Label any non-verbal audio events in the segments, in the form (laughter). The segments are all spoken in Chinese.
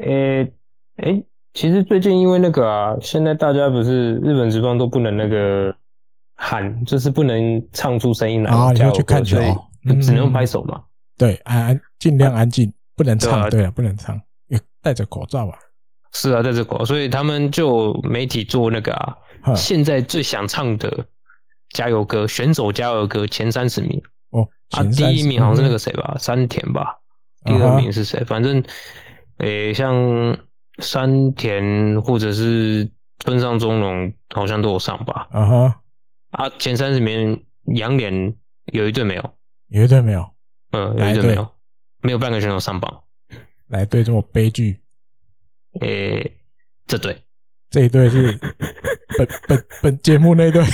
诶诶，其实最近因为那个啊，现在大家不是日本职棒都不能那个喊，就是不能唱出声音来啊，你要去看球，只能拍手嘛。嗯、对，安安尽量安静，不能唱，对啊，不能唱，戴着口罩啊。是啊，戴着口罩，所以他们就媒体做那个啊，现在最想唱的加油歌，选手加油歌前三十名哦，啊，第一名好像是那个谁吧，山田吧，第二名是谁？反正。诶、欸，像山田或者是村上中龙，好像都有上吧。啊哈，啊，前三十名洋联有一队没有，有一队没有，嗯，有一队没有，没有半个选手上榜。来对这么悲剧？诶、欸，这队，这一队是 (laughs) 本本本节目那队。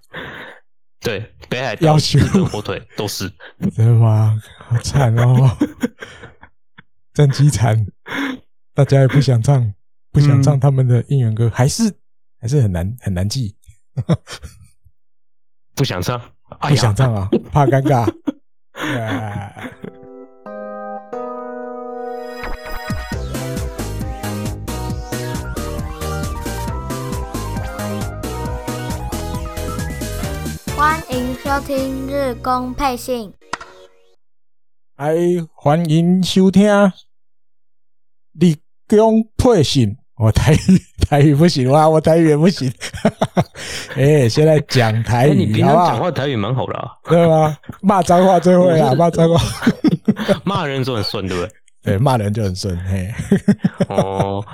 (laughs) 对，北海道、日本火腿都是。真的吗？好惨哦。(laughs) 战机惨，大家也不想唱，(laughs) 不想唱他们的应援歌，还是还是很难很难记，(laughs) 不想唱，不想唱啊，(laughs) 怕尴尬。欢迎收听日工配信，哎，欢迎收听。立功配信，(laughs) 我台语台语不行哇，我台语也不行。(laughs) 哎、欸，现在讲台语，欸、你平常讲话台语蛮好的，啊，对吗？骂脏话最会啊，骂脏话，(laughs) 骂人就很顺，对不对？对，骂人就很顺。嘿，哦，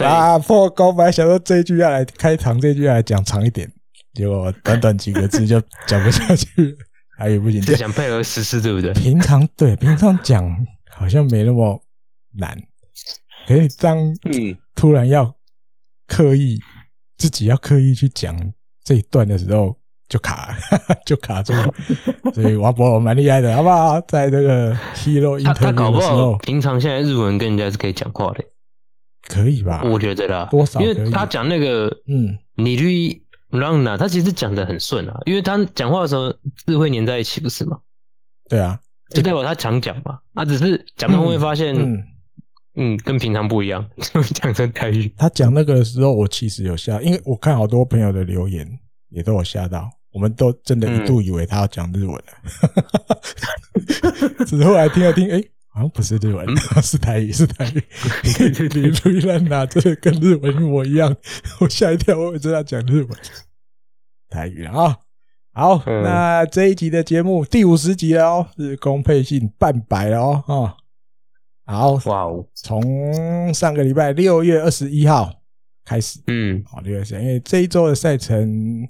啊，破功！本来想说这一句要来开场，这一句要来讲长一点，结果短短几个字就讲不下去，台语不行。就想配合实施，对不对？平常对平常讲好像没那么难。可以当嗯，突然要刻意自己要刻意去讲这一段的时候就卡 (laughs) 就卡住了，(laughs) 所以王博蛮厉害的，好不好？在这个 Hero Interview 的时候，平常现在日文跟人家是可以讲话的，可以吧？我觉得啦，多少？因为他讲那个嗯，你去让哪，他其实讲的很顺啊，因为他讲话的时候字会粘在一起，不是吗？对啊，就代表他常讲嘛，他只是讲到后面发现。嗯嗯，跟平常不一样，(laughs) 讲成台语。他讲那个的时候，我其实有吓，因为我看好多朋友的留言也都有吓到，我们都真的一度以为他要讲日文了，(laughs) 只是后来听了听，哎、欸，好像不是日文，(laughs) 是台语，是台语。你注意了，哪这个跟日文一模一样，我吓一跳，我也知道讲日文。台语啊，好，那这一集的节目第五十集了哦，日工配信半百了哦，啊。好哇哦！从上个礼拜六月二十一号开始，嗯，好六月二十一，因为这一周的赛程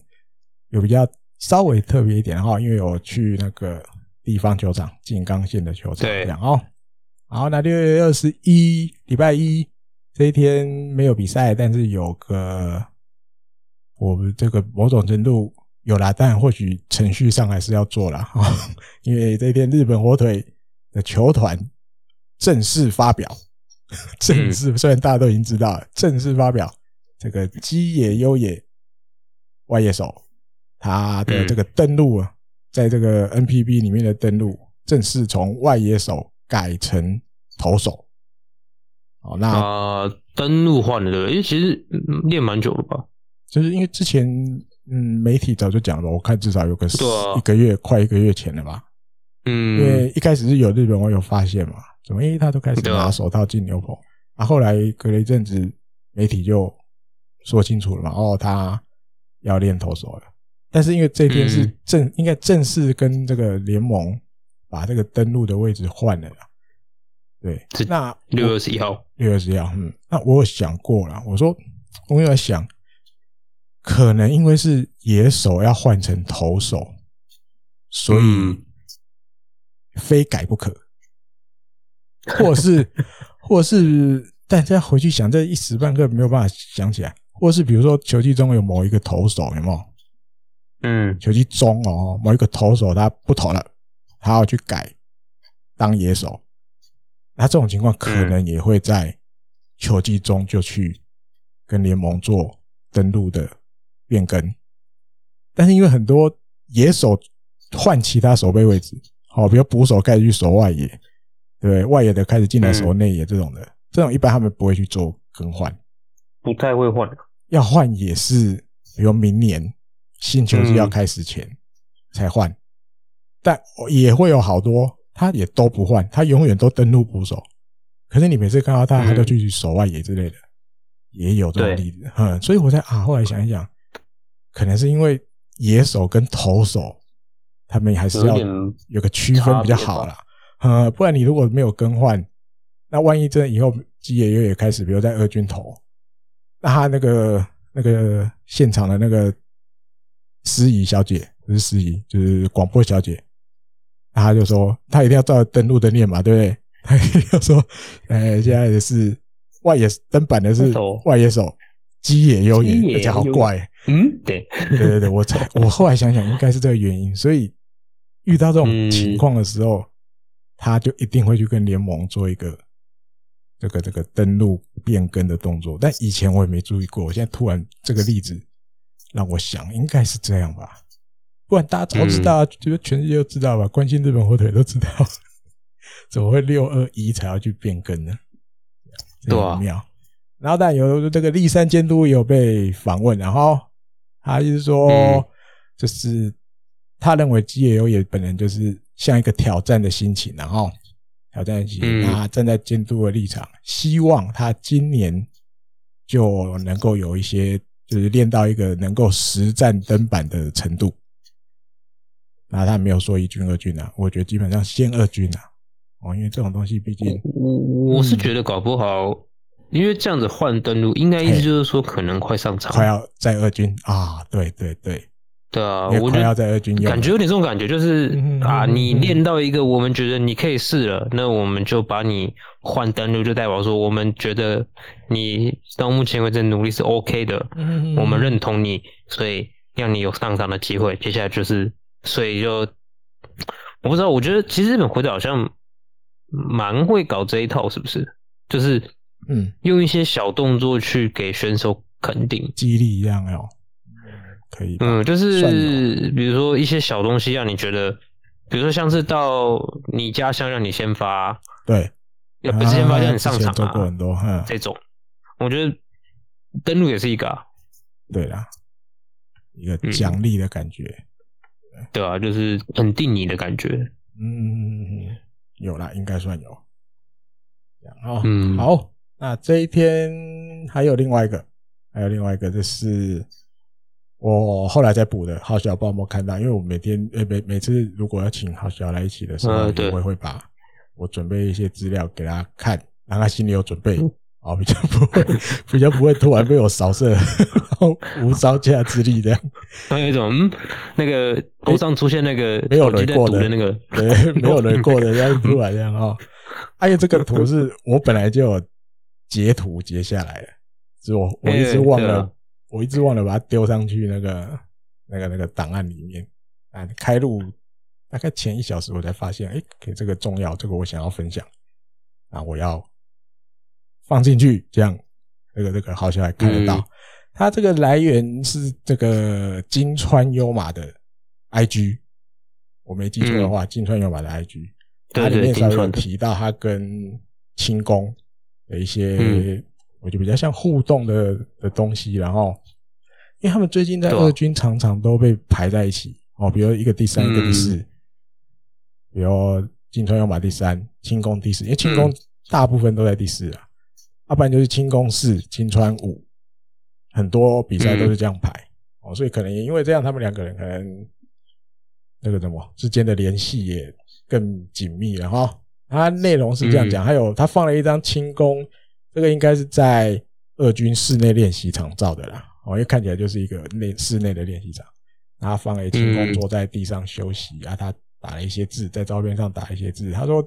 有比较稍微特别一点哈，因为我去那个地方球场静冈县的球场这样哦。好，那六月二十一礼拜一这一天没有比赛，但是有个我们这个某种程度有啦，但或许程序上还是要做了哈，因为这一天日本火腿的球团。正式发表，(laughs) 正式虽然大家都已经知道了，正式发表这个基野优也外野手他的这个登录啊，在这个 NPB 里面的登录正式从外野手改成投手。哦，那啊，登录换了对不对？因为其实练蛮久了吧？就是因为之前嗯，媒体早就讲了，我看至少有个一个月，快一个月前了吧？嗯，因为一开始是有日本网友发现嘛。怎么？因为他都开始拿手套进牛棚，啊，后来隔了一阵子，媒体就说清楚了嘛，哦，他要练投手了。但是因为这边是正，嗯、应该正式跟这个联盟把这个登录的位置换了啦。对，那六月二十一号，六月二十一号，嗯，那我有想过了，我说我有在想，可能因为是野手要换成投手，所以非改不可。(laughs) 或是，或是大家回去想，这一时半刻没有办法想起来。或是比如说，球季中有某一个投手，有没有？嗯，球季中哦，某一个投手他不投了，他要去改当野手。那这种情况可能也会在球季中就去跟联盟做登录的变更。但是因为很多野手换其他守备位置，好，比如捕手盖去守外野。对外野的开始进来守内野这种的，嗯、这种一般他们不会去做更换，不太会换。要换也是，比如明年新球季要开始前才换，嗯、但也会有好多他也都不换，他永远都登陆捕手。可是你每次看到他，他就去守外野之类的，嗯、也有这种例子。嗯，所以我在啊，后来想一想，可能是因为野手跟投手他们还是要有个区分比较好啦。嗯，不然你如果没有更换，那万一真的以后吉野优也开始，比如在二军投。那他那个那个现场的那个司仪小姐不是司仪，就是广播小姐，他就说他一定要照登录的念嘛，对不对？(laughs) 他一定要说，呃，现在的是外野登板的是外野手基野优也，而且好怪，嗯，对，对对对，我才我后来想想，应该是这个原因，所以遇到这种情况的时候，他就一定会去跟联盟做一个。这个这个登录变更的动作，但以前我也没注意过。我现在突然这个例子让我想，应该是这样吧？不然大家早知道，觉得全世界都知道吧？关心日本火腿都知道，(laughs) 怎么会六二一才要去变更呢？对啊，妙。然后但有这个立山监督也有被访问，然后他就是说，就是他认为吉野优也本人就是像一个挑战的心情，然后。挑战心情，他站在监督的立场，嗯、希望他今年就能够有一些，就是练到一个能够实战登板的程度。那他没有说一军二军啊，我觉得基本上先二军啊，哦，因为这种东西毕竟，我我是觉得搞不好，嗯、因为这样子换登录，应该意思就是说可能快上场，快要在二军啊，对对对。对啊，我觉得感觉有点这种感觉，就是啊，你练到一个我们觉得你可以试了，那我们就把你换登录，就代表说我们觉得你到目前为止努力是 OK 的，我们认同你，所以让你有上场的机会。接下来就是，所以就我不知道，我觉得其实日本火腿好像蛮会搞这一套，是不是？就是嗯，用一些小动作去给选手肯定、激励一样哦。可以，嗯，就是比如说一些小东西，让你觉得，比如说像是到你家乡让你先发，对，要不是先发让你上场啊，过很多，这种，我觉得登录也是一个，啊，对啦，一个奖励的感觉，嗯，对啊，就是肯定你的感觉，嗯，有啦，应该算有，哦，嗯，好，那这一天还有另外一个，还有另外一个就是。我后来再补的，好小不知道有没有看到？因为我每天呃每每次如果要请好小来一起的时候，我也会把我准备一些资料给他看，让他心里有准备，哦，比较不会 (laughs) 比较不会突然被我扫射，(laughs) 然后无招架之力这样。还有一种嗯，那个头上出现那个没有人过的那个，对，没有人过的，这样突然这样哈。(laughs) 还有这个图是我本来就有截图截下来的，是我我一直忘了。我一直忘了把它丢上去那个、那个、那个档案里面。啊，开录大概前一小时我才发现，哎，给这个重要，这个我想要分享，啊，我要放进去，这样这个这个好像还看得到。它这个来源是这个金川优马的 IG，我没记错的话，金川优马的 IG，它里面稍微有提到他跟清宫的一些。我就比较像互动的的东西，然后，因为他们最近在二军常常都被排在一起哦，比如一个第三，一个第四，比如金川优马第三，清宫第四，因为清宫大部分都在第四啊，要不然就是清宫四，金川五，很多比赛都是这样排。哦，所以可能也因为这样，他们两个人可能那个什么之间的联系也更紧密了哈。他内容是这样讲，还有他放了一张清宫。这个应该是在二军室内练习场照的啦，哦，因为看起来就是一个内室内的练习场，然后放了清宫坐在地上休息啊，他打了一些字在照片上打了一些字，他说，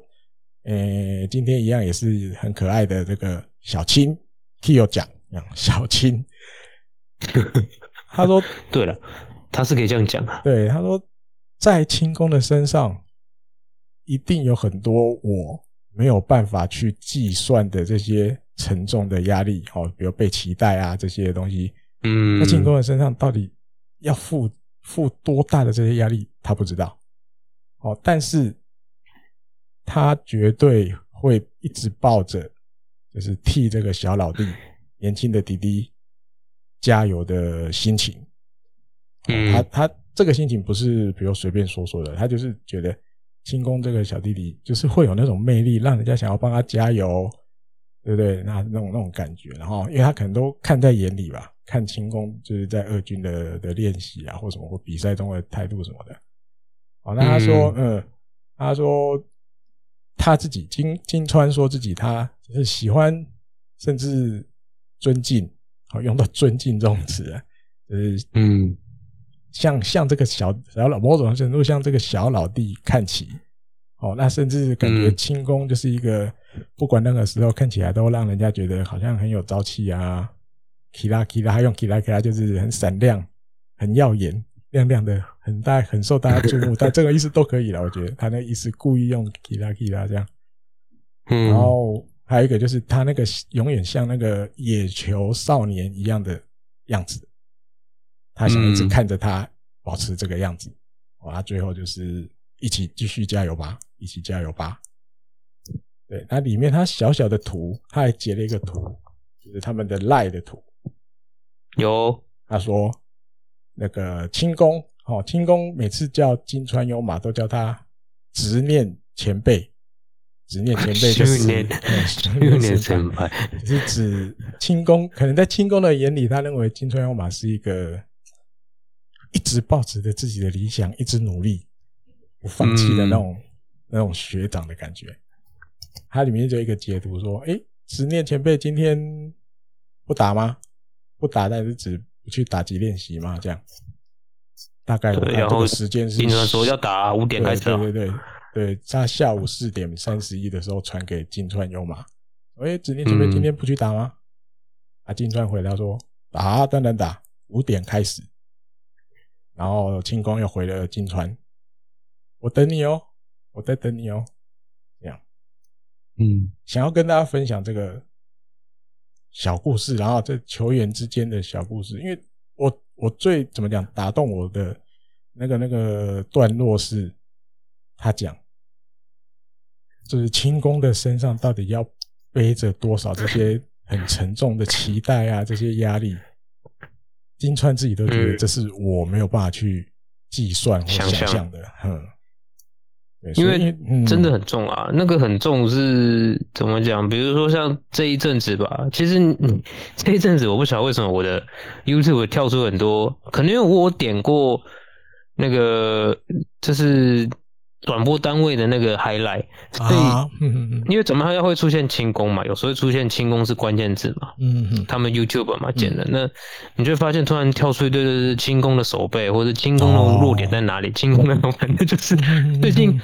呃，今天一样也是很可爱的这个小青 Kyo 讲，小青，(laughs) 他说，对了，他是可以这样讲啊，对，他说在清宫的身上一定有很多我没有办法去计算的这些。沉重的压力，哦，比如被期待啊这些东西，嗯，那清宫的身上到底要负负多大的这些压力，他不知道，哦，但是他绝对会一直抱着就是替这个小老弟、(sighs) 年轻的弟弟加油的心情。嗯，他他这个心情不是比如随便说说的，他就是觉得清宫这个小弟弟就是会有那种魅力，让人家想要帮他加油，对不对？那那种那种感觉，然后因为他可能都看在眼里吧，看清宫就是在二军的的练习啊，或什么或比赛中的态度什么的。好，那他说，嗯，嗯，他说他自己金金川说自己他就是喜欢，甚至尊敬，好用到尊敬这种词啊，就是嗯。像像这个小小老某种程度像这个小老弟看齐，哦，那甚至感觉清宫就是一个不管那个时候看起来都让人家觉得好像很有朝气啊，キラキラ，他用キラキラ就是很闪亮、很耀眼、亮亮的，很大、很受大家注目。但这个意思都可以了，我觉得他那个意思故意用キラキラ这样。嗯，然后还有一个就是他那个永远像那个野球少年一样的样子。他想一直看着他保持这个样子，哇！他最后就是一起继续加油吧，一起加油吧。 对，它里面它小小的图，他还截了一个图，就是他们的赖的图。有，他说那个清宫，哦，清宫每次叫金川优马都叫他执念前辈，执念前辈就是执念 (laughs) 前辈，是指清宫。可能在清宫的眼里，他认为金川优马是一个。一直抱持着自己的理想，一直努力，不放弃的那种、嗯、那种学长的感觉。它里面就有一个截图说：“哎，执念前辈今天不打吗？不打，但是只不去打击练习吗？这样大概然后时间是说要打五点开始，对对对对，在下午四点三十一的时候传给金川优马。哎，执念前辈今天不去打吗？嗯、啊，金川回答说：打，当然打，五点开始。”然后清宫又回了金川，我等你哦，我在等你哦，嗯，想要跟大家分享这个小故事，然后这球员之间的小故事，因为我我最怎么讲打动我的那个那个段落是，他讲，就是轻功的身上到底要背着多少这些很沉重的期待啊，这些压力。金川自己都觉得这是我没有办法去计算或想象的，嗯，因为真的很重啊，那个很重是怎么讲？比如说像这一阵子吧，其实嗯，(laughs) 这一阵子我不晓得为什么我的 YouTube 跳出很多，可能因为我点过那个就是。转播单位的那个 highlight，所以因为怎么还会出现清宫嘛？有时候会出现清宫是关键字嘛？嗯嗯，他们 YouTube 嘛剪的，那你就会发现突然跳出一堆的清宫的手背，或者清宫的弱点在哪里？清宫的反正就是最近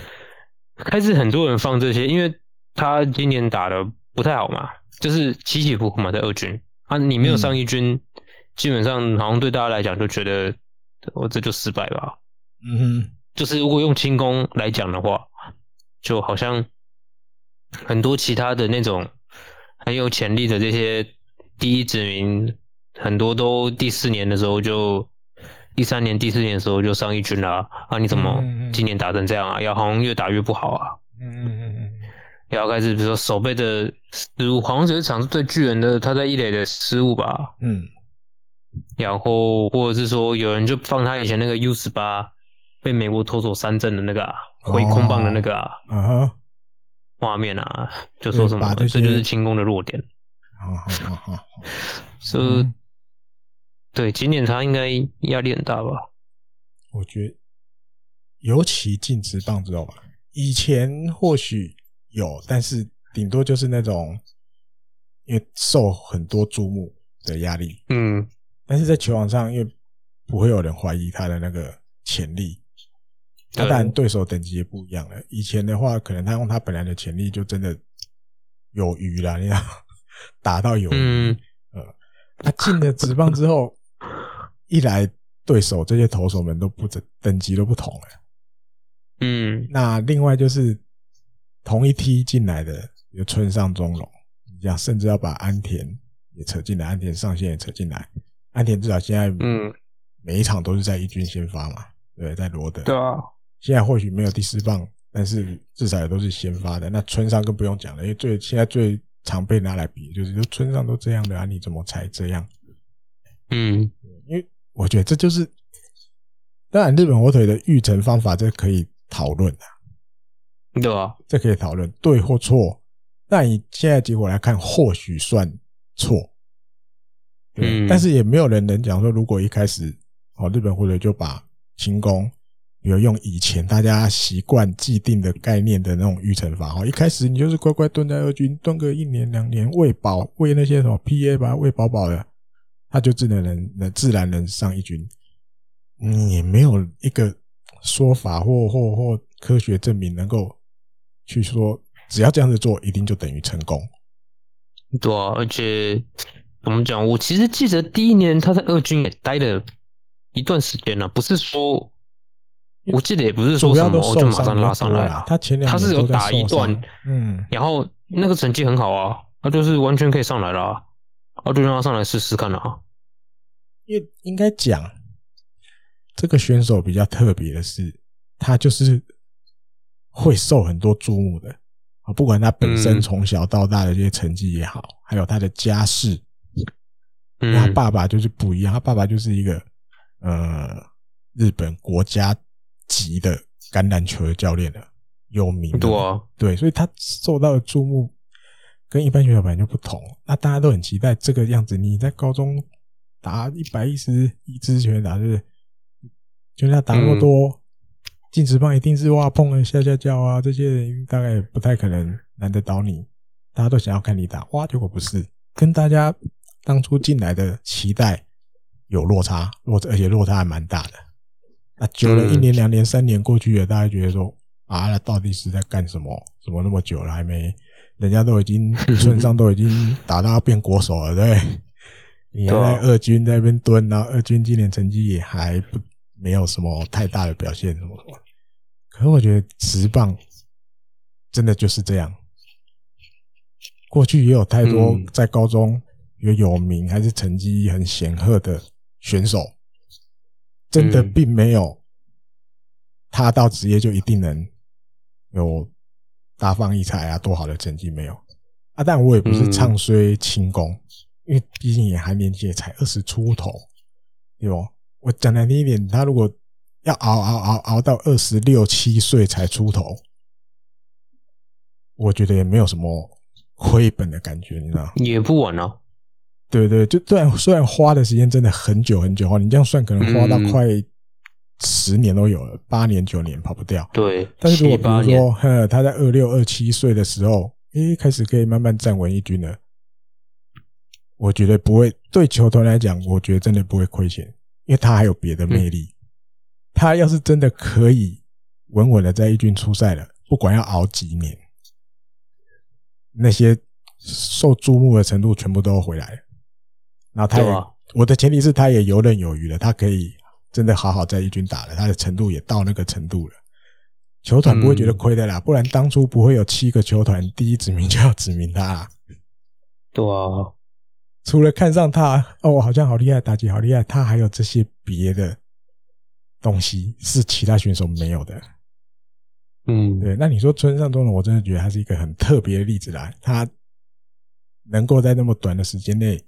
开始很多人放这些，因为他今年打的不太好嘛，就是起起伏伏嘛，在二军啊，你没有上一军，基本上好像对大家来讲就觉得我这就失败吧。嗯哼。就是如果用轻功来讲的话，就好像很多其他的那种很有潜力的这些第一指名，很多都第四年的时候就第三年、第四年的时候就上一军了啊，啊！你怎么今年打成这样啊？要好像越打越不好啊！嗯嗯嗯嗯，要开始比如说守备的失误，好像有一场是对巨人的他在一垒的失误吧？嗯，然后或者是说有人就放他以前那个 U 十八。被美国投手三振的那个啊挥空棒的那个啊，画面啊，就说什么这就是轻功的弱点。好好好好，是，对，今年他应该压力很大吧？我觉得，尤其禁止棒之后吧，以前或许有，但是顶多就是那种因为受很多注目的压力。嗯，但是在球场上，因为不会有人怀疑他的那个潜力。他当然对手等级也不一样了。以前的话，可能他用他本来的潜力就真的有余了，你知道，(laughs) 打到有余。嗯。呃，他进了职棒之后，(laughs) 一来对手这些投手们都不等等级都不同了。嗯。那另外就是同一梯进来的，有村上宗隆，你讲甚至要把安田也扯进来，安田上线也扯进来。安田至少现在，嗯，每一场都是在一军先发嘛，对，在罗德。对啊。现在或许没有第四棒，但是至少也都是先发的。那村上更不用讲了，因为最现在最常被拿来比，就是就村上都这样的啊，你怎么才这样？嗯，因为我觉得这就是，当然日本火腿的育成方法这可以讨论的，对啊，这可以讨论对或错。那以现在结果来看，或许算错，对，嗯，但是也没有人能讲说，如果一开始哦，日本火腿就把清宫。有用以前大家习惯既定的概念的那种预成法，哈，一开始你就是乖乖蹲在二军蹲个一年两年，喂饱喂那些什么 PA 吧喂饱饱的，他就自然能能自然能上一军。你也没有一个说法或或或科学证明能够去说，只要这样子做，一定就等于成功。对啊，而且怎么讲？我其实记得第一年他在二军也待了一段时间了，不是说。我记得也不是说什么我就马上拉上来啊，他前两他是有打一段，嗯，然后那个成绩很好啊，他就是完全可以上来了啊，我就让他上来试试看了啊。因为应该讲，这个选手比较特别的是，他就是会受很多注目的啊，不管他本身从小到大的这些成绩也好，还有他的家世，他爸爸就是不一样，他爸爸就是一个呃日本国家。级的橄榄球的教练了，有名多，对啊，对，所以他受到的注目跟一般选手本来就不同。那大家都很期待这个样子。你在高中打一百一十一支拳打，就是就像打那么多，进职棒一定是哇碰了下下叫啊，这些人大概不太可能难得倒你。大家都想要看你打，哇，结果不是，跟大家当初进来的期待有落差，落而且落差还蛮大的。那久了，一年、两年、三年过去了，大家觉得说啊，那到底是在干什么？怎么那么久了还没？人家都已经 (laughs) 村上都已经打到要变国手了，对？(laughs) 你还在二军在那边蹲，然后二军今年成绩也还不没有什么太大的表现，什么什么。可是我觉得直棒真的就是这样。过去也有太多在高中有有名还是成绩很显赫的选手。真的并没有，他到职业就一定能有大放异彩啊！多好的成绩没有啊！但我也不是唱衰轻功，因为毕竟也还年纪也才二十出头，对不？我讲难听一点，他如果要熬熬熬熬到二十六七岁才出头，我觉得也没有什么亏本的感觉，你知道？也不晚啊。对对，就虽然虽然花的时间真的很久很久哈，你这样算可能花到快十年都有了，八年九年跑不掉。对，但是如果比如说，呵，他在二六二七岁的时候，诶，开始可以慢慢站稳一军了，我觉得不会对球团来讲，我觉得真的不会亏钱，因为他还有别的魅力。他要是真的可以稳稳的在一军出赛了，不管要熬几年，那些受注目的程度全部都回来了。然后他也，我的前提是他也游刃有余了，他可以真的好好在一军打了，他的程度也到那个程度了，球团不会觉得亏的啦，不然当初不会有七个球团第一指名就要指名他啦。对啊，除了看上他哦，好像好厉害，打击好厉害，他还有这些别的东西是其他选手没有的。嗯，对，那你说村上中隆，我真的觉得他是一个很特别的例子啦，他能够在那么短的时间内。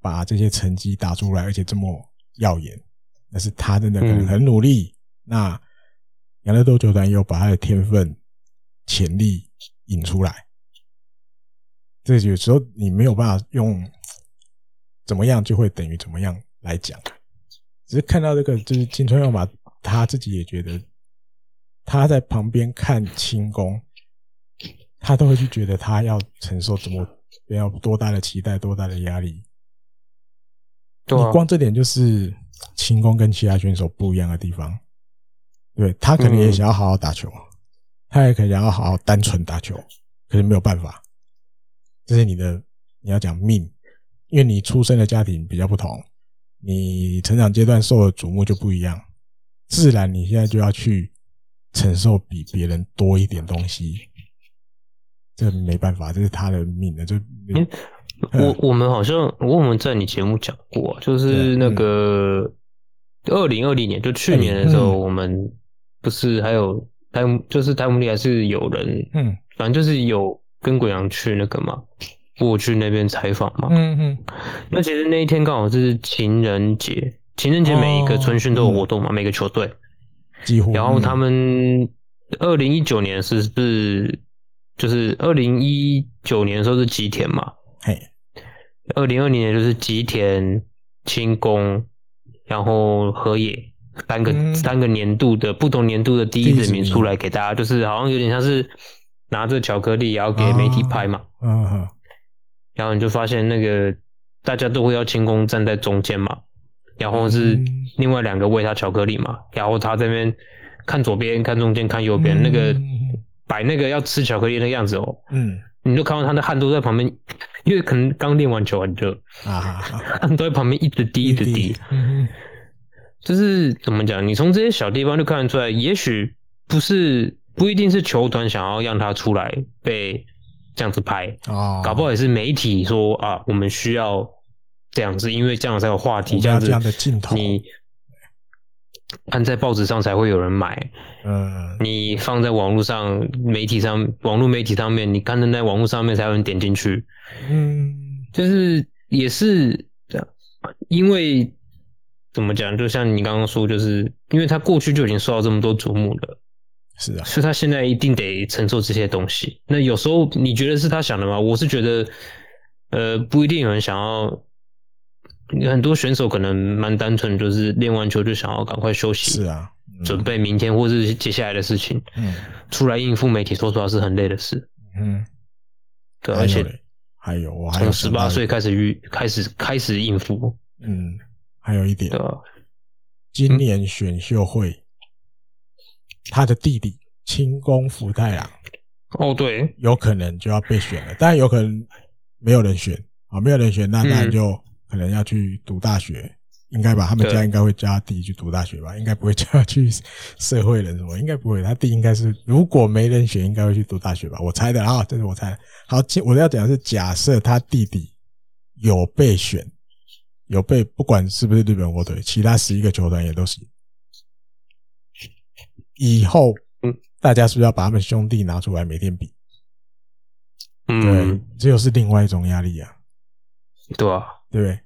把这些成绩打出来，而且这么耀眼，那是他真的可能很努力。嗯、那养乐多球团又把他的天分、潜力引出来，这有时候你没有办法用怎么样就会等于怎么样来讲。只是看到这个，就是金川耀马他自己也觉得他在旁边看轻功，他都会去觉得他要承受怎么要多大的期待，多大的压力。你光这点就是轻功跟其他选手不一样的地方，对，他可能也想要好好打球，他也可能想要好好单纯打球，可是没有办法，这是你的你要讲命，因为你出生的家庭比较不同，你成长阶段受的瞩目就不一样，自然你现在就要去承受比别人多一点东西，这没办法，这是他的命的，就。我我们好像我们在你节目讲过，就是那个二零二零年，就去年的时候，我们不是还有台就是台姆利还是有人，嗯，反正就是有跟鬼阳去那个嘛，过去那边采访嘛。嗯嗯。那其实那一天刚好是情人节，情人节每一个春训都有活动嘛，哦嗯、每个球队几乎。然后他们二零一九年是是就是二零一九年的时候是吉田嘛，嘿，二零二零年就是吉田、清宫，然后河野。三个、嗯、三个年度的不同年度的第一人名出来给大家，就是好像有点像是拿着巧克力，然后给媒体拍嘛。然后你就发现那个大家都会要清宫站在中间嘛，然后是另外两个喂他巧克力嘛，然后他这边看左边、看中间、看右边，那个摆那个要吃巧克力的样子哦。嗯。你就看到他的汗都在旁边，因为可能刚练完球很热啊，汗都在旁边一直滴一直滴。嗯就是怎么讲？你从这些小地方就看得出来，也许不是不一定是球团想要让他出来被这样子拍哦，搞不好也是媒体说啊，我们需要这样子，因为这样才有话题，这样子这样的镜头，你看在报纸上才会有人买，嗯，你放在网络上媒体上，网络媒体上面，你刊登在网络上面才有人点进去，嗯，就是也是这样，因为。怎么讲？就像你刚刚说，就是因为他过去就已经受到这么多瞩目了，是啊，所以他现在一定得承受这些东西。那有时候你觉得是他想的吗？我是觉得，呃，不一定有人想要。很多选手可能蛮单纯，就是练完球就想要赶快休息，是啊，嗯、准备明天或是接下来的事情。嗯，出来应付媒体，说实话是很累的事。嗯，对，而且还有我从十八岁开始预开始开始应付，嗯。还有一点，对今年选秀会，嗯、他的弟弟清宫福太郎，哦，对，有可能就要被选了，但有可能没有人选啊，没有人选，那那就可能要去读大学，嗯、应该吧？他们家应该会叫他弟去读大学吧？应该不会叫他去 (laughs) 社会人什么？应该不会，他弟应该是如果没人选，应该会去读大学吧？我猜的啊，这是我猜的。好，我要讲的是假设他弟弟有被选。有被不管是不是日本火腿，其他十一个球团也都是。以后，大家是不是要把他们兄弟拿出来每天比？嗯，对，这又是另外一种压力啊。对啊，对不对？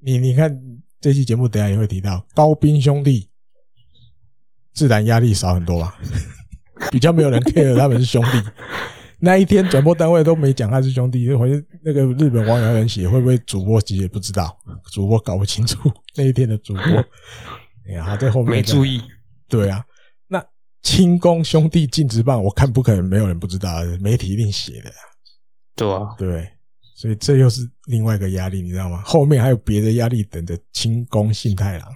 你你看这期节目，等下也会提到高斌兄弟，自然压力少很多吧？比较没有人 care 他们是兄弟。那一天转播单位都没讲他是兄弟，回那个日本网友人写会不会主播其实也不知道，主播搞不清楚那一天的主播，哎呀，在后面没注意，对啊，那清宫兄弟禁止棒，我看不可能没有人不知道，媒体一定写的，对啊，对，所以这又是另外一个压力，你知道吗？后面还有别的压力等着清宫信太郎，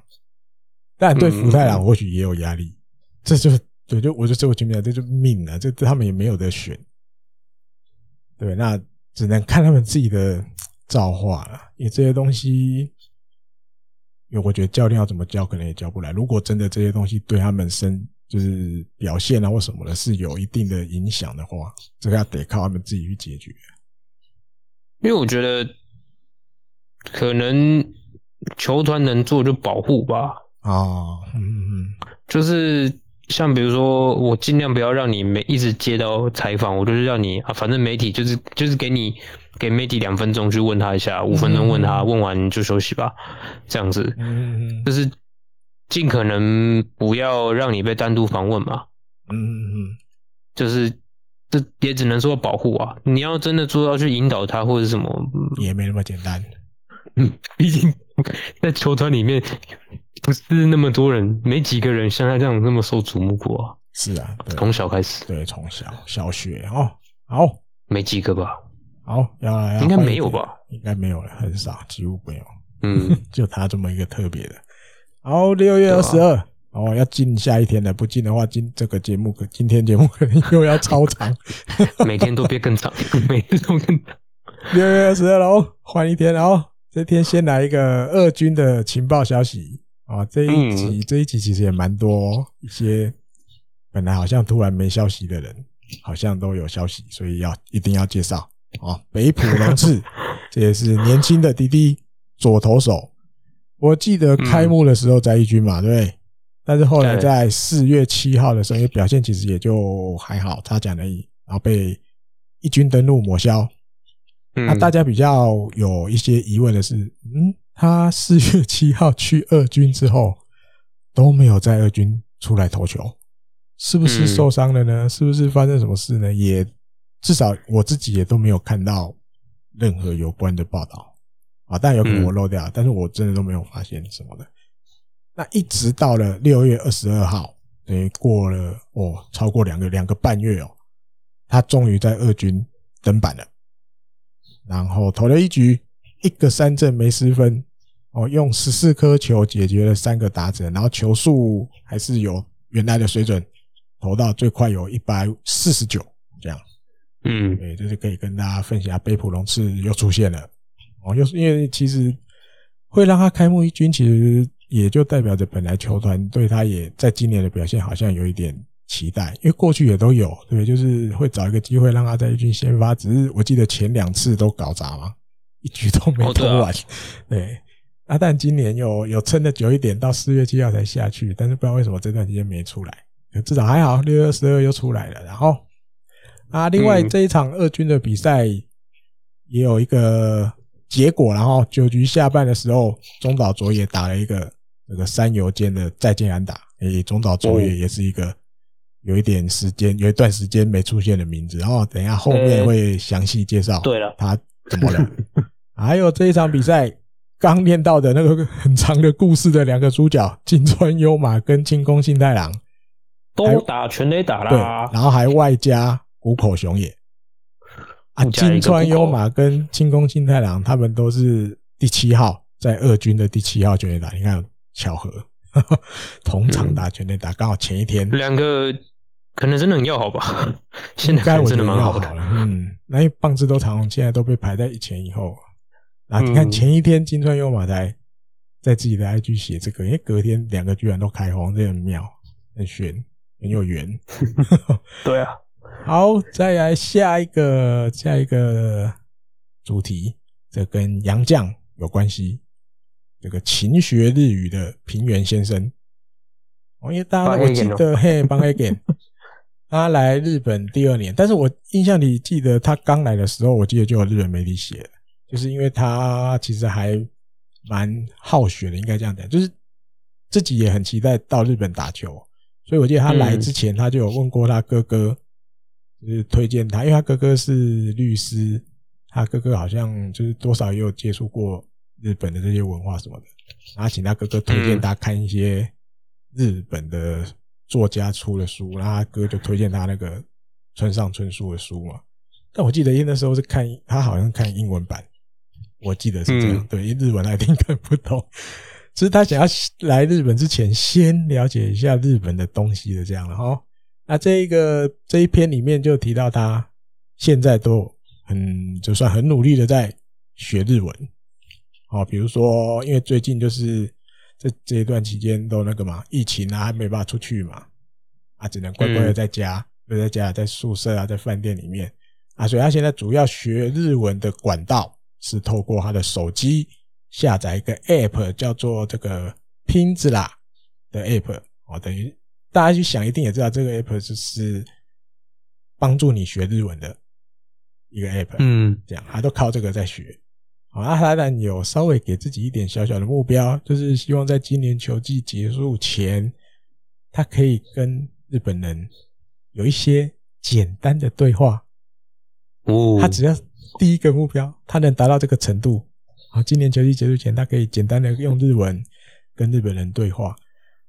但对福太郎或许也有压力，这就对，就我就这我听不了，这就命啊，这他们也没有得选。对，那只能看他们自己的造化了。因为这些东西，因为我觉得教练要怎么教，可能也教不来。如果真的这些东西对他们身就是表现啊或什么的，是有一定的影响的话，这个要得靠他们自己去解决。因为我觉得，可能球团能做就保护吧。啊，嗯嗯，就是。像比如说，我尽量不要让你每一直接到采访，我就是让你啊，反正媒体就是就是给你给媒体两分钟去问他一下，五分钟问他，问完你就休息吧，这样子，嗯，就是尽可能不要让你被单独访问嘛，嗯嗯，就是这也只能说保护啊，你要真的做到去引导他或者什么，也没那么简单，嗯，毕竟在球团里面。不是那么多人，没几个人像他这样那么受瞩目过啊。是啊，从小开始，对，从小小学哦，好，没几个吧？好，要来，要应该没有吧？应该没有了，很少，几乎没有。嗯，(laughs) 就他这么一个特别的。好，六月二十二，哦，要进下一天了，不进的话，今这个节目，今天节目可能又要超长，(laughs) 每天都变更长，(laughs) 每天都更长。六月二十二了哦，换一天哦。这天先来一个二军的情报消息。啊，这一集、嗯、这一集其实也蛮多一些，本来好像突然没消息的人，好像都有消息，所以要一定要介绍啊。北浦龙次，(laughs) 这也是年轻的滴滴左投手。我记得开幕的时候在一军嘛，对不对？但是后来在四月七号的时候，因为表现其实也就还好，差强而已，然后被一军登陆抹消。那大家比较有一些疑问的是，嗯，他四月七号去二军之后都没有在二军出来投球，是不是受伤了呢？是不是发生什么事呢？也至少我自己也都没有看到任何有关的报道啊，但有可能我漏掉，但是我真的都没有发现什么的。那一直到了六月二十二号，等于过了哦，超过两个两个半月哦，他终于在二军登板了。然后投了一局，一个三振没失分，哦，用十四颗球解决了三个打者，然后球速还是有原来的水准，投到最快有一百四十九这样，嗯，对，就是可以跟大家分享，贝普龙次又出现了，哦，又是因为其实会让他开幕一军，其实也就代表着本来球团对他也在今年的表现好像有一点。期待，因为过去也都有，对，就是会找一个机会让他在一军先发，只是我记得前两次都搞砸嘛，一局都没投完。对，啊，但今年有有撑的久一点，到四月七号才下去，但是不知道为什么这段时间没出来，至少还好，六月二十二又出来了。然后啊，另外这一场二军的比赛也有一个结果，然后九局下半的时候，中岛卓也打了一个那个三游间的再见安打，诶，中岛卓也也是一个。有一点时间，有一段时间没出现的名字，然后等一下后面会详细介绍。对了，他怎么了？(laughs) 还有这一场比赛刚念到的那个很长的故事的两个主角，金川优马跟清宫信太郎都打全垒打啦。对，然后还外加谷口雄也啊，金川优马跟清宫信太郎他们都是第七号，在二军的第七号全垒打，你看巧合，同场打全垒打，刚好前一天两个。可能真的很要好吧，现在真的蛮好的。嗯，那棒子都常现在都被排在一前一后。啊，你看前一天金川优马才在自己的 IG 写这个，因为隔天两个居然都开红，这很妙，很玄，很有缘。(laughs) (laughs) 对啊，好，再来下一个下一个主题，这跟杨绛有关系。这个勤学日语的平原先生，哦，因为大家我记得 (laughs) 嘿，帮 again。他来日本第二年，但是我印象里记得他刚来的时候，我记得就有日本媒体写了，就是因为他其实还蛮好学的，应该这样讲，就是自己也很期待到日本打球，所以我记得他来之前，他就有问过他哥哥，就是推荐他，因为他哥哥是律师，他哥哥好像就是多少也有接触过日本的这些文化什么的，然后请他哥哥推荐他看一些日本的。作家出的书，然后他哥就推荐他那个村上春树的书嘛。但我记得因为那时候是看他好像看英文版，我记得是这样。嗯、对，因为日文他一定看不懂。(laughs) 只是他想要来日本之前先了解一下日本的东西的这样了哈。那这一个这一篇里面就提到他现在都很就算很努力的在学日文。好，比如说因为最近就是。这这一段期间都那个嘛，疫情啊，还没办法出去嘛，啊，只能乖乖的在家，就、嗯、在家，在宿舍啊，在饭店里面啊，所以他现在主要学日文的管道是透过他的手机下载一个 app，叫做这个拼字啦的 app 哦，等于大家去想，一定也知道这个 app 就是帮助你学日文的一个 app，嗯，这样他都靠这个在学。好，阿哈兰有稍微给自己一点小小的目标，就是希望在今年球季结束前，他可以跟日本人有一些简单的对话。哦，他只要第一个目标，他能达到这个程度，好，今年球季结束前，他可以简单的用日文跟日本人对话。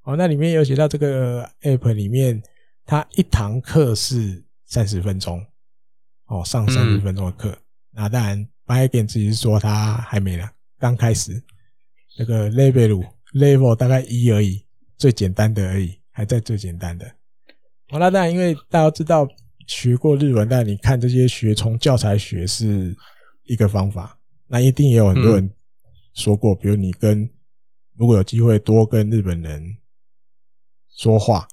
好，那里面有写到这个 app 里面，他一堂课是三十分钟，哦，上三十分钟的课，那当然。白点自己是说他还没呢，刚开始，那个 level level 大概一而已，最简单的而已，还在最简单的。好，那当然，因为大家知道学过日文，但你看这些学从教材学是一个方法，那一定也有很多人说过，比如你跟如果有机会多跟日本人说话，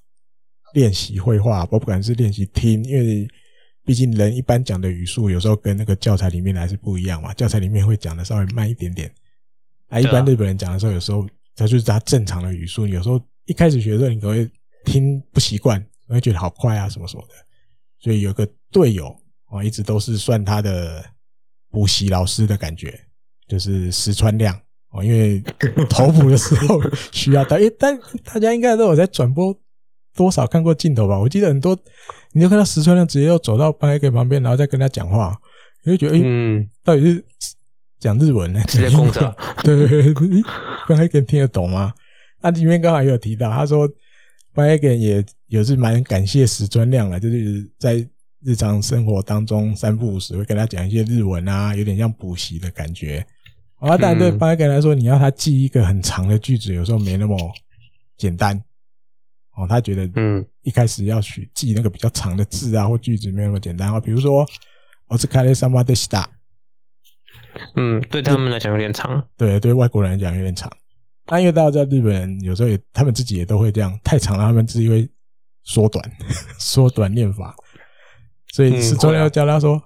练习会话，不管是练习听，因为。毕竟人一般讲的语速有时候跟那个教材里面还是不一样嘛，教材里面会讲的稍微慢一点点。啊，一般日本人讲的时候，有时候他就是他正常的语速，有时候一开始学的时候你可能会听不习惯，会觉得好快啊什么什么的。所以有个队友啊，一直都是算他的补习老师的感觉，就是石川亮哦，因为投补的时候需要他，诶，但大家应该都有在转播多少看过镜头吧？我记得很多，你就看到石川亮直接又走到班黑根旁边，然后再跟他讲话，你会觉得，诶，嗯，到底是讲日文呢？直接攻着，(laughs) 对对对，班黑根听得懂吗？那里面刚好也有提到，他说。班黑根也也是蛮感谢石川亮了，就是在日常生活当中三不五时会跟他讲一些日文啊，有点像补习的感觉。啊，当然对班黑根来说，你要他记一个很长的句子，有时候没那么简单。哦，他觉得嗯，一开始要去记那个比较长的字啊或句子没那么简单啊。比如说，お疲れ様でした。嗯，对他们来讲有点长，对对，外国人来讲有点长。那因为大家知道日本人有时候也，他们自己也都会这样，太长了，他们自己会缩短，(laughs) 缩短念法。所以石川要教他说，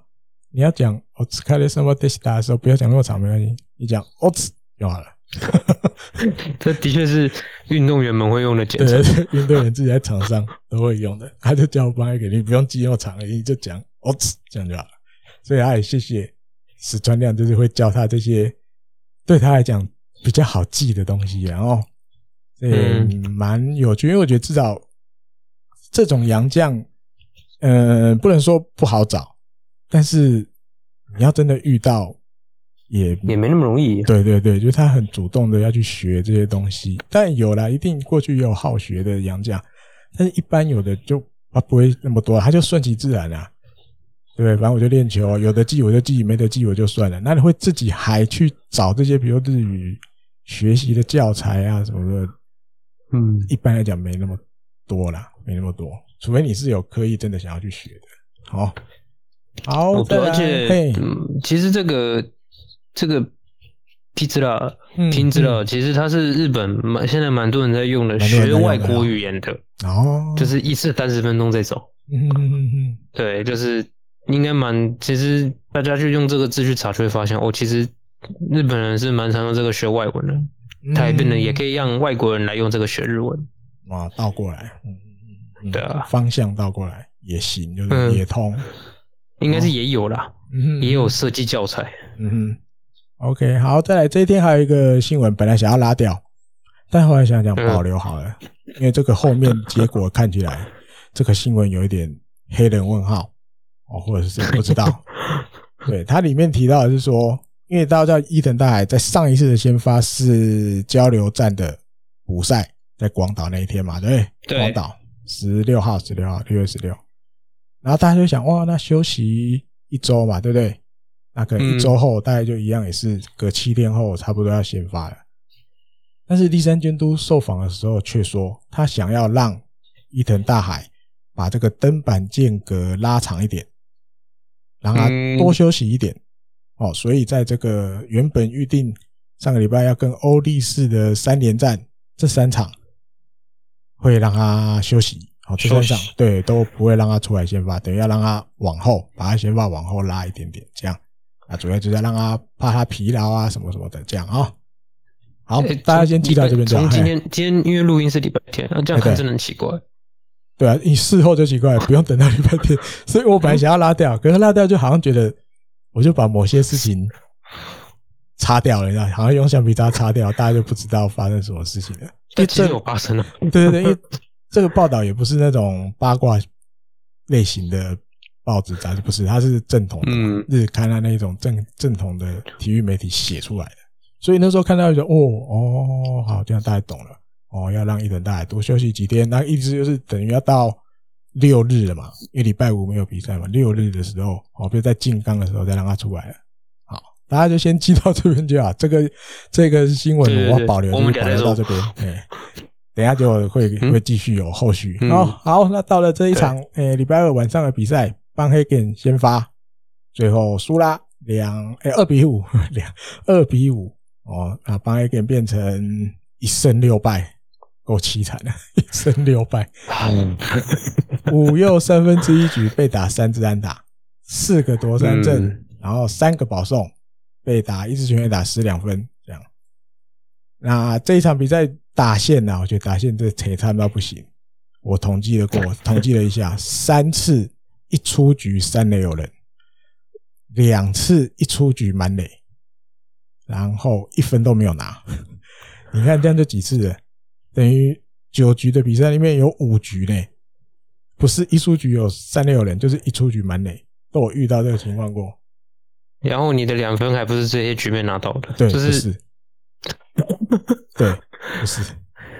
你要讲お疲れ様でした的时候，不要讲那么长，没关系，你讲おつ就好了。 (laughs) 这的确是运动员们会用的简称，对，运动员自己在场上都会用的。他就叫我帮他给你，不用记那么长，你就讲おつ这样就好了。所以他也谢谢史川亮，就是会教他这些，对他来讲。比较好记的东西，然后嗯，蛮有趣，因为我觉得至少这种洋将，呃，不能说不好找，但是你要真的遇到，也也没那么容易。对对对，就是他很主动的要去学这些东西，但有啦，一定过去也有好学的杨将，但是一般有的就啊不会那么多，他就顺其自然啦。对，反正我就练球，有的记我就记，没得记我就算了。那你会自己还去找这些，比如日语？学习的教材啊什么的，嗯，一般来讲没那么多啦，没那么多，除非你是有刻意真的想要去学的。好，好，而且，嗯，其实这个这个拼字了，拼字了，其实它是日本蛮现在蛮多人在用的，学外国语言的哦，就是一次三十分钟这种，嗯嗯嗯嗯，对，就是应该蛮，其实大家去用这个字去查，就会发现哦，其实。日本人是蛮常用这个学外文的，他也变得也可以让外国人来用这个学日文。哇，倒过来，嗯嗯，对啊，方向倒过来也行，就是也通，应该是也有啦，嗯，也有设计教材，嗯哼。OK，好，再来这一天还有一个新闻，本来想要拉掉，但后来想想保留好了，因为这个后面结果 (laughs) 看起来这个新闻有一点黑人问号哦，或者是不知道，(laughs) 对，它里面提到的是说。因为大家知道伊藤大海在上一次的先发是交流站的补赛，在广岛那一天嘛，对不对？广岛十六号，十六号，六月十六。然后大家就想，哇，那休息一周嘛，对不对？那可能一周后，大概就一样，也是隔七天后，差不多要先发了。但是第三监督受访的时候却说，他想要让伊藤大海把这个登板间隔拉长一点，让他多休息一点。哦，所以在这个原本预定上个礼拜要跟欧力士的三连战这三场，会让他休息。好，这三场对都不会让他出来先发，等于要让他往后把他先发往后拉一点点，这样啊，主要就是要让他怕他疲劳啊什么什么的，这样啊。好，大家先记到这边。从今天今天因为录音是礼拜天，那这样还真的很奇怪。对啊，你事后就奇怪，(laughs) 不用等到礼拜天。所以我本来想要拉掉，可是拉掉就好像觉得。我就把某些事情擦掉了，你知道，好像用橡皮擦擦掉，大家就不知道发生什么事情了。这其实有发生了，对对对，因为这个报道也不是那种八卦类型的报纸杂志，不是，它是正统的日刊啊，那种正正统的体育媒体写出来的。所以那时候看到就说，哦哦，好，这样大家懂了。哦，要让伊藤大海多休息几天，那一直就是等于要到。六日了嘛，因为礼拜五没有比赛嘛。六日的时候，哦，比如在静冈的时候再让他出来了。好，大家就先记到这边就好。这个这个新闻我要保留，就保留到这边。哎，等下就会会继续有后续。好，好，那到了这一场，诶，礼拜二晚上的比赛，邦黑根先发，最后输啦两，哎，二比五，(laughs) 两二比五。哦，那邦黑根变成一胜六败。够凄惨的，(laughs) 一胜六败，(laughs) 五又三分之一局被打三支安打，四个夺三振，嗯、然后三个保送，被打一支全垒打失两分，这样。那这一场比赛打线呢、啊？我觉得打线这璀璨到不行。我统计了过，统计了一下，三次一出局三垒有人，两次一出局满垒，然后一分都没有拿。(laughs) 你看这样就几次了，等于九局的比赛里面有五局呢，不是一出局有三垒有人，就是一出局满垒，都有遇到这个情况过。然后你的两分还不是这些局面拿到的，对，就是，(laughs) 对，不是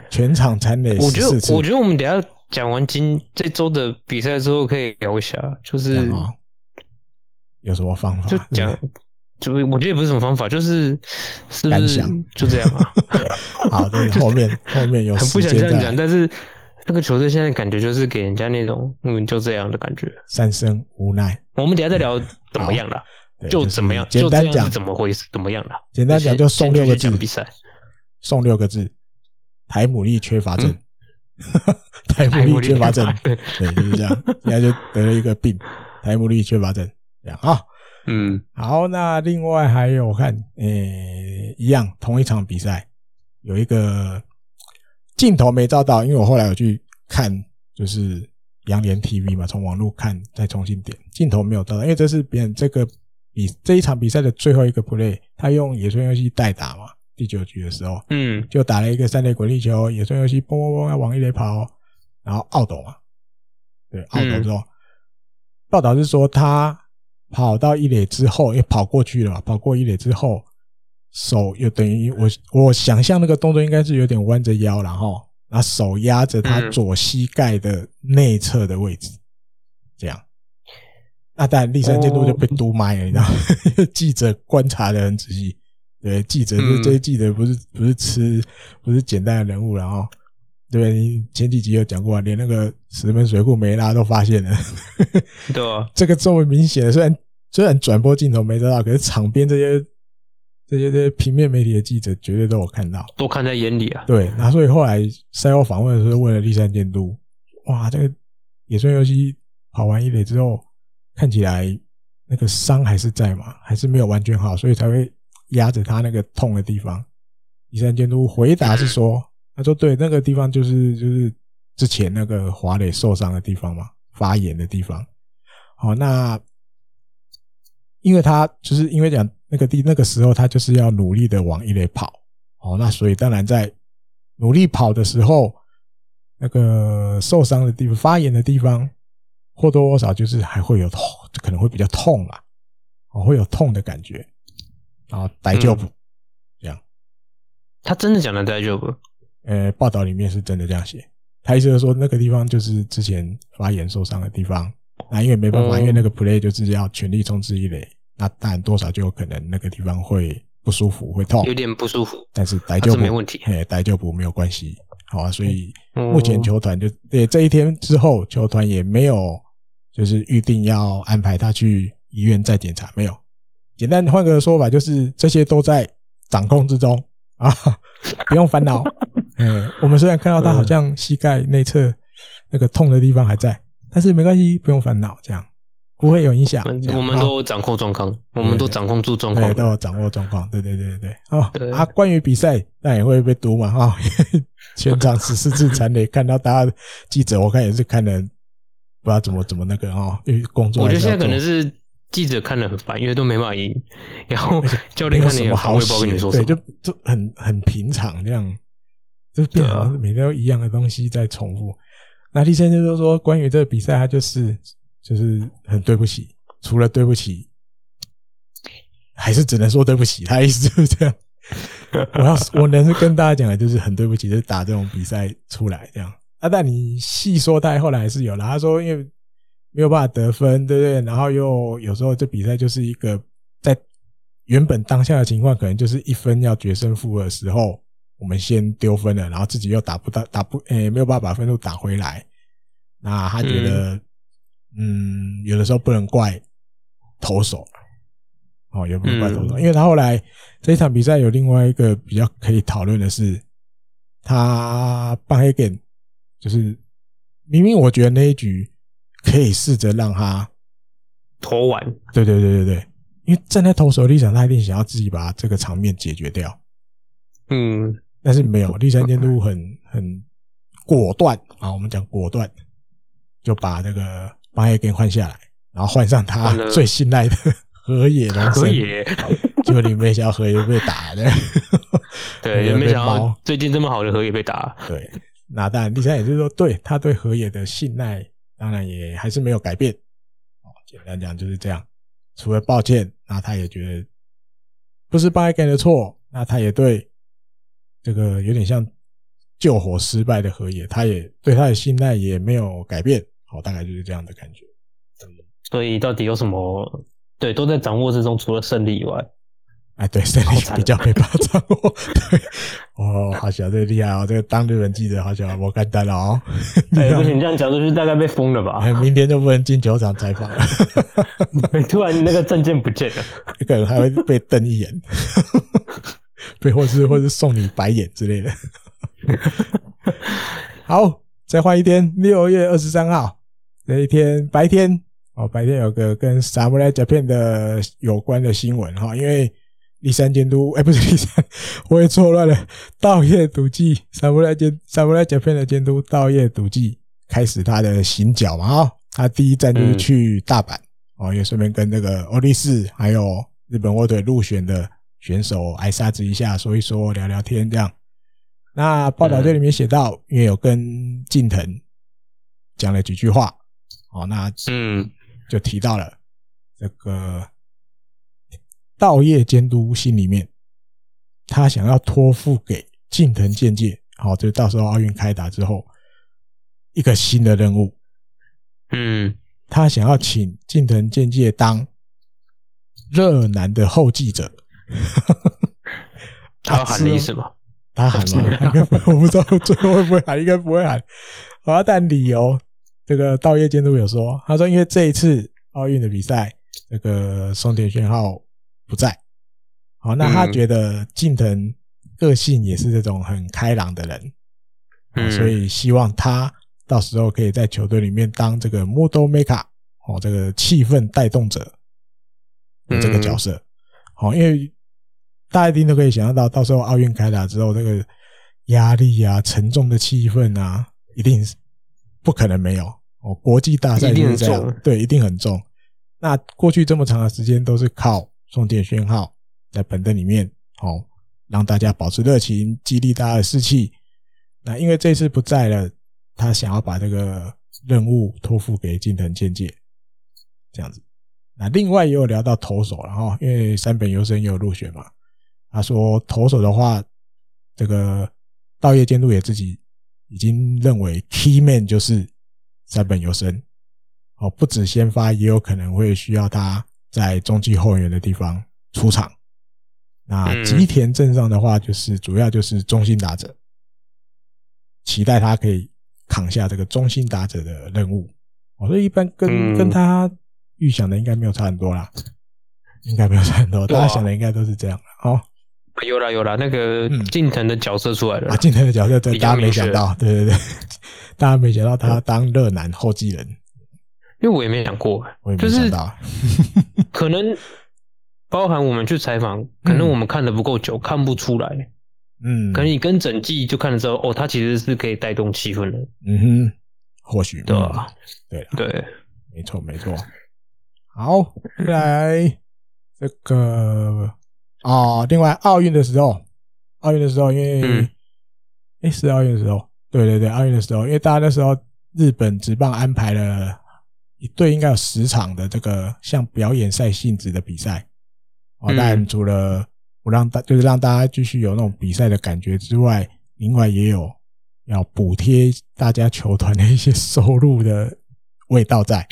全场残垒。我觉得，我觉得我们等下讲完今这周的比赛之后，可以聊一下，就是有什么方法？就讲，就我觉得也不是什么方法，就是是不是就这样啊？(laughs) 好，对，(laughs) 后面后面有很不想这样讲，但是那个球队现在感觉就是给人家那种嗯就这样的感觉，三生无奈。我们等下再聊怎么样了。就怎么样？简单讲，怎么回事？怎么样了？简单讲，就送六个字。比赛送六个字：台姆利缺乏症。(laughs) 台姆利缺乏症，对，就是这样。现在就得了一个病，(laughs) 台姆利缺乏症，这样啊。嗯，好，那另外还有我看，诶，一样同一场比赛，有一个镜头没照到，因为我后来有去看，就是杨联 TV 嘛，从网络看再重新点，镜头没有照到，因为这是别人这个。比这一场比赛的最后一个 play，他用野村游戏代打嘛，第九局的时候，嗯，就打了一个三垒滚地球，野村游戏嘣嘣嘣要往一垒跑，然后奥斗嘛，对，奥斗之后，报道是说他跑到一垒之后，又跑过去了嘛，跑过一垒之后，手又等于我我想象那个动作应该是有点弯着腰，然后拿手压着他左膝盖的内侧的位置，这样。那当然，第三监督就被督麦了，你知道吗？(laughs) 记者观察的很仔细，对，记者这这些记者不是不是吃不是简单的人物，然后对，你前几集有讲过，连那个石门水库梅拉都发现了，对啊，(laughs) 这个这么明显，虽然虽然转播镜头没得到，可是场边这些这些这些平面媒体的记者绝对都有看到，都看在眼里啊。对，那所以后来赛后访问的时候为了第三监督，哇，这个野村游戏跑完一垒之后。看起来那个伤还是在嘛，还是没有完全好，所以才会压着他那个痛的地方。医生监督回答是说：“ (clears throat) 他说对，那个地方就是就是之前那个华磊受伤的地方嘛，发炎的地方。好，那因为他就是因为讲那个地那个时候他就是要努力的往一垒跑，哦，那所以当然在努力跑的时候，那个受伤的地方、发炎的地方。”或多或少就是还会有痛，可能会比较痛啊，哦，会有痛的感觉，然后大丈夫这样。他真的讲的大丈夫？呃，报道里面是真的这样写。他意思是说那个地方就是之前发炎受伤的地方，那因为没办法，因为那个 play 就是要全力冲刺一垒，那当然多少就有可能那个地方会不舒服，会痛，有点不舒服。但是大丈夫没问题，哎，大丈夫没有关系。好啊，所以目前球团就对这一天之后，球团也没有就是预定要安排他去医院再检查，没有。简单换个说法，就是这些都在掌控之中 (laughs) 啊，不用烦恼。嗯，(laughs) 我们虽然看到他好像膝盖内侧那个痛的地方还在，但是没关系，不用烦恼，这样。不会有影响，我们都掌控状况，我们都掌控住状况，都有掌握状况。对对对对对。哦，啊，关于比赛，那也会被读嘛？哈，(laughs) 全场十四次残垒，看到大家记者，我看也是看的，不知道怎么怎么那个哦，因为工作。我觉得现在可能是记者看了很烦，因为都没办法赢，然后 (laughs) 教练看了也好，我也不知道跟你说什么，对，就就很很平常这样，就变成每天都一样的东西在重复。那第三就是说，关于这个比赛，他就是。就是很对不起，除了对不起，还是只能说对不起。他意思就是这样。(laughs) 我要我能是跟大家讲的，就是很对不起，就是打这种比赛出来这样啊。但你细说，他后来还是有了。他说，因为没有办法得分，对不对？然后又有时候这比赛就是一个在原本当下的情况，可能就是一分要决胜负的时候，我们先丢分了，然后自己又打不到，打不诶、欸，没有办法把分数打回来。那他觉得。嗯，有的时候不能怪投手，哦，也不能怪投手，因为他后来这一场比赛有另外一个比较可以讨论的是，他棒黑根就是明明我觉得那一局可以试着让他投完，对对对对对，因为站在投手立场，他一定想要自己把这个场面解决掉，嗯，但是没有，第三监督很很果断。啊，我们讲果断，就把这个。八叶给换下来，然后换上他最信赖的河野河野，(laughs) 结果你没想到河野被打的，(laughs) 对，也没想到最近这么好的河野被打，对，那当然，第三也就是说，对他对河野的信赖，当然也还是没有改变。哦，简单讲就是这样，除了抱歉，那他也觉得不是八改的错，那他也对这个有点像救火失败的河野，他也对他的信赖也没有改变。好，大概就是这样的感觉。所以到底有什么？对，都在掌握之中，除了胜利以外，哎，对，胜利比较没办法掌握。(laughs) 对，哦，好小，这个厉害哦，这个当日本记者好小，我干单了哦。(laughs) 哎，(laughs) 不行，这样讲出去大概被封了吧？哎，明天就不能进球场采访了。突然那个证件不见了，一个人还会被瞪一眼，被或是或是送你白眼之类的。好，再换一天，六月二十三号那一天白天。哦，白天有个跟 Samurai Japan 的有关的新闻哈，因为立山监督，(laughs) 哎、欸，不是立山，我也错乱了。道业笃纪 Samurai Samurai Japan 的监督道业笃纪开始他的行脚嘛啊，他第一站就是去大阪哦，也顺便跟那个欧力士还有日本卧腿入选的选手挨沙子一下，说一说，聊聊天这样。那报道这里面写到，因为有跟近藤讲了几句话，哦，那嗯。就提到了这个稻叶监督心里面，他想要托付给近藤健介，好，就到时候奥运开打之后一个新的任务。嗯，他想要请近藤健介当热男的后继者。(laughs) 他喊的意思吗？他喊吗？应 (laughs) 该我不知道最后会不会喊，应该不会喊。好，但理由。这个道业监督有说，他说因为这一次奥运的比赛，这个松田宣浩不在，好，那他觉得近藤个性也是这种很开朗的人，嗯，所以希望他到时候可以在球队里面当这个 model maker，哦，这个气氛带动者的这个角色，好，因为大家一定都可以想象到，到时候奥运开打之后，这个压力啊、沉重的气氛啊，一定是不可能没有。哦，国际大赛就是这样，对，一定很重。那过去这么长的时间都是靠松田宣号在板凳里面，哦，让大家保持热情，激励大家的士气。那因为这次不在了，他想要把这个任务托付给近藤健介，这样子。那另外也有聊到投手了哈，因为三本优生也有入选嘛。他说投手的话，这个道业监督也自己已经认为 key man 就是。三本优生，哦，不止先发，也有可能会需要他在中继后援的地方出场。那吉田镇上的话，就是主要就是中心打者，期待他可以扛下这个中心打者的任务。我说一般跟跟他预想的应该没有差很多啦，应该没有差很多，大家想的应该都是这样的。哦，有啦有啦，那个近藤的角色出来了，啊，近藤的角色对大家没想到，对对对。(laughs) 大家没想到他当热男后继人，因为我也没想过，我也没想到，(laughs) 可能包含我们去采访，可能我们看的不够久，看不出来。嗯，可能你跟整季就看了之后，哦，他其实是可以带动气氛的。嗯哼，或许对吧？对对，没错没错。好，再来这个啊，另外奥运的时候，奥运的时候，因为哎是奥运的时候。对对对，奥运的时候，因为大家那时候日本职棒安排了一队应该有十场的这个像表演赛性质的比赛，哦，但除了不让大就是让大家继续有那种比赛的感觉之外，另外也有要补贴大家球团的一些收入的味道在。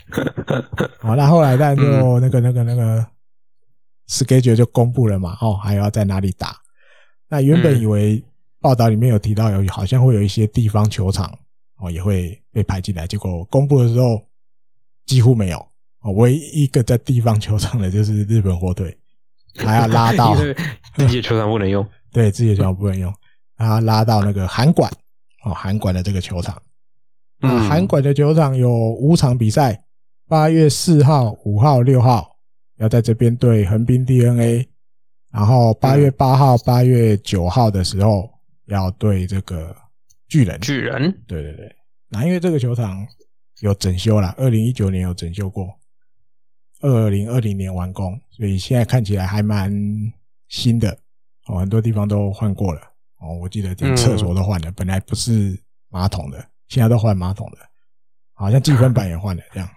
好，(laughs) 那后来但就那个那个那个 schedule 就公布了嘛，哦，还要在哪里打？那原本以为。报道里面有提到，有好像会有一些地方球场哦，也会被排进来。结果公布的时候几乎没有。哦，唯一一个在地方球场的就是日本火腿，(laughs) 还要拉到自己的球场不能用，(laughs) 对，自己的球场不能用，还要拉到那个韩馆哦，函馆的这个球场。嗯，函馆的球场有五场比赛，八月四号、五号、六号要在这边对横滨 DeNA，然后八月八号、八月九号的时候。要对这个巨人，巨人，对对对，那因为这个球场有整修了，二零一九年有整修过，二零二零年完工，所以现在看起来还蛮新的哦，很多地方都换过了哦。我记得连厕所都换了，本来不是马桶的，现在都换马桶的，好像计分板也换了这样，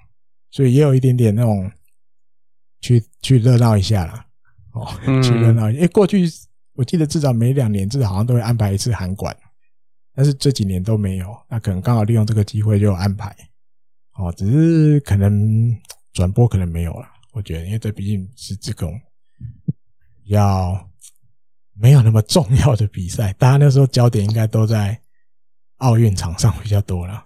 所以也有一点点那种去去热闹一下啦。哦，去热闹，因为过去我记得至少每两年至少好像都会安排一次韩馆，但是这几年都没有，那可能刚好利用这个机会就安排。哦，只是可能转播可能没有了，我觉得，因为这毕竟是这种要没有那么重要的比赛，大家那时候焦点应该都在奥运场上比较多了。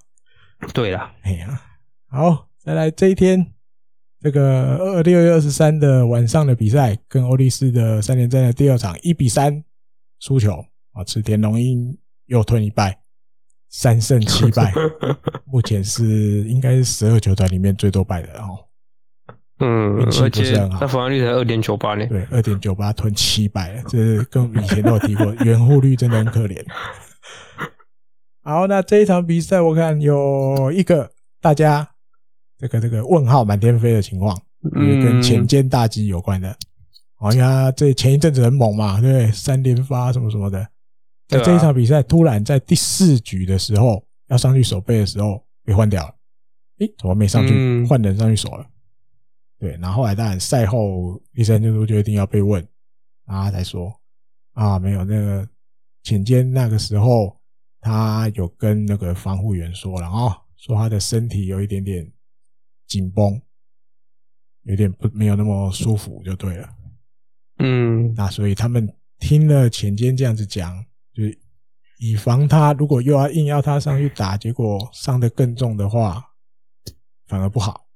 对了，哎呀，好，再来这一天，这个二六月二十三的晚上的比赛，跟欧力士的三连战的第二场一比三输球啊，池田龙鹰又吞一败。三胜七败，目前是应该是十二球团里面最多败的哦。嗯，运气不是很好，那防御率才二点九八呢。对，二点九八吞七败，这是跟以前都有提过，(laughs) 援护率真的很可怜。好，那这一场比赛我看有一个大家这个这个问号满天飞的情况，嗯，跟前间大基有关的。好像这前一阵子很猛嘛，对？三连发什么什么的。在这一场比赛，突然在第四局的时候要上去守备的时候被换掉了。诶，怎么没上去？换人上去守了。对，然后后来当然赛后第三监督就一定要被问，然后他才说啊，没有那个浅间那个时候他有跟那个防护员说了啊，说他的身体有一点点紧绷，有点不没有那么舒服就对了。嗯，那所以他们听了浅间这样子讲。就以防他如果又要硬要他上去打，结果伤得更重的话，反而不好，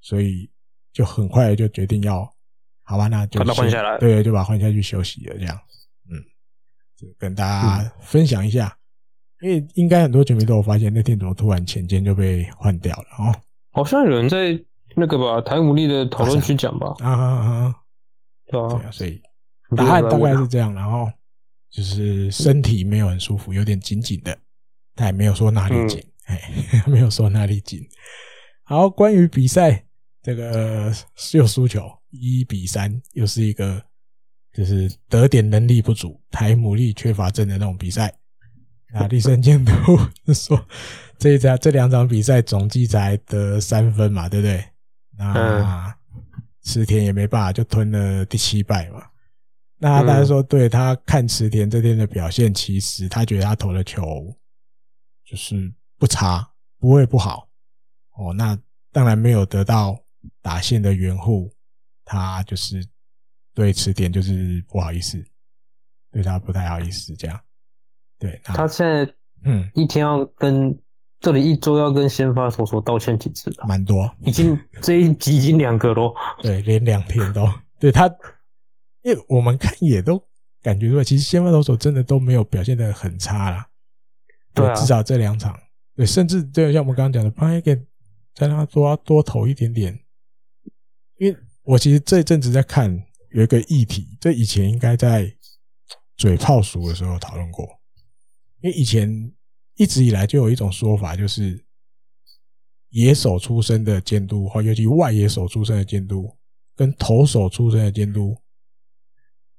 所以就很快就决定要，好吧，那就把他换下来，对，就把他换下去休息了，这样，嗯，就跟大家分享一下，因为应该很多球迷都有发现，那天怎么突然前肩就被换掉了哦？好像有人在那个吧台姆利的讨论区讲吧，啊啊啊，对啊，所以答案大概是这样，然后。就是身体没有很舒服，有点紧紧的，他也没有说哪里紧，哎、嗯，(laughs) 没有说哪里紧。好，关于比赛，这个又输球，一比三，又是一个就是得点能力不足、台姆利缺乏症的那种比赛。啊，栗山监督说，这一场这两场比赛总计才得三分嘛，对不对？那十天也没办法，就吞了第七败嘛。那他说，对他看池田这天的表现，其实他觉得他投的球就是不差，不会不好哦。那当然没有得到打线的援护，他就是对池田就是不好意思，对他不太好意思这样。对，他现在嗯，一天要跟这里一周要跟先发投手道歉几次了？蛮多，已经这一集已经两个咯。对，连两天都对他。因为我们看也都感觉出来，其实先发投手真的都没有表现的很差啦。对，至少这两场，对，甚至对，像我们刚刚讲的，潘黑给再让他多多投一点点。因为我其实这一阵子在看有一个议题，这以前应该在嘴炮熟的时候讨论过。因为以前一直以来就有一种说法，就是野手出身的监督，或尤其外野手出身的监督，跟投手出身的监督。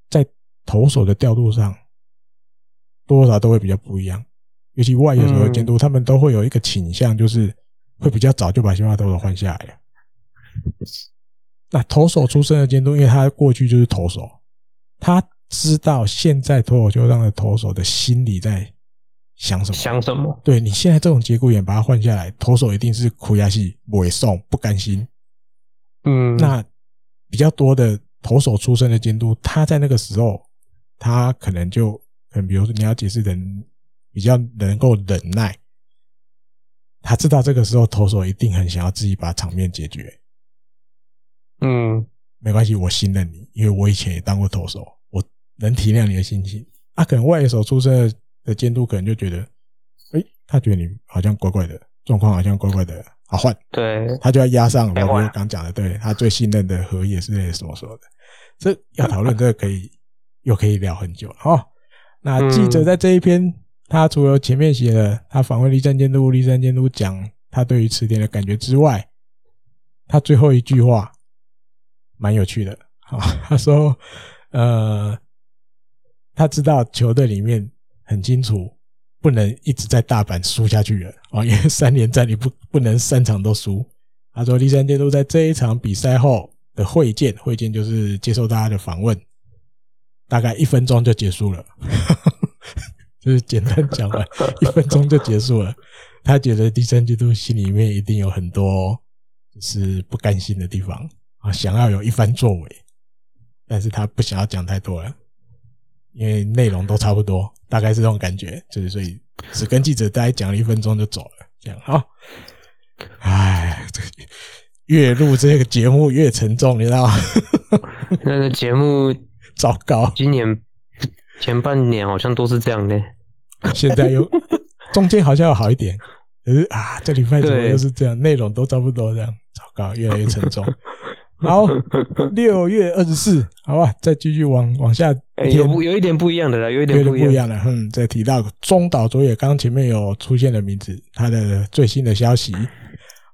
在投手的调度上，多少都会比较不一样。尤其外野手的监督，他们都会有一个倾向，就是会比较早就把先发投手换下来了。那投手出身的监督，因为他过去就是投手，他知道现在脱口秀上的投手的心里在想什么。想什么？对，你现在这种节骨眼把他换下来，投手一定是苦压戏、委送、不甘心。嗯，那比较多的。投手出身的监督，他在那个时候，他可能就，可能比如说你要解释人比较能够忍耐，他知道这个时候投手一定很想要自己把场面解决。嗯，没关系，我信任你，因为我以前也当过投手，我能体谅你的心情。啊，可能外野手出身的监督可能就觉得，哎，他觉得你好像怪怪的，状况好像怪怪的。好换，对，他就要压上我们刚讲的，对他最信任的河野是那什么什么的，这要讨论这个可以又可以聊很久哦。那记者在这一篇，他除了前面写了他访问立山监督，立山监督讲他对于词典的感觉之外，他最后一句话蛮有趣的。啊，(laughs) 他说，呃，他知道球队里面很清楚，不能一直在大阪输下去了啊，(laughs) 因为三连战你不不能三场都输。他说，第三监督在这一场比赛后的会见，会见就是接受大家的访问，大概一分钟就结束了，(laughs) 就是简单讲完，(laughs) 一分钟就结束了。他觉得第三监督心里面一定有很多就是不甘心的地方啊，想要有一番作为。但是他不想要讲太多了，因为内容都差不多，大概是这种感觉，就是所以只跟记者大概讲了一分钟就走了，这样好。哎，越录这个节目越沉重，你知道吗？(laughs) 那个节目糟糕，今年前半年好像都是这样的，现在又中间好像要好一点，可是啊，这礼拜怎么又是这样？内容都差不多这样，糟糕，越来越沉重。好，六月二十四，好吧，再继续往往下有有一点不一样的啦，有一点不一样的。嗯，再提到中岛卓也，刚刚前面有出现的名字，他的最新的消息。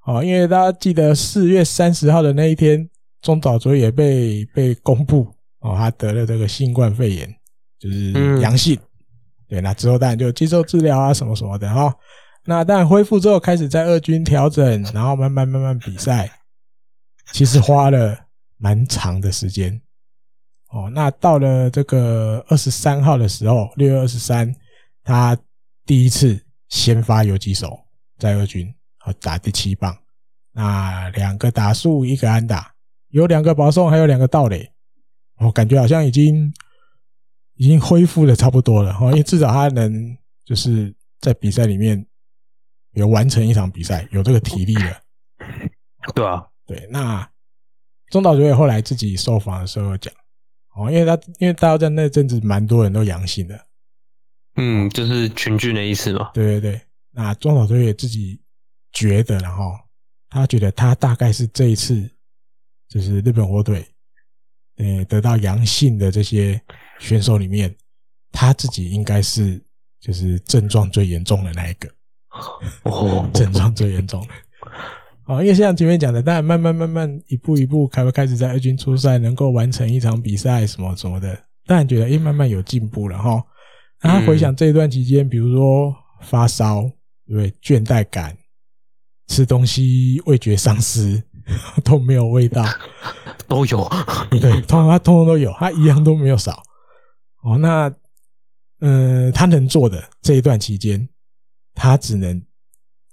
哦，因为大家记得四月三十号的那一天，中岛卓也被被公布哦，他得了这个新冠肺炎，就是阳性。对，那之后当然就接受治疗啊，什么什么的哈。那当然恢复之后，开始在二军调整，然后慢慢慢慢比赛。其实花了蛮长的时间哦。那到了这个二十三号的时候，六月二十三，他第一次先发游击手在二军，和打第七棒。那两个打数，一个安打，有两个保送，还有两个盗垒。我感觉好像已经已经恢复的差不多了哦，因为至少他能就是在比赛里面有完成一场比赛，有这个体力了。对啊。对，那中岛卓也后来自己受访的时候讲，哦，因为他因为大家在那阵子蛮多人都阳性的，嗯，就是群聚的意思嘛。对对对，那中岛卓也自己觉得，然后他觉得他大概是这一次就是日本火腿，呃，得到阳性的这些选手里面，他自己应该是就是症状最严重的那一个，哦，(laughs) 症状最严重的。哦，因为像前面讲的，当然慢慢慢慢一步一步，开开始在二军出赛，能够完成一场比赛什么什么的，当然觉得诶、欸、慢慢有进步了哈。那他回想这一段期间，比如说发烧，对，倦怠感，吃东西味觉丧失都没有味道，(laughs) 都有，对，通常他通通都有，他一样都没有少。哦，那嗯，他能做的这一段期间，他只能。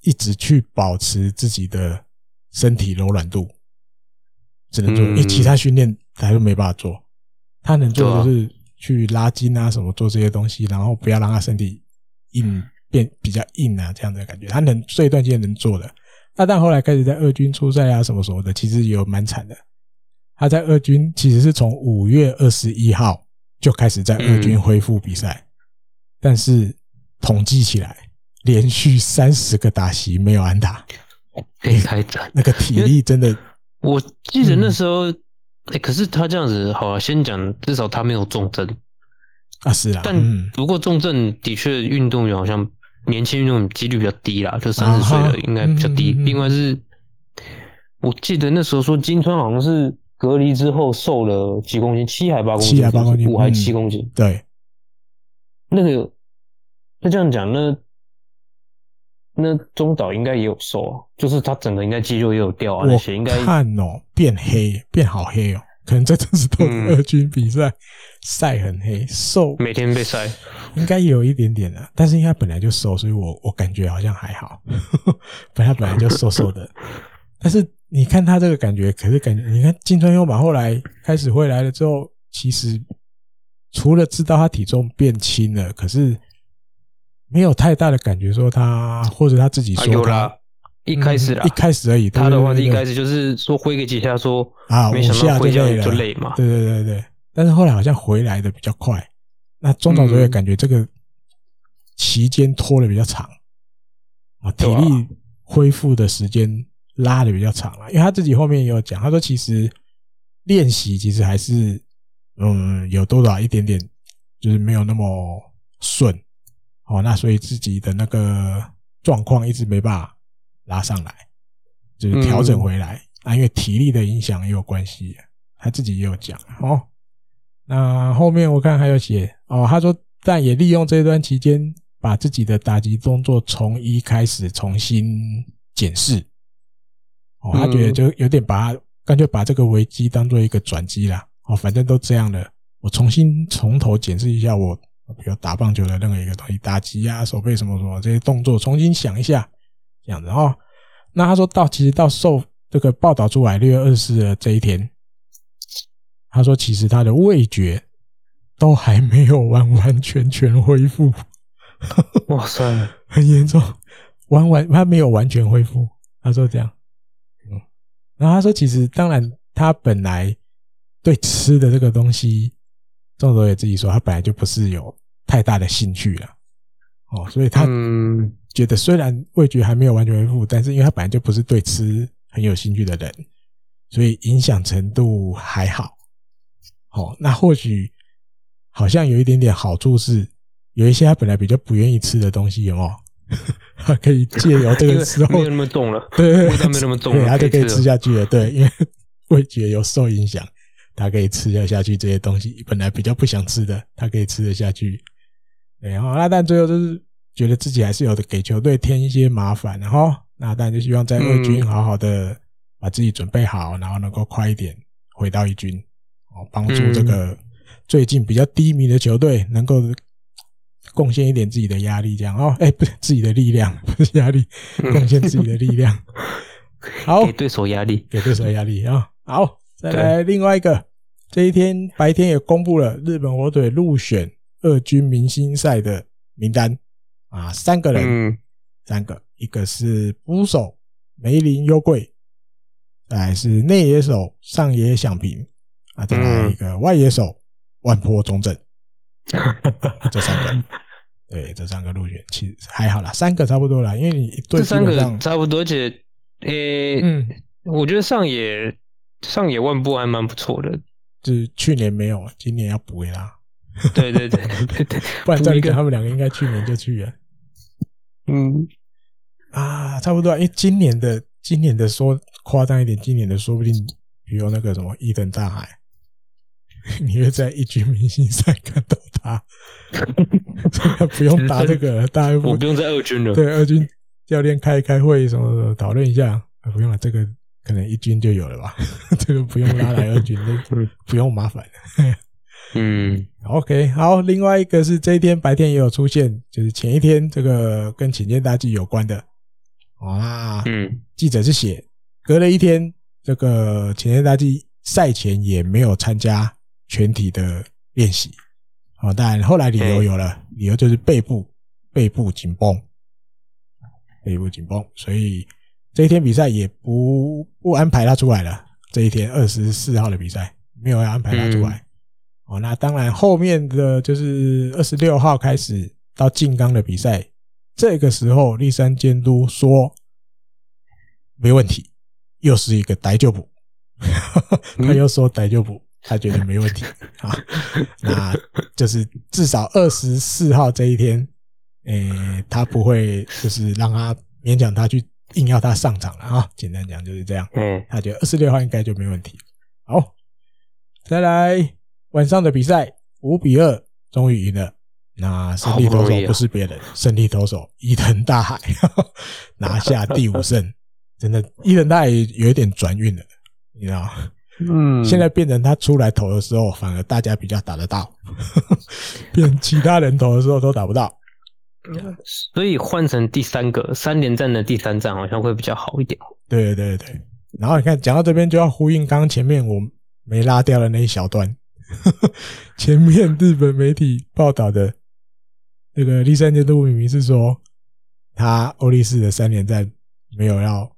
一直去保持自己的身体柔软度，只能做，因为其他训练他都没办法做。他能做的就是去拉筋啊，什么做这些东西，然后不要让他身体硬变比较硬啊，这样的感觉。他能这一段时间能做的。那但后来开始在二军出赛啊，什么什么的，其实也有蛮惨的。他在二军其实是从五月二十一号就开始在二军恢复比赛，但是统计起来。连续三十个打席没有安打，哎，太惨！那个体力真的，我记得那时候，哎、嗯，可是他这样子，好了，先讲，至少他没有重症啊，是啊。但不过重症的确，运动员好像年轻运动员几率比较低啦，就三十岁了应该比较低。另外是，我记得那时候说金川好像是隔离之后瘦了几公斤，七还八公斤，七还八公斤，五还七公斤。对，那个那这样讲那。那中岛应该也有瘦啊，就是他整个应该肌肉也有掉啊，那些应该看哦，变黑，变好黑哦，可能这阵子都二军比赛晒很黑，瘦每天被晒，应该有一点点的，但是应该本来就瘦，所以我我感觉好像还好，(laughs) 本来本来就瘦瘦的，但是你看他这个感觉，可是感觉你看金川优马后来开始回来了之后，其实除了知道他体重变轻了，可是。没有太大的感觉，说他或者他自己说他、啊、有啦，一开始啦，嗯、一开始而已。他的话是一开始就是说挥个几下说，啊，没想到挥这样就累嘛。对对对对，但是后来好像回来的比较快。那中岛卓也感觉这个期间拖的比较长啊，体力恢复的时间拉的比较长了。因为他自己后面也有讲，他说其实练习其实还是嗯有多少一点点，就是没有那么顺。哦，那所以自己的那个状况一直没办法拉上来，就是调整回来。啊、因为体力的影响也有关系，他自己也有讲哦。那后面我看还有写哦，他说但也利用这段期间，把自己的打击动作从一开始重新检视。哦，他觉得就有点把他干脆把这个危机当做一个转机啦。哦，反正都这样了，我重新从头检视一下我，比如打棒球的任何一个东西，打击啊、手背什么什么这些动作，重新想一下，这样子哦。那他说到，其实到受这个报道出来六月二十四的这一天，他说其实他的味觉都还没有完完全全恢复。(laughs) 哇塞，很严重，完完他没有完全恢复。他说这样，嗯，然后他说其实当然他本来对吃的这个东西，仲佐也自己说他本来就不是有太大的兴趣了，哦，所以他嗯。觉得虽然味觉还没有完全恢复，但是因为他本来就不是对吃很有兴趣的人，所以影响程度还好。哦，那或许好像有一点点好处是，有一些他本来比较不愿意吃的东西，有没有？他 (laughs) 可以借由这个 (laughs) 时候没有那么重了，(laughs) 对，味道没那么重了，他就可以吃下去了。对，因为味觉有受影响，他可以吃得下去这些东西，本来比较不想吃的，他可以吃得下去。然后那但最后就是。觉得自己还是有的给球队添一些麻烦，然后那但就希望在二军好好的把自己准备好，然后能够快一点回到一军，哦，帮助这个最近比较低迷的球队能够贡献一点自己的压力，这样。哦，哎，不是自己的力量，不是压力，贡献自己的力量，(laughs) 好，给对手压力，给对手压力啊，好，再来另外一个，这一天白天也公布了日本火腿入选二军明星赛的名单。啊，三个人，嗯、三个，一个是捕手梅林优贵，再来是内野手上野响平，啊，再来一个外野手万坡中正，(laughs) 这三个，对，这三个入选其实还好啦，三个差不多啦，因为你一对这三个差不多，而且，诶、欸，嗯，我觉得上野上野万步还蛮不错的，就是去年没有，今年要补回啦，对对对对对，(laughs) 不然这个。他们两个应该去年就去了。嗯。啊，差不多，因为今年的今年的说夸张一点，今年的说不定，比如那个什么伊藤大海，(laughs) 你会在一军明星赛看到他，(laughs) 不用打这个，大家我不用在二军了，对，二军教练开一开会什么什么讨论一下，不用了，这个可能一军就有了吧，这个不用拉来二军，不用麻烦。嗯，OK，好，另外一个是这一天白天也有出现，就是前一天这个跟浅见大计有关的。啊，嗯，记者是写隔了一天，这个浅见大计赛前也没有参加全体的练习，啊，但后来理由有了，理由就是背部背部紧绷，背部紧绷，所以这一天比赛也不不安排他出来了，这一天二十四号的比赛没有要安排他出来。哦，那当然，后面的就是二十六号开始到静冈的比赛，这个时候立山监督说没问题，又是一个逮就补，(laughs) 他又说逮就补，他觉得没问题啊，那就是至少二十四号这一天，诶，他不会就是让他勉强他去硬要他上场了啊，简单讲就是这样，嗯，他觉得二十六号应该就没问题，好，再来。晚上的比赛五比二，终于赢了。那胜利投手不是别人，胜利投手伊藤大海 (laughs) 拿下第五胜。真的，伊藤大海有一点转运了，你知道吗？嗯，现在变成他出来投的时候，反而大家比较打得到；(laughs) 变其他人投的时候都打不到。所以换成第三个三连战的第三战，好像会比较好一点。对对对。然后你看，讲到这边就要呼应刚刚前面我没拉掉的那一小段。(laughs) 前面日本媒体报道的那个立山监督明明是说，他欧力士的三连战没有要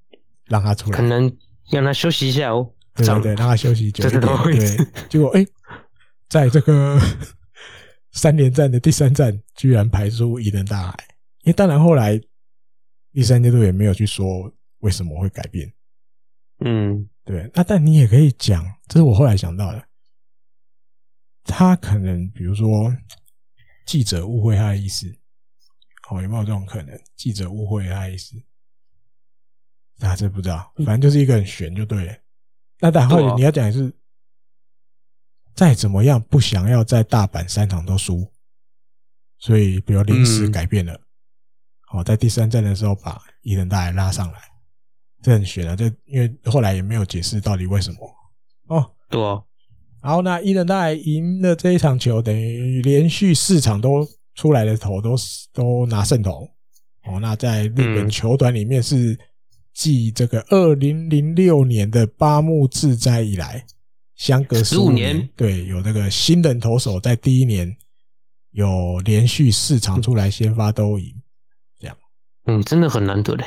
让他出来，可能让他休息一下哦。对对对，让他休息久一点。对，结果哎，在这个 (laughs) 三连战的第三战，居然排出伊藤大海。因为当然后来第三阶段也没有去说为什么会改变。嗯，对。那但你也可以讲，这是我后来想到的。他可能比如说记者误会他的意思，哦，有没有这种可能？记者误会他的意思，啊这不知道，反正就是一个很悬就对了。那但后来你要讲的是再怎么样不想要在大阪三场都输，所以比如临时改变了，好、嗯、在第三站的时候把伊藤大海拉上来，这很悬啊！这因为后来也没有解释到底为什么哦。对啊，然后那伊藤大赢了这一场球，等于连续四场都出来的头都都拿胜投哦。那在日本球团里面是继这个二零零六年的八木智哉以来。相隔十五年，年，对，有这个新人投手在第一年有连续四场出来先发都赢，这样，嗯，真的很难得嘞。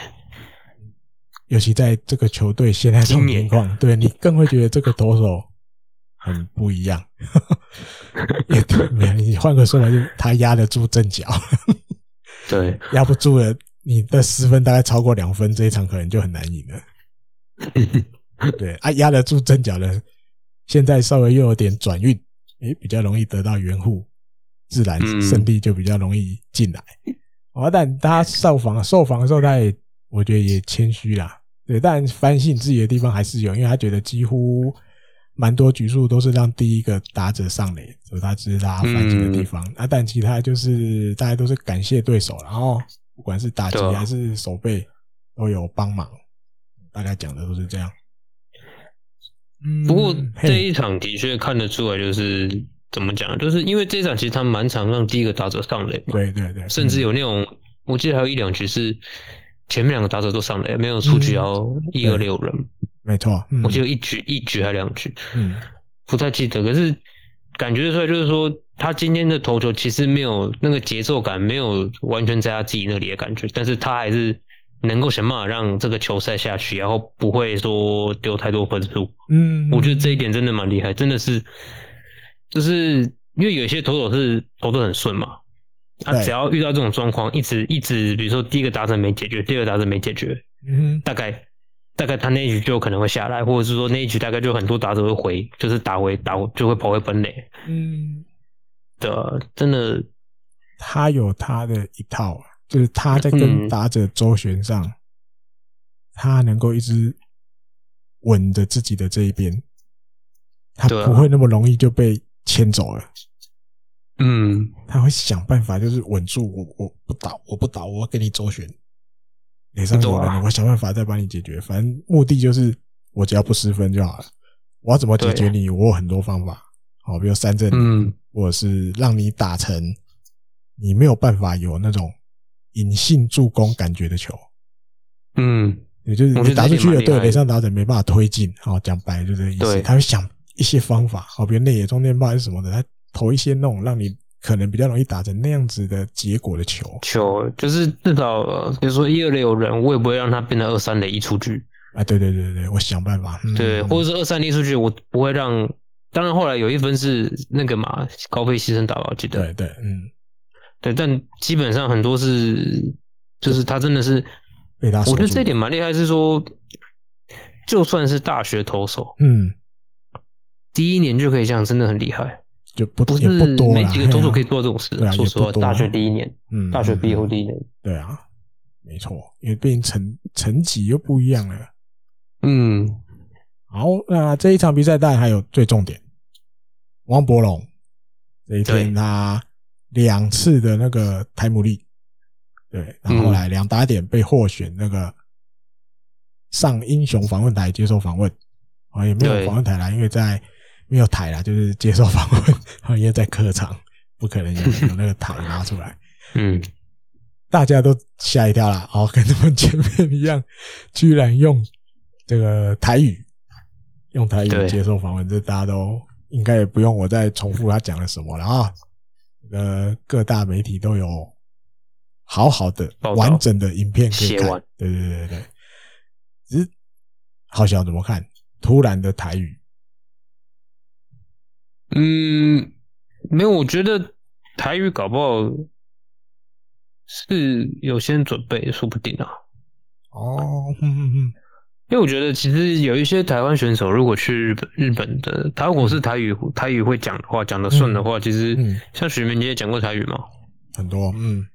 尤其在这个球队现在这种情况，对你更会觉得这个投手很不一样。也对，你换个说法，就是他压得住阵脚，对，(laughs) 压不住了，你的失分大概超过两分，这一场可能就很难赢了。(laughs) 对，啊，压得住阵脚的。现在稍微又有点转运，诶，比较容易得到援护，自然胜利就比较容易进来。哦，但他受访受访的时候，他也我觉得也谦虚啦，对，但反省自己的地方还是有，因为他觉得几乎蛮多局数都是让第一个打者上垒，所以他只是拉反击的地方。啊，但其他就是大家都是感谢对手，然后不管是打击还是守备都有帮忙，大概讲的都是这样。嗯不过这一场的确看得出来，就是怎么讲，就是因为这一场其实他蛮常让第一个打者上垒，对对对，甚至有那种，我记得还有一两局是前面两个打者都上垒，没有出局然后一二六人，没错，我记得一局一局还两局，嗯，不太记得，可是感觉出来就是说他今天的投球其实没有那个节奏感，没有完全在他自己那里的感觉，但是他还是。能够想办法让这个球赛下去，然后不会说丢太多分数。嗯，我觉得这一点真的蛮厉害，真的是，就是因为有些投手是投的很顺嘛，他只要遇到这种状况，一直一直，比如说第一个打者没解决，第二个打者没解决，嗯，大概大概他那一局就可能会下来，或者是说那一局大概就很多打者会回，就是打回打就会跑回本垒。嗯，的真的，他有他的一套。就是他在跟打者周旋上，嗯、他能够一直稳着自己的这一边，他不会那么容易就被牵走了。嗯，他会想办法，就是稳住我，我不倒，我不倒，我要跟你周旋。脸上有人，我想办法再帮你解决。反正目的就是我只要不失分就好了。我要怎么解决你？我有很多方法。好，比如三振，嗯，或者是让你打成你没有办法有那种。隐性助攻感觉的球，嗯，也就是你打出去了，对，垒上打者没办法推进，好，讲白就这个意思。他会想一些方法，好，比如内野中电棒还是什么的，他投一些那种让你可能比较容易打成那样子的结果的球。球就是至少，比如说一二垒有人，我也不会让他变成二三垒一出局。啊，对对对对，我想办法。嗯、对，或者是二三垒一出局，我不会让。当然后来有一分是那个嘛，高飞牺牲打吧，我记得。对对，嗯。对，但基本上很多是，就是他真的是被他。我觉得这一点蛮厉害，是说，就算是大学投手，嗯，第一年就可以这样，真的很厉害。就不不是没几个投手可以做这种事。说实话，大学第一年，嗯，大学毕业后第一年，对啊，没错，因为毕竟成成绩又不一样了。嗯，好，那这一场比赛当然还有最重点，王柏融这一天他。两次的那个台姆利，对，然后后来两打点被获选那个上英雄访问台接受访问，啊，也没有访问台啦，因为在没有台啦，就是接受访问，因为在客场不可能有有那个台拿出来，嗯，大家都吓一跳啦，哦，跟他们前面一样，居然用这个台语，用台语接受访问，这大家都应该也不用我再重复他讲了什么了啊。呃，各大媒体都有好好的完整的影片可以看。对对对对，只是好想怎么看？突然的台语，嗯，没有，我觉得台语搞不好是有些准备，说不定啊。哦，嗯嗯嗯。因为我觉得，其实有一些台湾选手，如果去日本，日本的他如果是台语，台语会讲的话，讲的顺的话，其实像许明杰也讲过台语嘛，很多，嗯，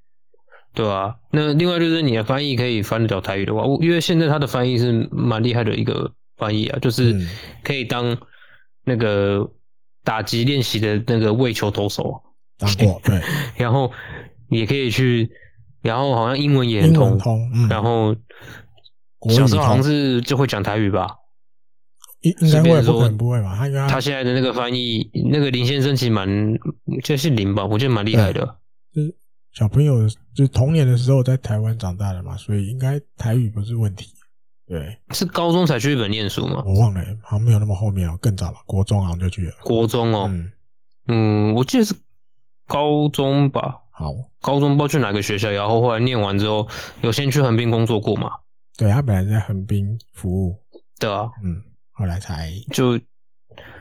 对啊。那另外就是你的翻译可以翻得了台语的话，因为现在他的翻译是蛮厉害的一个翻译啊，就是可以当那个打击练习的那个喂球投手，打过 (laughs) 对，然后也可以去，然后好像英文也很通，通嗯、然后小时候好像是就会讲台语吧，应应该会不可能不会吧？他他。现在的那个翻译，那个林先生其实蛮，就是林吧，我觉得蛮厉害的。就是小朋友就童年的时候在台湾长大的嘛，所以应该台语不是问题。对，是高中才去日本念书吗？我忘了，好像没有那么后面哦，更早了，国中好像就去了。国中哦，嗯，嗯，我记得是高中吧。好，高中不知道去哪个学校，然后后来念完之后，有先去横滨工作过嘛？对，他本来在横滨服务。对啊，嗯，后来才就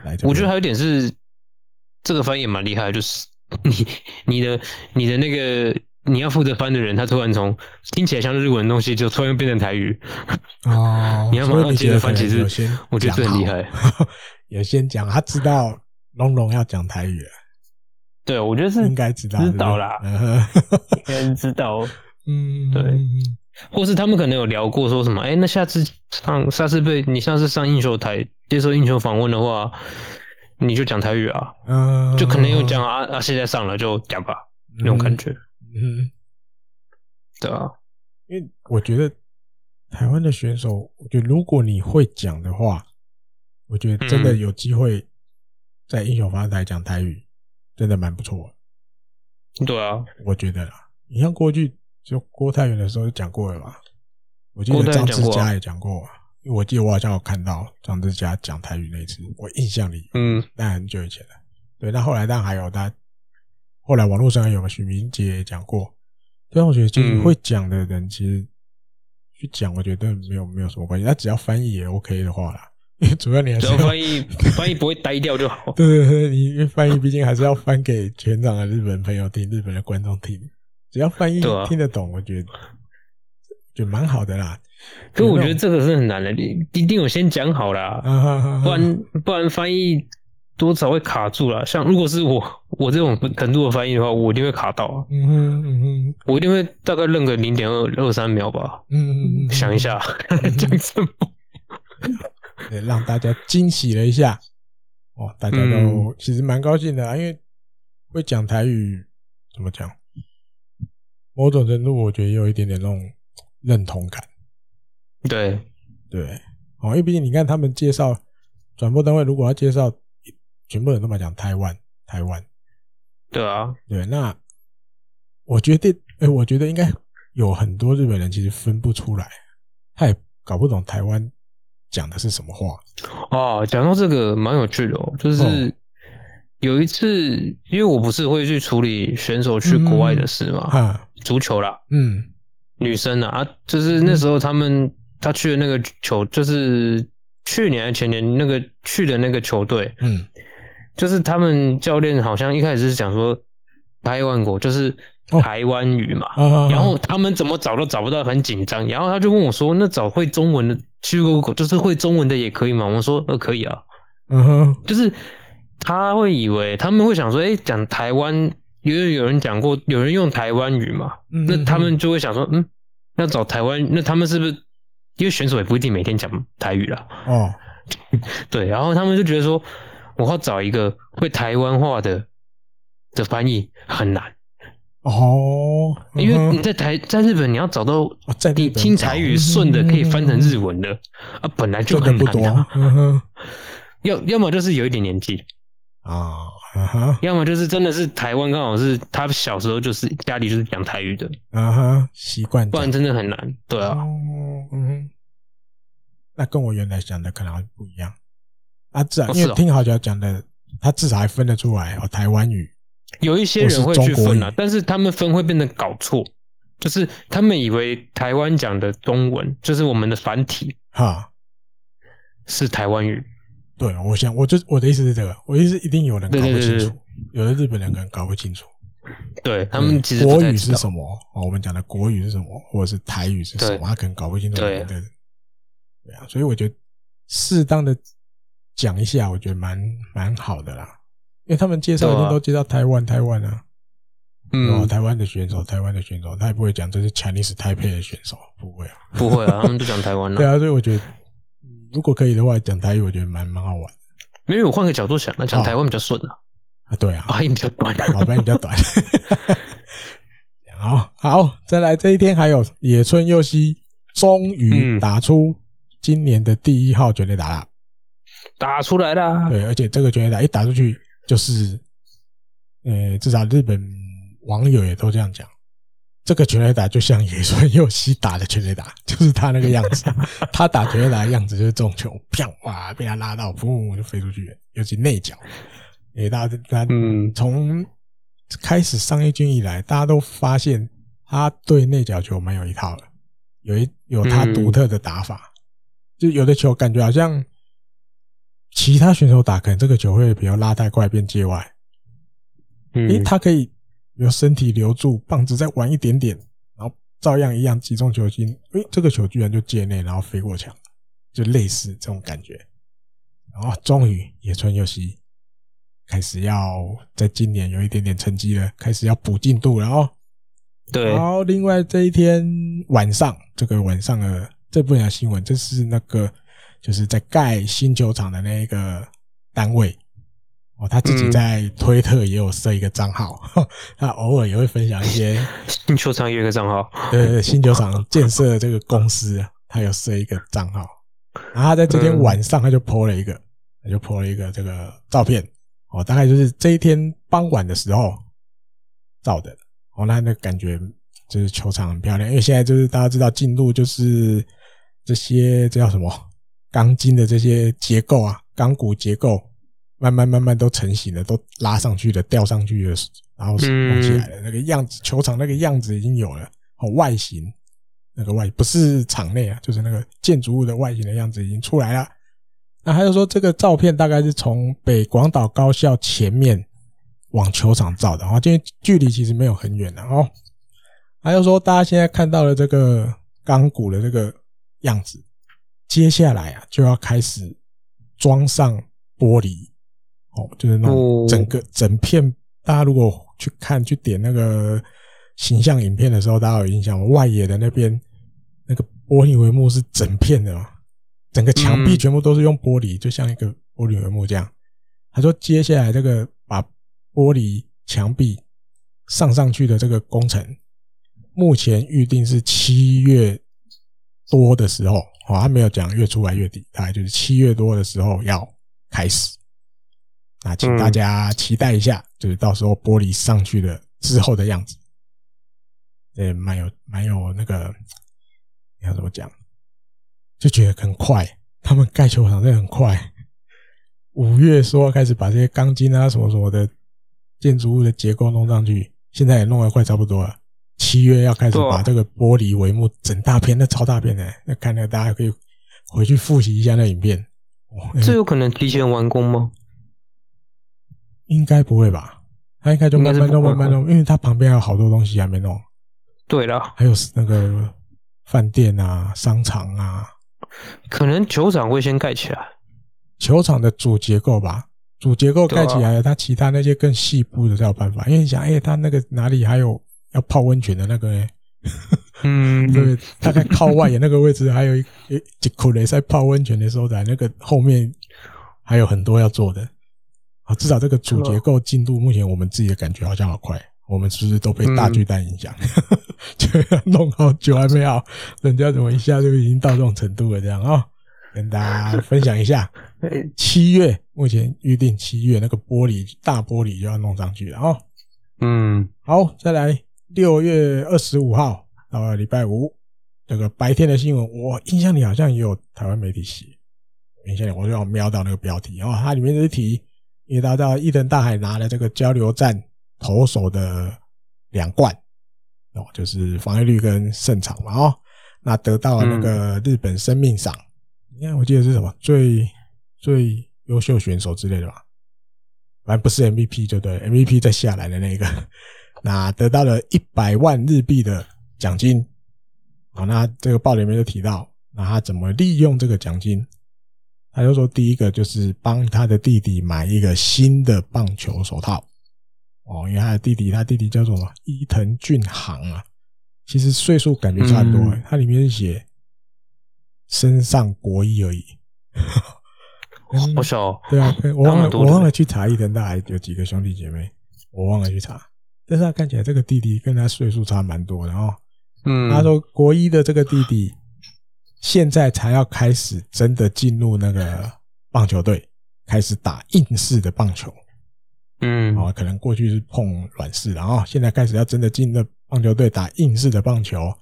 来。我觉得还有一点是，这个翻译也蛮厉害，就是你你的你的那个。你要负责翻的人，他突然从听起来像日文的东西，就突然变成台语。哦，(laughs) 你要马上接着翻，其实我觉得这很厉害。有先讲，他知道龙龙要讲台语了。对，我觉得是应该知道，知道啦，(laughs) 应该知道。嗯，对。或是他们可能有聊过，说什么？哎、欸，那下次上下次被你下次上映秀台接受映秀访问的话，你就讲台语啊。嗯，就可能有讲啊啊，现在上了就讲吧，那种感觉。嗯，对啊，因为我觉得台湾的选手，我觉得如果你会讲的话，我觉得真的有机会在英雄访问台讲台语，真的蛮不错的。对啊，我觉得啦，你像过去就郭泰源的时候就讲过了吧？我记得张志佳也讲过，因为我记得我好像有看到张志佳讲台语那一次，我印象里，嗯，但很久以前了。对，那后来当然还有他。后来网络上有个许明杰也讲过，但我觉得其实会讲的人其实去讲，我觉得没有没有什么关系，他只要翻译也 OK 的话啦。因 (laughs) 为主要你还是要翻译，(laughs) 翻译不会呆掉就好。对对对，你因为翻译毕竟还是要翻给全场的日本朋友听，日本的观众听。只要翻译听得懂，我觉得就蛮好的啦。可我觉得这个是很难的，你一定有先讲好啦，不然不然翻译。多少会卡住了，像如果是我我这种程度的翻译的话，我一定会卡到。嗯哼嗯哼，我一定会大概愣个零点二二三秒吧。嗯嗯嗯，想一下讲什么，对，让大家惊喜了一下。哦，大家都其实蛮高兴的啊，因为会讲台语，怎么讲？某种程度我觉得也有一点点那种认同感。对对，哦，因为毕竟你看他们介绍转播单位，如果要介绍。全部人都嘛讲台湾，台湾，对啊，对，那我觉得，哎、欸，我觉得应该有很多日本人其实分不出来，他也搞不懂台湾讲的是什么话。哦，讲到这个蛮有趣的哦，就是有一次，因为我不是会去处理选手去国外的事嘛，嗯、足球啦，嗯，女生啊，啊，就是那时候他们他去的那个球，就是去年还前年那个去的那个球队，嗯。就是他们教练好像一开始是讲说台湾国就是台湾语嘛，然后他们怎么找都找不到，很紧张。然后他就问我说：“那找会中文的去过，就是会中文的也可以吗？”我说：“呃，可以啊。”嗯哼，就是他会以为他们会想说：“哎，讲台湾，因为有人讲过，有人用台湾语嘛，那他们就会想说：嗯，要找台湾，那他们是不是因为选手也不一定每天讲台语啦？哦，(laughs) 对，然后他们就觉得说。我要找一个会台湾话的的翻译很难。哦，因为你在台在日本你要找到你听台语顺的可以翻成日文的啊，本来就很难。要要么就是有一点年纪。啊，要么就是真的是台湾刚好是他小时候就是家里就是讲台语的。啊哈，习惯，不然真的很难。对啊，嗯，那跟我原来想的可能不一样。啊，至少因为听好像讲的，他至少还分得出来哦。台湾语有一些人会去分啊，但是他们分会变得搞错，就是他们以为台湾讲的中文就是我们的繁体哈，是台湾语。对，我想我就我的意思是这个，我意思一定有人搞不清楚，有的日本人可能搞不清楚。对他们其实国语是什么？哦，我们讲的国语是什么，或者是台语是什么？他可能搞不清楚。对对对啊，所以我觉得适当的。讲一下，我觉得蛮蛮好的啦，因为他们介绍一定都介绍台湾，台湾啊，嗯，台湾的选手，台湾的选手，他也不会讲这是 Chinese Taipei 的选手，不会啊，不会啊，他们都讲台湾的。(laughs) 对啊，所以我觉得如果可以的话，讲台语我觉得蛮蛮好玩。因为我换个角度想，那讲台湾比较顺啊。啊，对啊，发音比较短，(laughs) 发音比较短。(laughs) 好好，再来这一天还有野村佑希终于打出今年的第一号全垒打了，打出来了。对，而且这个全垒打一打出去，就是，呃，至少日本网友也都这样讲，这个全垒打就像野村佑希打的全垒打，(laughs) 就是他那个样子，(laughs) 他打全垒打的样子就是这种球，啪哇被他拉到，噗就飞出去了，尤其内角，诶，大家他嗯。从。开始上一军以来，大家都发现他对内角球蛮有一套的，有一有他独特的打法，就有的球感觉好像其他选手打，可能这个球会比较拉太快变界外，嗯诶，他可以有身体留住，棒子再晚一点点，然后照样一样击中球心，诶，这个球居然就界内，然后飞过墙，就类似这种感觉，然后终于野村佑希。开始要在今年有一点点成绩了，开始要补进度了哦。对，然后另外这一天晚上，这个晚上的这部分新闻，这是那个就是在盖新球场的那一个单位哦，他自己在推特也有设一个账号，嗯、(laughs) 他偶尔也会分享一些 (laughs) 新球场有一个账号，对对，新球场建设这个公司，他有设一个账号，然后他在这天晚上他就 po 了一个，他就 po 了一个这个照片。哦，大概就是这一天傍晚的时候照的。哦，那那感觉就是球场很漂亮，因为现在就是大家知道进入就是这些这叫什么钢筋的这些结构啊，钢骨结构慢慢慢慢都成型了，都拉上去了，吊上去了，然后弄起来了，那个样子，球场那个样子已经有了。哦，外形那个外不是场内啊，就是那个建筑物的外形的样子已经出来了。那还有说，这个照片大概是从北广岛高校前面往球场照的，然后因为距离其实没有很远的哦。还有说，大家现在看到的这个钢骨的这个样子，接下来啊就要开始装上玻璃哦，就是那种整个整片。大家如果去看去点那个形象影片的时候，大家有印象吗？外野的那边那个玻璃帷幕是整片的嘛。整个墙壁全部都是用玻璃，就像一个玻璃帷幕这样。他说，接下来这个把玻璃墙壁上上去的这个工程，目前预定是七月多的时候，哦，他没有讲月出来月底，大概就是七月多的时候要开始。那请大家期待一下，就是到时候玻璃上去的之后的样子。对，蛮有蛮有那个，你要怎么讲？就觉得很快，他们盖球场真的很快。五月说要开始把这些钢筋啊什么什么的建筑物的结构弄上去，现在也弄得快差不多了。七月要开始把这个玻璃帷幕整大片，那超大片的，那看来大家可以回去复习一下那影片。这有可能提前完工吗？应该不会吧？他应该就慢慢弄，慢慢弄，因为他旁边还有好多东西还没弄。对了，还有那个饭店啊、商场啊。可能球场会先盖起来，球场的主结构吧，主结构盖起来了，它其他那些更细部的才有办法。因为你想，哎，它那个哪里还有要泡温泉的那个呢？嗯，(laughs) 对，大概靠外野那个位置还有一一几口雷在泡温泉的时候，在那个后面还有很多要做的。啊，至少这个主结构进度，目前我们自己的感觉好像好快。我们是不是都被大巨蛋影响？嗯、(laughs) 就要弄好久还没好，人家怎么一下就已经到这种程度了？这样啊、哦，跟大家分享一下。(laughs) 七月目前预定七月那个玻璃大玻璃就要弄上去了啊、哦。嗯，好，再来六月二十五号到礼拜五这个白天的新闻，我印象里好像也有台湾媒体写。印象里我就要瞄到那个标题啊、哦，它里面的题，因为大家知道伊藤大海拿了这个交流站。投手的两冠哦，就是防御率跟胜场嘛哦，那得到了那个日本生命赏，你看我记得是什么最最优秀选手之类的吧，反正不是 MVP 就对，MVP 再下来的那个，那得到了一百万日币的奖金，好，那这个报里面就提到，那他怎么利用这个奖金？他就说第一个就是帮他的弟弟买一个新的棒球手套。哦，因为他的弟弟，他弟弟叫做什么？伊藤俊航啊，其实岁数感觉差不多，欸。他里面是写身上国一而已。好小。对啊，(laughs) 我忘了，我忘了去查伊藤大海有几个兄弟姐妹，我忘了去查。但是他看起来这个弟弟跟他岁数差蛮多的哦。嗯，他说国一的这个弟弟现在才要开始真的进入那个棒球队，开始打硬式的棒球。嗯，哦，可能过去是碰软式，然后现在开始要真的进那棒球队打硬式的棒球。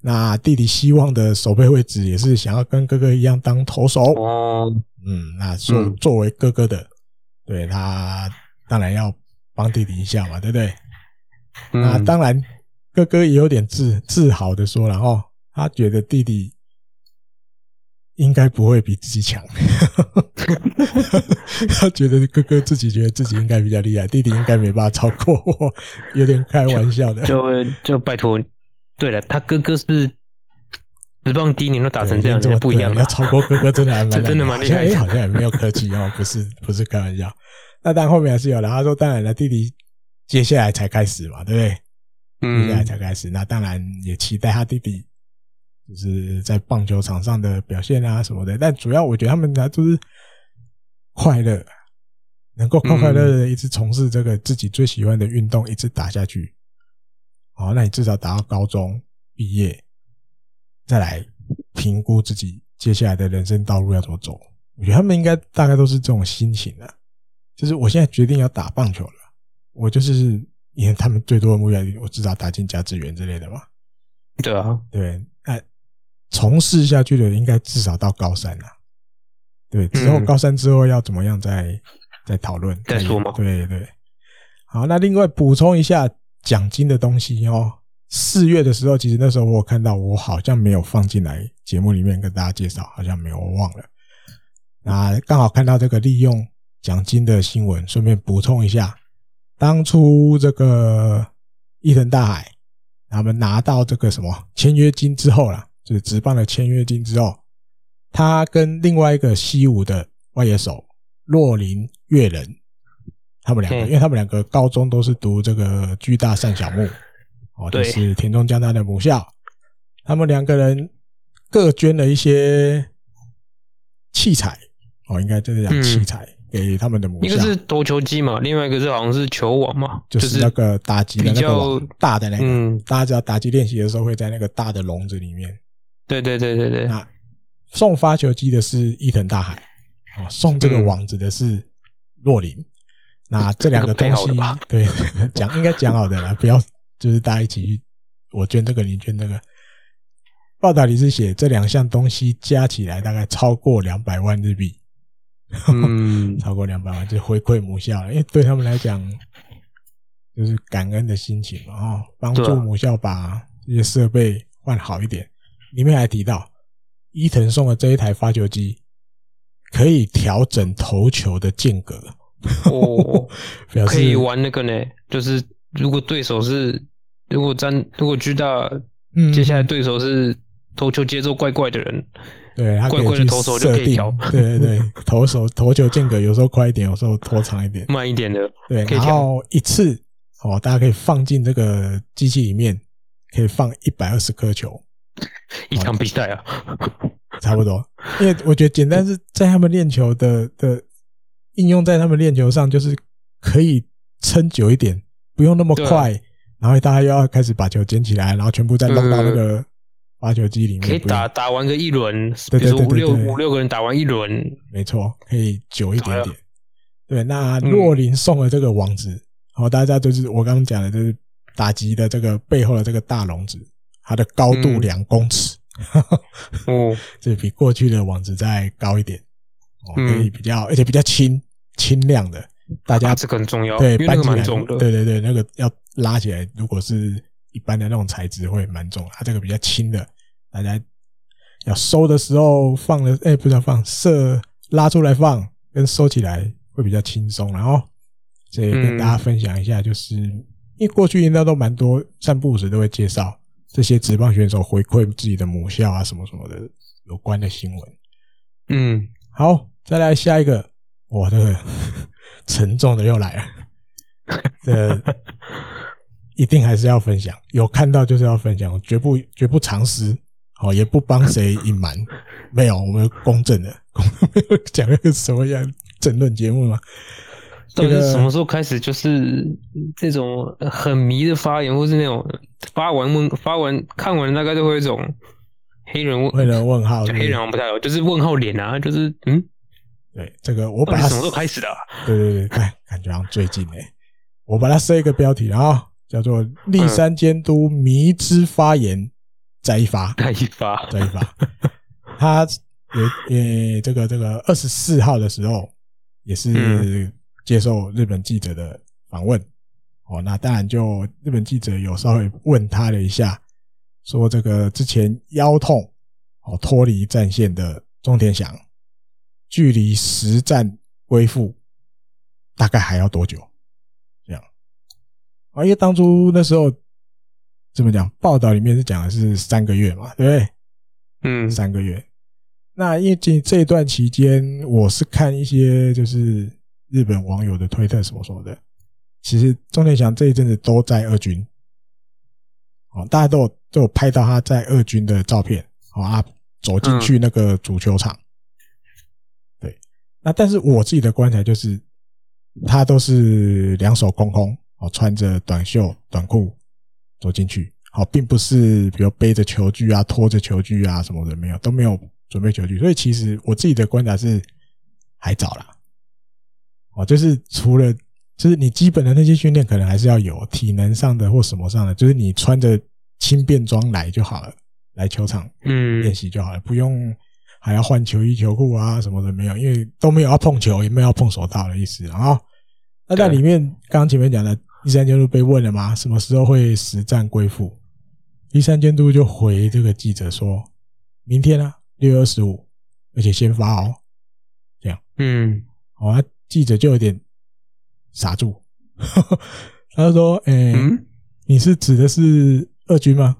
那弟弟希望的守备位置也是想要跟哥哥一样当投手。哦，嗯，那作作为哥哥的，对他当然要帮弟弟一下嘛，对不对？那当然，哥哥也有点自自豪的说了哦，他觉得弟弟应该不会比自己强，(laughs) 他觉得哥哥自己觉得自己应该比较厉害，弟弟应该没办法超过我，有点开玩笑的。就就拜托，对了，他哥哥是职棒第一年都打成这样，这不一样。要超过哥哥真的还蛮 (laughs) 真的蛮厉害，好像也没有客气哦，不是不是开玩笑。那当然后面还是有了，他说当然了，弟弟。接下来才开始嘛，对不对？接下来才开始，那当然也期待他弟弟就是在棒球场上的表现啊什么的。但主要我觉得他们俩都是快乐，能够快快乐乐的一直从事这个自己最喜欢的运动，一直打下去。好，那你至少打到高中毕业，再来评估自己接下来的人生道路要怎么走。我觉得他们应该大概都是这种心情的，就是我现在决定要打棒球了。我就是因为他们最多的目标，我至少打进甲子园之类的嘛。对啊，对，那从事下去的应该至少到高三了。对，之后高三之后要怎么样再再讨论再说嘛。对对，好，那另外补充一下奖金的东西哦。四月的时候，其实那时候我有看到，我好像没有放进来节目里面跟大家介绍，好像没有，我忘了。那刚好看到这个利用奖金的新闻，顺便补充一下。当初这个伊藤大海他们拿到这个什么签约金之后啦，就是职棒的签约金之后，他跟另外一个西武的外野手洛林月人，他们两个，因为他们两个高中都是读这个巨大善小木，哦，就是田中江大的母校，他们两个人各捐了一些器材，哦，应该就是讲器材。给他们的母校，一个是投球机嘛，另外一个是好像是球网嘛，就是那个打击的那个大的那个，嗯，大家知道打击练习的时候会在那个大的笼子里面。对对对对对。那送发球机的是伊藤大海，哦，送这个网子的是洛林。那这两个东西，对，讲应该讲好的啦，(laughs) 不要就是大家一起去，我捐这个，你捐那个。报道里是写这两项东西加起来大概超过两百万日币。嗯，(laughs) 超过两百万就回馈母校了，因为对他们来讲，就是感恩的心情嘛，哦，帮助母校把这些设备换好一点。里面还提到，伊藤送的这一台发球机可以调整投球的间隔，哦，(laughs) 可以玩那个呢，就是如果对手是如果战如果巨大，嗯，接下来对手是投球节奏怪怪的人。对，他可以去设定，对对对，投手 (laughs) 投球间隔有时候快一点，有时候拖长一点，慢一点的，对，然后一次哦，大家可以放进这个机器里面，可以放一百二十颗球，(laughs) 一场比赛啊，(laughs) 差不多。因为我觉得简单是在他们练球的的应用在他们练球上，就是可以撑久一点，不用那么快，然后大家又要开始把球捡起来，然后全部再弄到那个。发球机里面可以打打完个一轮，比如说五六五六个人打完一轮，没错，可以久一点点。对，那洛林送了这个网子，好，大家就是我刚刚讲的，就是打击的这个背后的这个大笼子，它的高度两公尺，哦，(laughs) 这比过去的网子再高一点，哦，可以比较，而且比较轻轻量的，大家这个很重要，对，搬起来，对对对，那个要拉起来，如果是一般的那种材质会蛮重，它这个比较轻的。大家要收的时候放的，哎，不是要放，射拉出来放，跟收起来会比较轻松。然后，这也跟大家分享一下，就是因为过去应该都蛮多散步时都会介绍这些职棒选手回馈自己的母校啊，什么什么的有关的新闻。嗯，好，再来下一个，哇，这个 (laughs) 沉重的又来了，这一定还是要分享，有看到就是要分享，绝不绝不藏私。哦，也不帮谁隐瞒，(laughs) 没有，我们公正的，没 (laughs) 有讲一个什么样政论节目吗？到底是什么时候开始就是这种很迷的发言，或是那种发完问发完看完大概就会有一种黑人问黑人问号，黑人不太有，就是问号脸啊，就是嗯，对这个我把它什么时候开始的？对对对，哎，感觉好像最近哎，我把它设一个标题啊，叫做“立山监督迷之发言再一发，再一发，再一发”。他也也这个这个二十四号的时候也是。接受日本记者的访问，哦，那当然就日本记者有稍微问他了一下，说这个之前腰痛哦脱离战线的中田翔，距离实战恢复大概还要多久？啊，因为当初那时候怎么讲，报道里面是讲的是三个月嘛，对不对？嗯，三个月。那因为这这一段期间，我是看一些就是。日本网友的推特什么什么的，其实中田翔这一阵子都在二军，哦，大家都有都有拍到他在二军的照片，啊，走进去那个足球场，对，那但是我自己的观察就是，他都是两手空空，哦，穿着短袖短裤走进去，好，并不是比如背着球具啊，拖着球具啊什么的，没有，都没有准备球具，所以其实我自己的观察是还早啦。哦，就是除了，就是你基本的那些训练可能还是要有体能上的或什么上的，就是你穿着轻便装来就好了，来球场嗯练习就好了，不用还要换球衣球裤啊什么的没有，因为都没有要碰球，也没有要碰手套的意思啊。那在里面刚刚前面讲的栗山监督被问了吗？什么时候会实战归附？第三监督就回这个记者说：明天啊，六月二十五，而且先发哦，这样嗯，好啊。记者就有点傻住，(laughs) 他就说：“哎、欸，嗯、你是指的是二军吗？”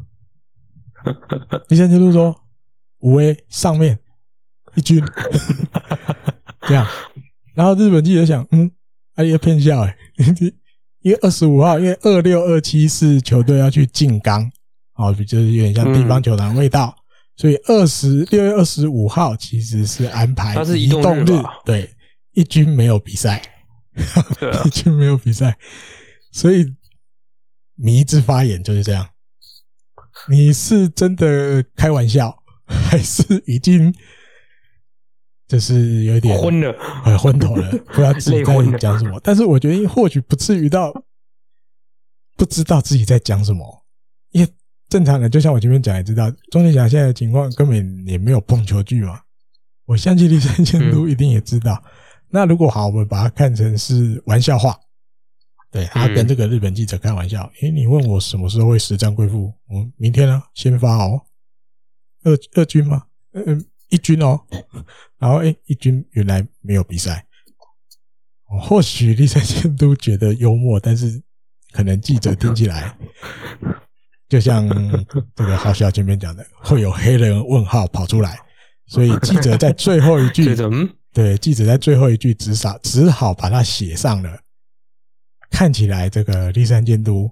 (laughs) 第三监督说：“五 A 上面一军，(laughs) 这样。”然后日本记者想：“嗯，哎呀，骗笑哎，因为二十五号，因为二六二七是球队要去静冈，哦，就是有点像地方球场味道，嗯、所以二十六月二十五号其实是安排移动日，对。”一军没有比赛，(laughs) 一军没有比赛，所以迷之发言就是这样。你是真的开玩笑，还是已经就是有点昏了，昏头了，(laughs) 不知道自己在讲什么？但是我觉得或许不至于到不知道自己在讲什么，因为正常人就像我前面讲，也知道中田翔现在的情况根本也没有碰球具嘛。我相信栗山监督一定也知道。那如果好，我们把它看成是玩笑话，对，他跟这个日本记者开玩笑。诶，你问我什么时候会实战归复？我明天呢，先发哦。二二军吗？嗯，一军哦。(laughs) 然后诶，一军原来没有比赛。或许立山监督觉得幽默，但是可能记者听起来，(laughs) 就像这个好笑前面讲的，会有黑人问号跑出来，所以记者在最后一句。(laughs) 对，记者在最后一句只少只好把它写上了。看起来这个立山监督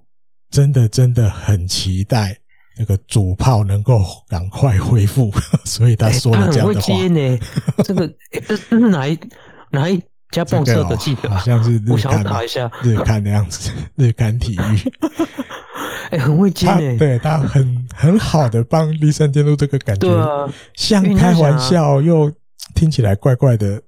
真的真的很期待那个主炮能够赶快恢复，(laughs) 所以他说了这样的话。欸、呢，(laughs) 这个这是哪一哪一家报社的记者？好像是日刊，我想查一下日刊的样子，(laughs) 日刊体育。哎、欸，很会接呢，对他很很好的帮立山监督这个感觉，啊、像开玩笑又。听起来怪怪的，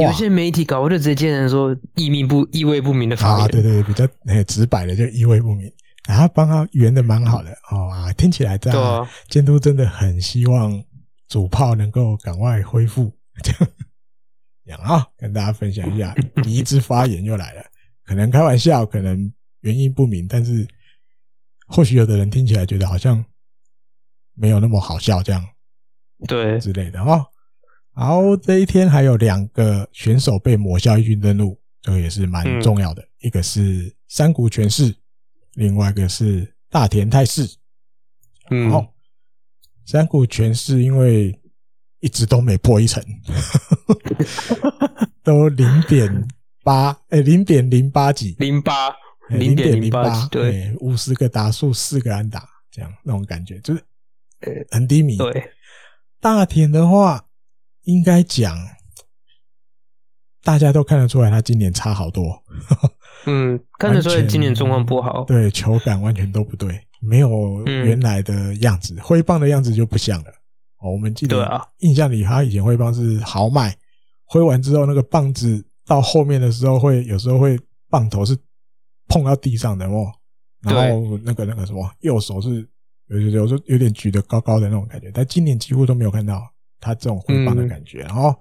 有些媒体搞，我就直接见人说意味不意味不明的发言。啊，对对对，比较很直白的就意味不明，然后帮他圆的蛮好的哦啊，听起来这样，监督真的很希望主炮能够赶快恢复，(laughs) 这样，啊，跟大家分享一下，(laughs) 第一支发言又来了，可能开玩笑，可能原因不明，但是或许有的人听起来觉得好像没有那么好笑，这样，对。之类的哦。然后这一天还有两个选手被抹消一军登录，这个也是蛮重要的。嗯、一个是山谷拳士，另外一个是大田泰市。嗯，好，山谷全士因为一直都没破一层，(laughs) 都零点八，哎，零点零八几，零八，零点零八，对，五十个打数，四个安打，这样那种感觉就是很低迷。对。大田的话，应该讲，大家都看得出来，他今年差好多。嗯，看得出来今年状况不好。对，球感完全都不对，没有原来的样子，挥棒的样子就不像了。哦，我们记得印象里，他以前挥棒是豪迈，挥完之后那个棒子到后面的时候会有时候会棒头是碰到地上的哦，然后那个那个什么右手是有有时候有点举得高高的那种感觉，但今年几乎都没有看到他这种挥棒的感觉。然后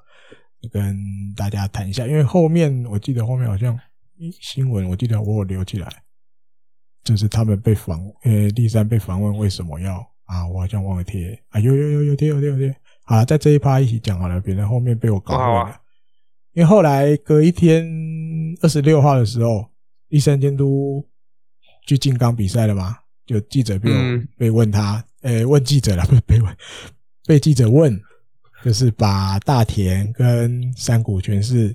跟大家谈一下，因为后面我记得后面好像新闻，我记得我有留起来，就是他们被访，呃，立山被访问为什么要。啊，我好像忘了贴啊，有有有有贴有贴有贴。好了，在这一趴一起讲好了，别人后面被我搞混了。啊、因为后来隔一天二十六号的时候，立山监督去进冈比赛了嘛，就记者被被问他，诶、嗯欸，问记者了，不 (laughs) 是被问，被记者问，就是把大田跟山谷全是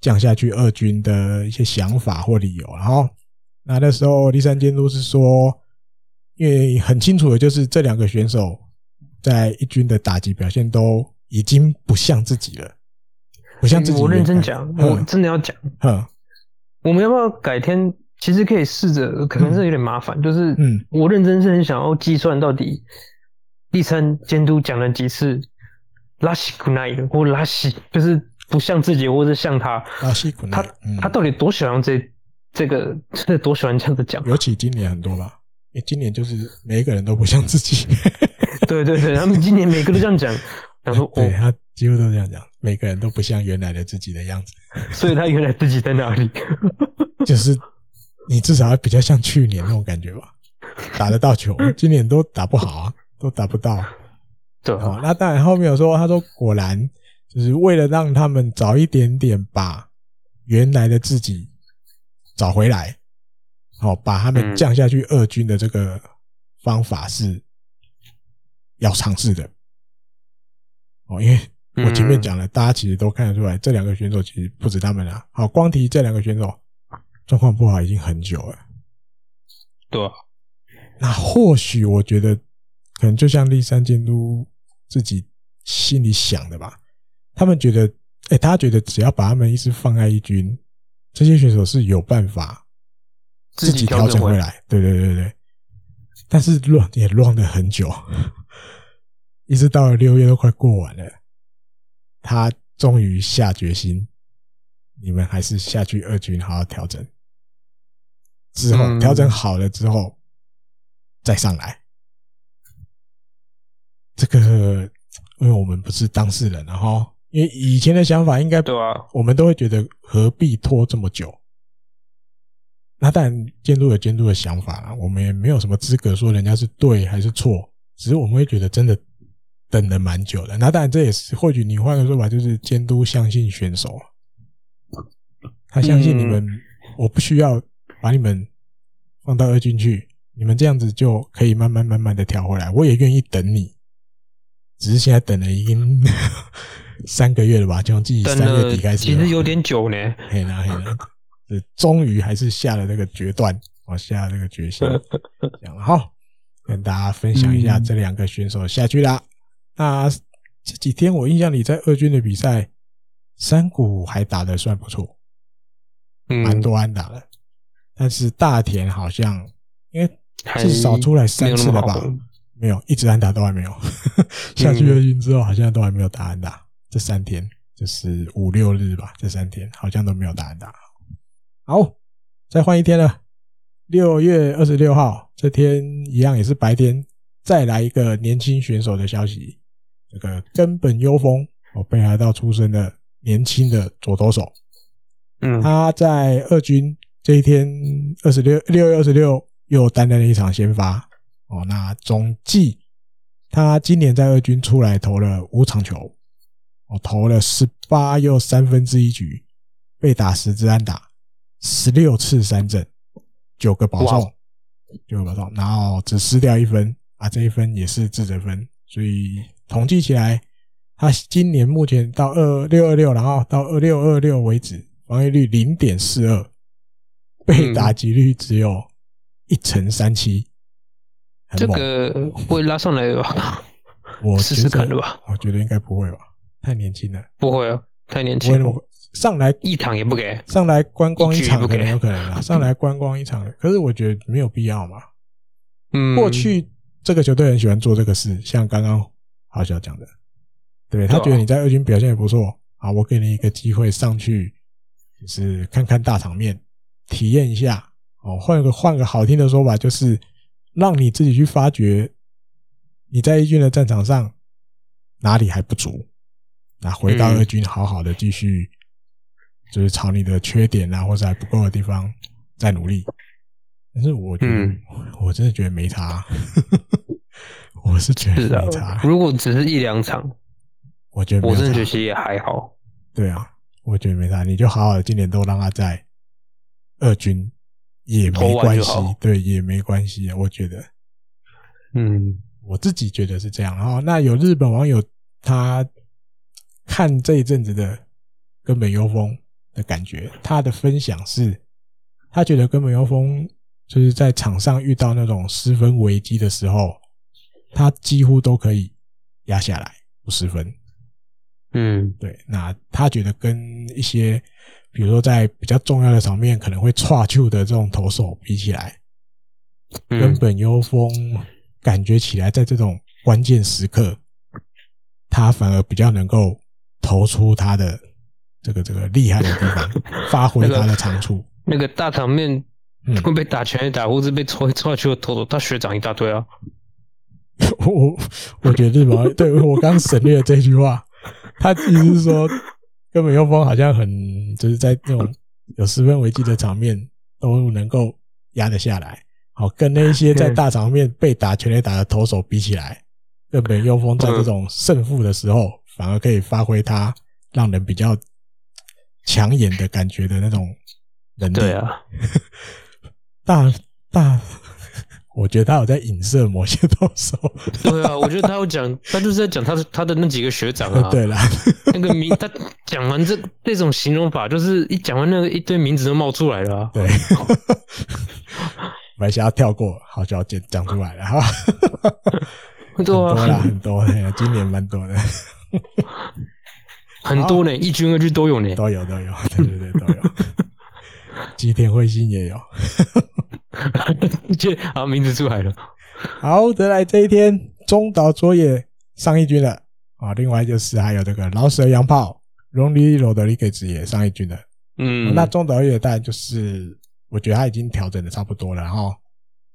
降下去二军的一些想法或理由。然后那那时候立山监督是说。因为很清楚的就是这两个选手在一军的打击表现都已经不像自己了，不像自己。我认真讲，我真的要讲。嗯，我们要不要改天？其实可以试着，可能是有点麻烦。就是，嗯，我认真是很想要计算到底立山监督讲了几次拉西古奈或拉西，就是不像自己，或者像他。他他到底多喜欢这这个？多喜欢这样子讲？尤其今年很多吧。欸、今年就是每一个人都不像自己，对 (laughs) 对对，他们今年每个都这样讲，(laughs) 他说，对他几乎都这样讲，每个人都不像原来的自己的样子，所以他原来自己在哪里？(laughs) 就是你至少要比较像去年那种感觉吧，打得到球，今年都打不好啊，都打不到。对，那当然后面有说，他说果然就是为了让他们早一点点把原来的自己找回来。好，把他们降下去二军的这个方法是要尝试的。哦，因为我前面讲了，大家其实都看得出来，这两个选手其实不止他们啊。好，光提这两个选手状况不好已经很久了。对。那或许我觉得，可能就像立山监督自己心里想的吧。他们觉得，哎，他觉得只要把他们一直放在一军，这些选手是有办法。自己调整回来，对对对对，但是乱也乱了很久，(laughs) 一直到了六月都快过完了，他终于下决心，你们还是下去二军好好调整，之后调整好了之后再上来。这个，因为我们不是当事人，然后因为以前的想法应该对啊，我们都会觉得何必拖这么久。那当然，监督有监督的想法啦，我们也没有什么资格说人家是对还是错，只是我们会觉得真的等了蛮久的。那当然，这也是或许你换个说法，就是监督相信选手，他相信你们，我不需要把你们放到二军去，你们这样子就可以慢慢慢慢的调回来，我也愿意等你，只是现在等了已经三个月了吧，从自己三月底开始，其实有点久呢。嘿啦嘿啦。是终于还是下了这个决断，我下了这个决心，(laughs) 这样好，跟大家分享一下这两个选手下去啦。嗯、那这几天我印象里在二军的比赛，山谷还打得算不错，蛮多安打的。但是大田好像因为至少出来三次了吧，没有，一直安打都还没有。(laughs) 下去二军之后，好像都还没有打安打。这三天就是五六日吧，这三天好像都没有答案打。好，再换一天了。六月二十六号这天一样也是白天，再来一个年轻选手的消息。这个根本优风哦，北海道出身的年轻的左投手，嗯，他在二军这一天二十六六月二十六又担任了一场先发哦。那总计他今年在二军出来投了五场球，哦，投了十八又三分之一局，被打十支安打。十六次三振，九个保送，九个保送，然后只失掉一分啊，这一分也是自责分，所以统计起来，他今年目前到二六二六，然后到二六二六为止，防御率零点四二，被打击率只有一成三七，这个会拉上来吧？我试试看的吧。我觉得应该不会吧，太年轻了。不会哦，太年轻了。上来一场也不给，上来观光一场可能有可能啊，(laughs) 上来观光一场，可是我觉得没有必要嘛。嗯，过去这个球队很喜欢做这个事，像刚刚好小讲的，对，他觉得你在二军表现也不错，啊，我给你一个机会上去，就是看看大场面，体验一下。哦，换个换个好听的说法，就是让你自己去发掘你在一军的战场上哪里还不足，那回到二军好好的继续，就是朝你的缺点啊或者还不够的地方再努力。但是我觉得，嗯、我真的觉得没差，(laughs) 我是觉得没差。如果只是一两场，我觉得我真的觉得其实也还好。对啊，我觉得没差，你就好好的今年都让他在二军。也没关系，对，也没关系啊。我觉得，嗯，我自己觉得是这样。然后，那有日本网友他看这一阵子的根本优风的感觉，他的分享是，他觉得根本优风就是在场上遇到那种失分危机的时候，他几乎都可以压下来不失分。嗯，对。那他觉得跟一些。比如说，在比较重要的场面，可能会岔球的这种投手比起来，根本优风感觉起来，在这种关键时刻，他反而比较能够投出他的这个这个厉害的地方，(laughs) 发挥他的长处。那个大场面会被打全垒打，或者被错错球的投手，他学长一大堆啊。(laughs) 我我觉得日本对我刚省略了这句话，他意思是说。根本优峰好像很就是在那种有十分危机的场面都能够压得下来，好，跟那些在大场面被打全垒打的投手比起来，根本优峰在这种胜负的时候反而可以发挥他让人比较抢眼的感觉的那种能力。对啊，大 (laughs) 大。(laughs) 我觉得他有在影射某些投手。对啊，我觉得他有讲，(laughs) 他就是在讲他的他的那几个学长啊。对啦，那个名他讲完这这种形容法，就是一讲完那个一堆名字都冒出来了啊。对，我还想要跳过，好像讲讲出来了哈。很多啦，很多，今年蛮多的，(laughs) 很多呢，一军二军都有呢，都有都有，(laughs) 对对对都有。(laughs) 吉田辉星也有。好，名字出来了。好，得来这一天，中岛卓也上一军了啊。另外就是还有这个饶舌洋炮荣利罗德里给子也上一军了。嗯，那中岛卓也当然就是，我觉得他已经调整的差不多了哈。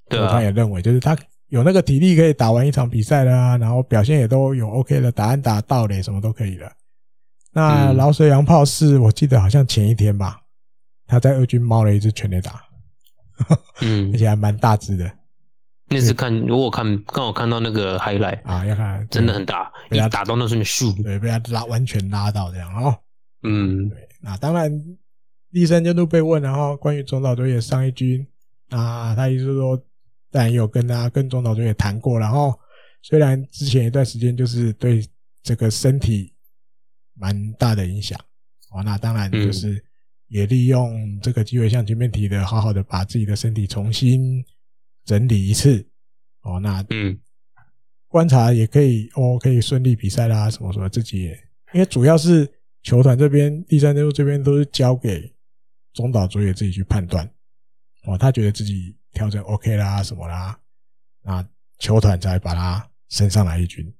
对，他也认为就是他有那个体力可以打完一场比赛了啊，然后表现也都有 OK 的，打安打盗垒什么都可以了。那老水洋炮是我记得好像前一天吧，他在二军猫了一支全垒打。嗯，(laughs) 而且还蛮大只的。那次看，如果看刚好看到那个 highlight 啊，要看真的很大，被他打到那瞬间咻，对，被他拉完全拉到这样哦。嗯，对。那当然，第三监督被问，然后关于中岛卓也上一军，啊，他意思说，当然也有跟他跟中岛卓也谈过，然后虽然之前一段时间就是对这个身体蛮大的影响，哦，那当然就是。也利用这个机会，像前面提的，好好的把自己的身体重新整理一次哦。那嗯，观察也可以哦，可以顺利比赛啦，什么什么自己也，因为主要是球团这边、第三监督这边都是交给中岛卓也自己去判断哦。他觉得自己调整 OK 啦，什么啦，那球团才把他升上来一军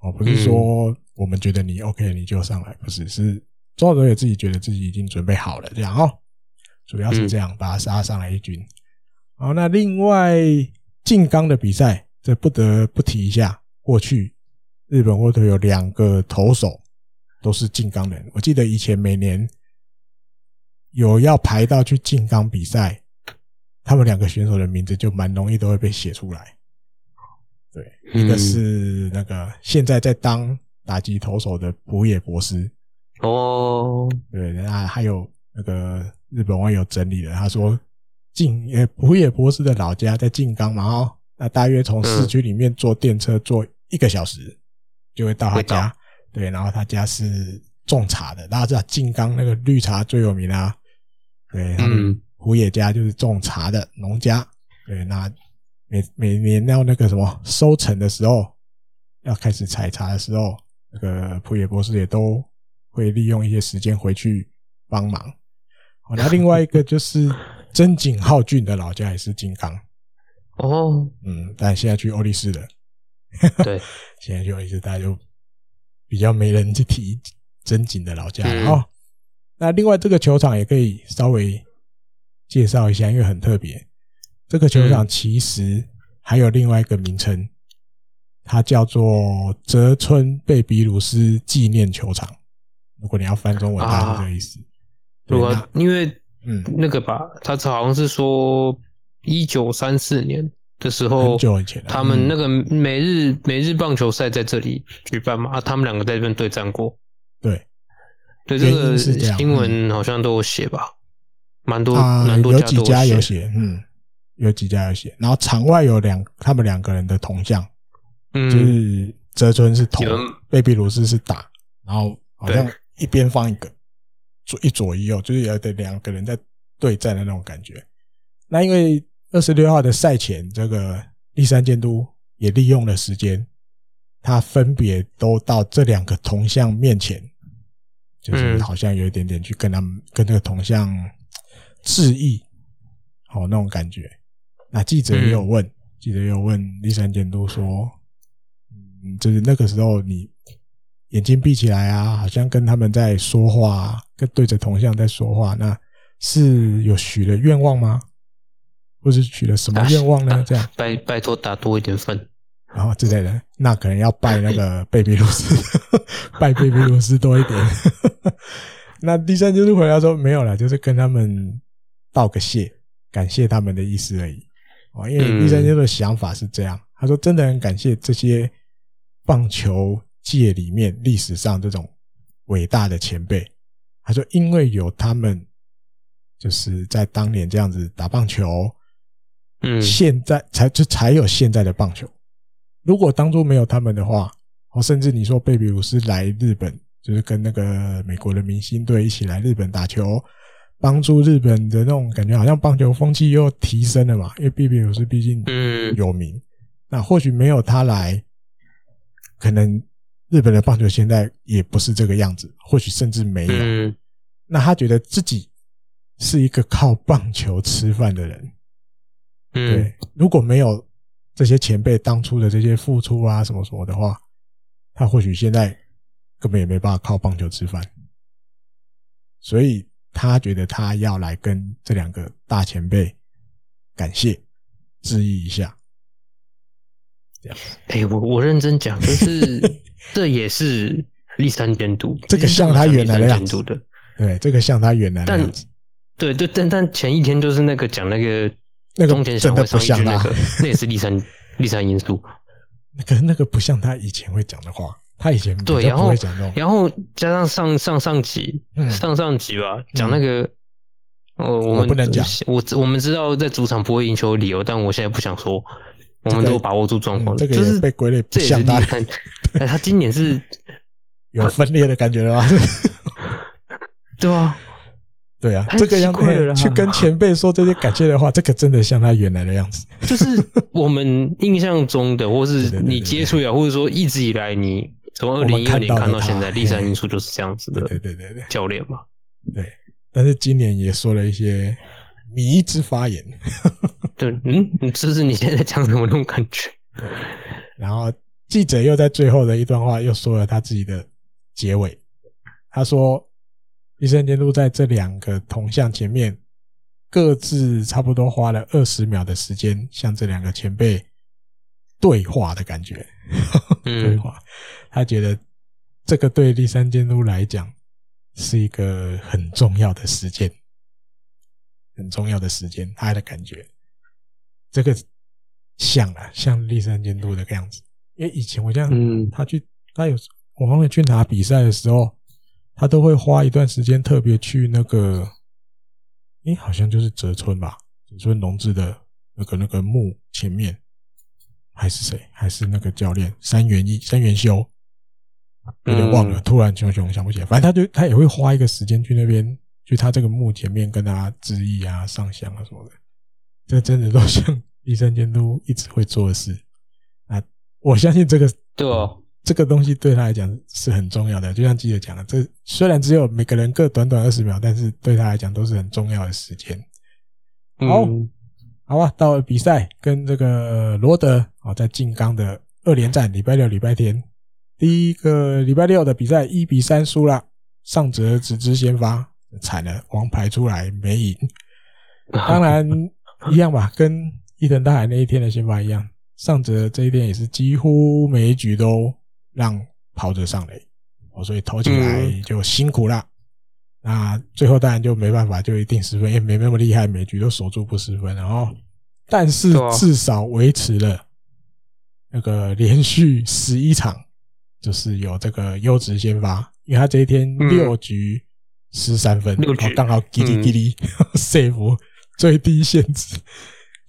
哦，不是说我们觉得你 OK 你就上来，不是是。中岛卓也自己觉得自己已经准备好了，这样哦，主要是这样把他杀上来一军。好，那另外静冈的比赛，这不得不提一下。过去日本火腿有两个投手都是静冈人，我记得以前每年有要排到去静冈比赛，他们两个选手的名字就蛮容易都会被写出来。对，一个是那个现在在当打击投手的浦野博士。哦，对，那还有那个日本网友整理的，他说静呃浦野博士的老家在静冈嘛，哦，那大约从市区里面坐电车坐一个小时就会到他家。对，然后他家是种茶的，大家知道静冈那个绿茶最有名啊。对，他们浦野家就是种茶的农家。对，那每每年要那个什么收成的时候，要开始采茶的时候，那个普野博士也都会利用一些时间回去帮忙。好，那另外一个就是真井浩俊的老家也是金刚。哦，嗯，但现在去欧力士了。对，(laughs) 现在去欧力士，大家就比较没人去提真井的老家了。好，那另外这个球场也可以稍微介绍一下，因为很特别。这个球场其实还有另外一个名称，它叫做泽村贝比鲁斯纪念球场。如果你要翻中文，大概是这个意思。如果因为嗯，那个吧，他好像是说。一九三四年的时候，很久以前，他们那个每日每日棒球赛在这里举办嘛，啊，他们两个在这边对战过。对，对，这个新闻好像都有写吧，蛮多，蛮多有几家有写，嗯，有几家有写。然后场外有两，他们两个人的铜像，嗯，就是泽村是铜，贝比鲁斯是打，然后好像一边放一个，左一左一右，就是有的两个人在对战的那种感觉。那因为。二十六号的赛前，这个立山监督也利用了时间，他分别都到这两个铜像面前，就是好像有一点点去跟他们跟这个铜像致意，好那种感觉。那记者也有问，记者也有问立山监督说，嗯，就是那个时候你眼睛闭起来啊，好像跟他们在说话，跟对着铜像在说话，那是有许了愿望吗？或是许了什么愿望呢？这样拜拜托打多一点分，然后之类的，那可能要拜那个贝比鲁斯，(laughs) 拜贝比鲁斯多一点。(laughs) 那第三就是回答说没有了，就是跟他们道个谢，感谢他们的意思而已。哦，因为第三就是想法是这样，他说真的很感谢这些棒球界里面历史上这种伟大的前辈。他说因为有他们，就是在当年这样子打棒球。嗯，现在才就才有现在的棒球。如果当初没有他们的话，哦，甚至你说贝比鲁斯来日本，就是跟那个美国的明星队一起来日本打球，帮助日本的那种感觉，好像棒球风气又提升了嘛。因为贝比鲁斯毕竟嗯有名，那或许没有他来，可能日本的棒球现在也不是这个样子，或许甚至没有。那他觉得自己是一个靠棒球吃饭的人。对，如果没有这些前辈当初的这些付出啊，什么什么的话，他或许现在根本也没办法靠棒球吃饭。所以他觉得他要来跟这两个大前辈感谢、致意一下。这样，哎，我我认真讲，就是 (laughs) 这也是立山监督，这个像他原来的样子的，对，这个像他原来的样子。对对，但但前一天就是那个讲那个。那个真的不像他，那也是立山 (laughs) 立山因素。那个那个不像他以前会讲的话，他以前对，然后然后加上上上上集上上集吧，讲那个哦，我们不能讲，我我们知道在主场不会赢球的理由，但我现在不想说，我们都把握住状况，就是被归类不像他。(laughs) 哎，他今年是 (laughs) 有分裂的感觉了吧？(laughs) 对啊。对啊，这个样子去跟前辈说这些感谢的话，这个真的像他原来的样子。就是我们印象中的，或是你接触呀，或者说一直以来你从二零一二年看到现在，立山因素就是这样子的。对对对对，教练嘛。对，但是今年也说了一些迷之发言。(laughs) 对，嗯，你这是你现在讲什么那种感觉？(laughs) 对。然后记者又在最后的一段话又说了他自己的结尾，他说。立山监督在这两个铜像前面，各自差不多花了二十秒的时间，向这两个前辈对话的感觉。(laughs) 对话，他觉得这个对立山监督来讲是一个很重要的时间，很重要的时间。他的感觉，这个像啊，像立山监督的样子。因为以前我这样，嗯他去，他有我忘了去拿比赛的时候。他都会花一段时间特别去那个，诶，好像就是泽村吧，泽村龙志的那个那个墓前面，还是谁？还是那个教练三元一三元修，有点忘了，突然熊熊想不起来。反正他就他也会花一个时间去那边，去他这个墓前面跟他致意啊、上香啊什么的。这真的都像医生监督一直会做的事。啊，我相信这个对哦，这个东西对他来讲是很重要的。就像记者讲的，这虽然只有每个人各短短二十秒，但是对他来讲都是很重要的时间。好，嗯、好吧，到了比赛跟这个罗德啊，在静冈的二连战，礼拜六、礼拜天，第一个礼拜六的比赛一比三输了，上泽直之先发，惨了，王牌出来没赢。(laughs) 当然一样吧，跟伊藤大海那一天的先发一样，上泽这一天也是几乎每一局都让跑者上垒，哦，所以投起来就辛苦了。那最后当然就没办法，就一定失分，也没那么厉害，每局都守住不失分。然后，但是至少维持了那个连续十一场，就是有这个优质先发，因为他这一天六局十三分，六局刚好叽哩叽哩 (laughs) save 最低限制，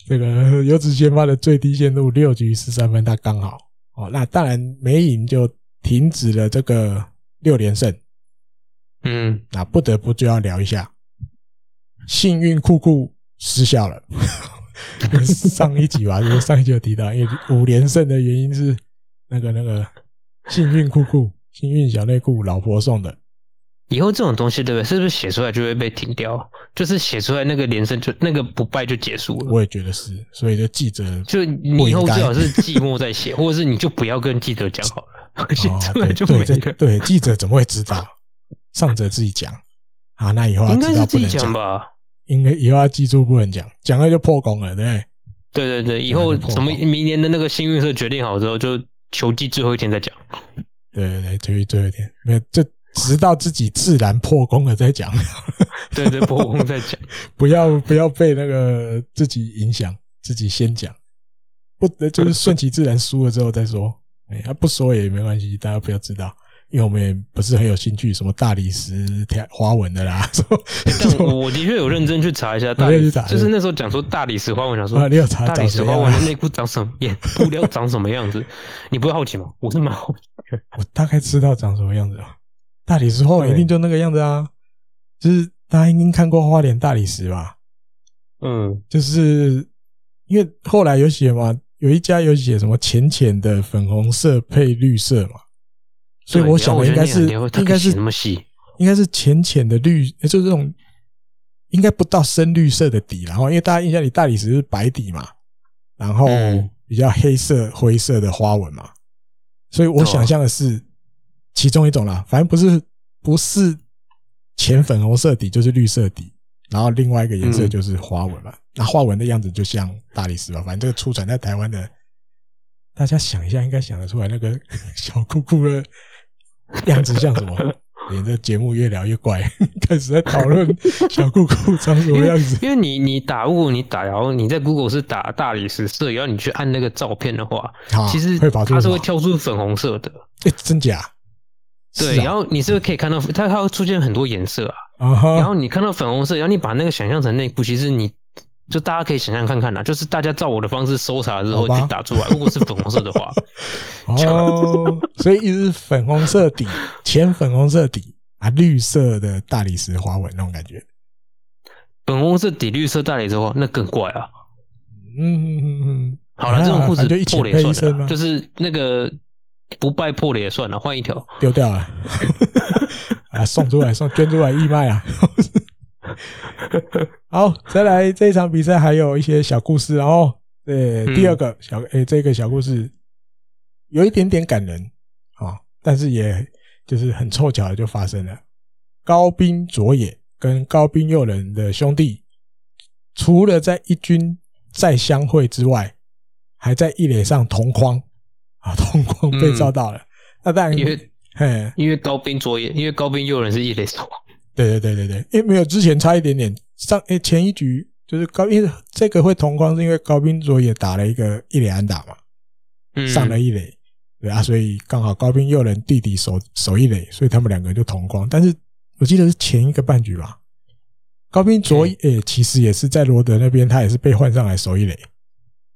这个优质先发的最低限度六局十三分，他刚好哦。那当然没赢就停止了这个六连胜。嗯，那不得不就要聊一下，幸运库库失效了。(laughs) 上一集吧，就是上一集有提到，因为五连胜的原因是那个那个幸运库库，幸运小内裤，老婆送的。以后这种东西，对不对？是不是写出来就会被停掉？就是写出来那个连胜就那个不败就结束了。我也觉得是，所以就记者就你以后最好是寂寞再写，或者是你就不要跟记者讲好了，写出来就没了。对，对，记者怎么会知道？上者自己讲啊，那以后要知道不能讲吧？应该以后要记住不能讲，讲了就破功了，对对对对，以后什么明年的那个幸运色决定好之后，就球季最后一天再讲。对对对，球季最后一天，没有，就直到自己自然破功了再讲。(laughs) 对对，破功再讲，(laughs) 不要不要被那个自己影响，自己先讲，不就是顺其自然，输了之后再说。哎，他不说也没关系，大家不要知道。因为我们也不是很有兴趣，什么大理石条花纹的啦。(laughs) 但我的确有认真去查一下大理石，就是那时候讲说大理石花纹，想说你有查大理石花纹的内裤长什么样，布料长什么样子，你不会好奇吗？我是蛮好奇。(laughs) 我大概知道长什么样子啊，大理石花纹一定就那个样子啊，就是大家应该看过花莲大理石吧？嗯，就是因为后来有写嘛，有一家有写什么浅浅的粉红色配绿色嘛。所以我想的应该是应该是那么细？应该是浅浅的绿，就是这种应该不到深绿色的底。然后，因为大家印象里大理石是白底嘛，然后比较黑色灰色的花纹嘛，所以我想象的是其中一种啦。反正不是不是浅粉红色底，就是绿色底，然后另外一个颜色就是花纹嘛。那花纹的样子就像大理石吧。反正这个出产在台湾的，大家想一下，应该想得出来那个小裤裤的。(laughs) 样子像什么？(laughs) 你的节目越聊越怪，(laughs) 开始在讨论小裤裤长什么样子。因为你你打，如果你打，然后你在 Google 是打大理石色，然后你去按那个照片的话，其实它是会跳出粉红色的。哎，真假？对，然后你是不是可以看到它它会出现很多颜色啊？然后你看到粉红色，然后你把那个想象成内裤，其实你。就大家可以想象看看呐，就是大家照我的方式搜查之后就打出来，如果是粉红色的话，(laughs) 哦，所以一直是粉红色底，浅粉红色底啊，绿色的大理石花纹那种感觉。粉红色底绿色大理石花，那更怪啊。嗯嗯嗯嗯，好了，这种裤子破了也算了，就是那个不败破了也算了，换一条丢掉了，(laughs) 啊，送出来送捐出来义卖啊。(laughs) 好，再来这一场比赛还有一些小故事哦。对，第二个小诶、欸，这个小故事有一点点感人啊，但是也就是很凑巧的就发生了。高滨佐野跟高滨祐人的兄弟，除了在一军再相会之外，还在一垒上同框啊，同框被照到了。嗯、那当然，因为嘿，因为高滨佐野，因为高滨祐人是一垒手。对对对对对，因为没有之前差一点点。上诶，前一局就是高，因为这个会同框是因为高斌卓也打了一个一垒安打嘛，嗯，上了一垒，对啊，所以刚好高斌又能弟弟守守一垒，所以他们两个就同框。但是我记得是前一个半局吧，高斌卓也其实也是在罗德那边，他也是被换上来守一垒，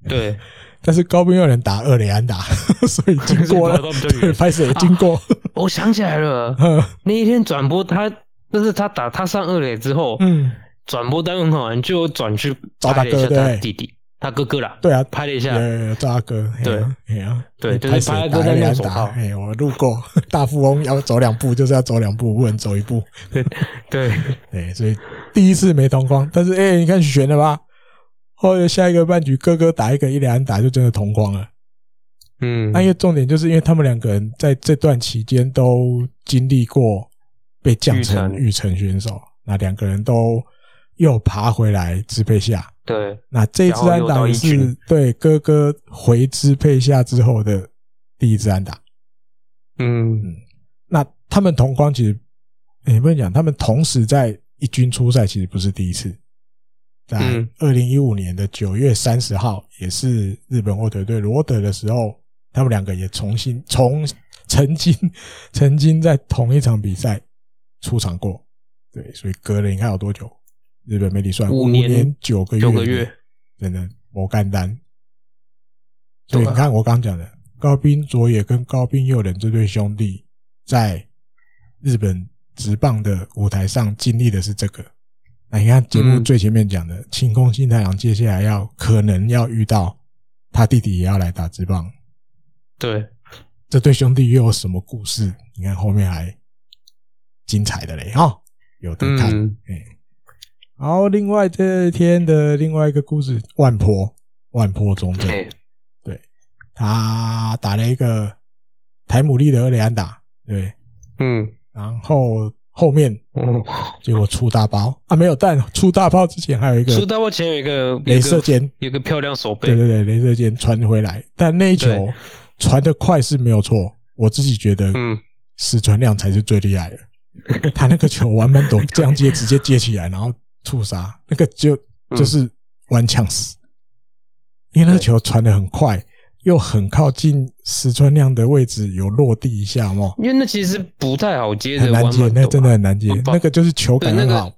对，但是高斌又能打二垒安打，(laughs) 所以经过了，(laughs) 对，拍摄也经过、啊。我想起来了，(laughs) 那一天转播他。但是他打他上二垒之后，嗯，转播单元完就转去找大哥，对，弟弟，他哥哥啦，对啊，拍了一下，找他哥，对，对，就是拍哥在用手套，哎，我路过大富翁要走两步，就是要走两步，不能走一步，对，对，(laughs) 对，所以第一次没同框，但是哎，你看悬了吧？后来下一个半局，哥哥打一个一两打就真的同框了，嗯，那因为重点就是因为他们两个人在这段期间都经历过被降成育成选手，那两个人都又爬回来支配下。对，那这一支安打也是对哥哥回支配下之后的第一支安打。嗯嗯，那他们同框其实，你不能讲，他们同时在一军出赛，其实不是第一次。在二零一五年的九月三十号，也是日本火腿队罗德的时候，他们两个也重新从曾经曾经在同一场比赛出场过。对，所以隔了你看有多久？日本媒体算五年九个月，九个月，真的我干单。所以你看，我刚讲的高滨佐野跟高滨佑人这对兄弟，在日本职棒的舞台上经历的是这个。那你看节目最前面讲的清空信太郎，接下来要可能要遇到他弟弟也要来打职棒。对，这对兄弟又有什么故事？你看后面还精彩的嘞哈，有的看。嗯。然后，另外这天的另外一个故事，万坡万坡中正，对，他打了一个台姆利的二垒安打，对，嗯，然后后面结果出大包。啊，没有，但出大包之前还有一个出大包前有一个镭射肩，有个漂亮手背，对对对，镭射肩传回来，但那一球传的快是没有错，我自己觉得，嗯，石川亮才是最厉害的，(laughs) 他那个球完满躲这样接，直接接起来，然后。触杀那个就就是完呛死，因为那个球传的很快，又很靠近石川亮的位置，有落地一下嘛。因为那其实不太好接的，很难接，那真的很难接。那个就是球感很好，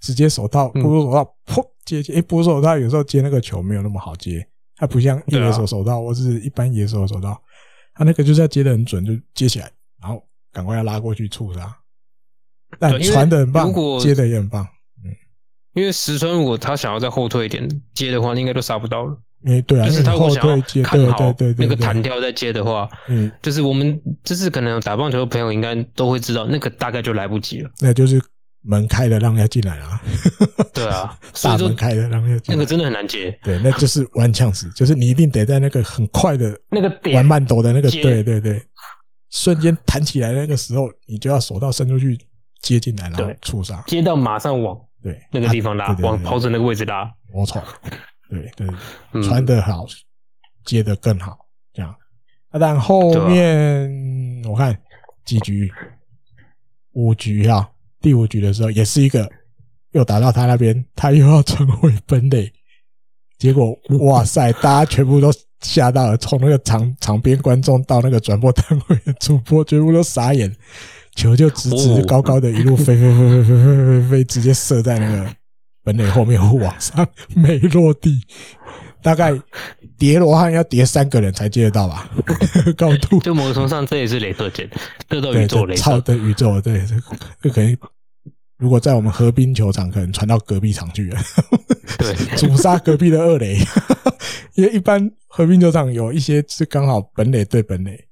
直接手套，捕手手套，噗接接。哎，捕手手套有时候接那个球没有那么好接，它不像野手手套或是一般野手手套，它那个就是要接的很准，就接起来，然后赶快要拉过去触杀。但传的很棒，接的也很棒。嗯因为石川如果他想要再后退一点接的话，应该都杀不到了。哎，对啊，就是他如果想要看好那个弹跳再接的话，嗯，就是我们就是可能打棒球的朋友应该都会知道，那个大概就来不及了。那就是门开了让人家进来啊。(laughs) 对啊，(laughs) 大门开了让人家进来，那个真的很难接。对，那就是弯枪死，就是你一定得在那个很快的 (laughs) 那个点，玩慢抖的那个，对对对，瞬间弹起来那个时候，你就要手到伸出去接进来，然后触杀，接到马上往。对，那个地方拉，往跑者那个位置拉，我操！对对，穿得好，接得更好，这样。但后面我看几局，五局哈，第五局的时候也是一个，又打到他那边，他又要传回本垒，结果哇塞，大家全部都吓到了，从那个场场边观众到那个转播单位的主播，全部都傻眼。球就直直高高的，一路飞飞飞飞飞飞飞飞，直接射在那个 (laughs) 本垒后面护网上，没落地。大概叠罗汉要叠三个人才接得到吧？(laughs) 高度。就某种程度上，这也是雷射箭，得到宇宙雷射。超的宇宙，对，这可能如果在我们河滨球场，可能传到隔壁场去了。对，阻杀隔壁的二垒，(laughs) 因为一般河滨球场有一些是刚好本垒对本垒。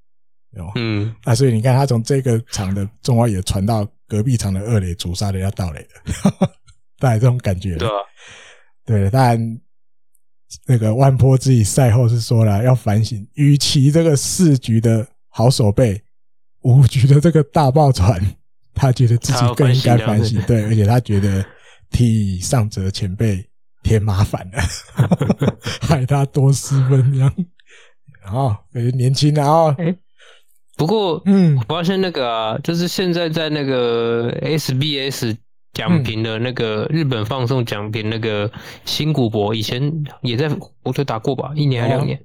嗯，啊，所以你看，他从这个场的中外野传到隔壁场的二垒，阻杀的要盗垒的，大概这种感觉。对啊，对，但那个万坡自己赛后是说了，要反省，与其这个四局的好手背，五局的这个大爆传，他觉得自己更应该反省。对，而且他觉得替上泽前辈添麻烦了，(laughs) 害他多失分这样。然后，年轻然后。不过，嗯，我发现那个啊，就是现在在那个 SBS 奖评的那个日本放送奖评那个新谷博，以前也在火腿打过吧，一年还两年，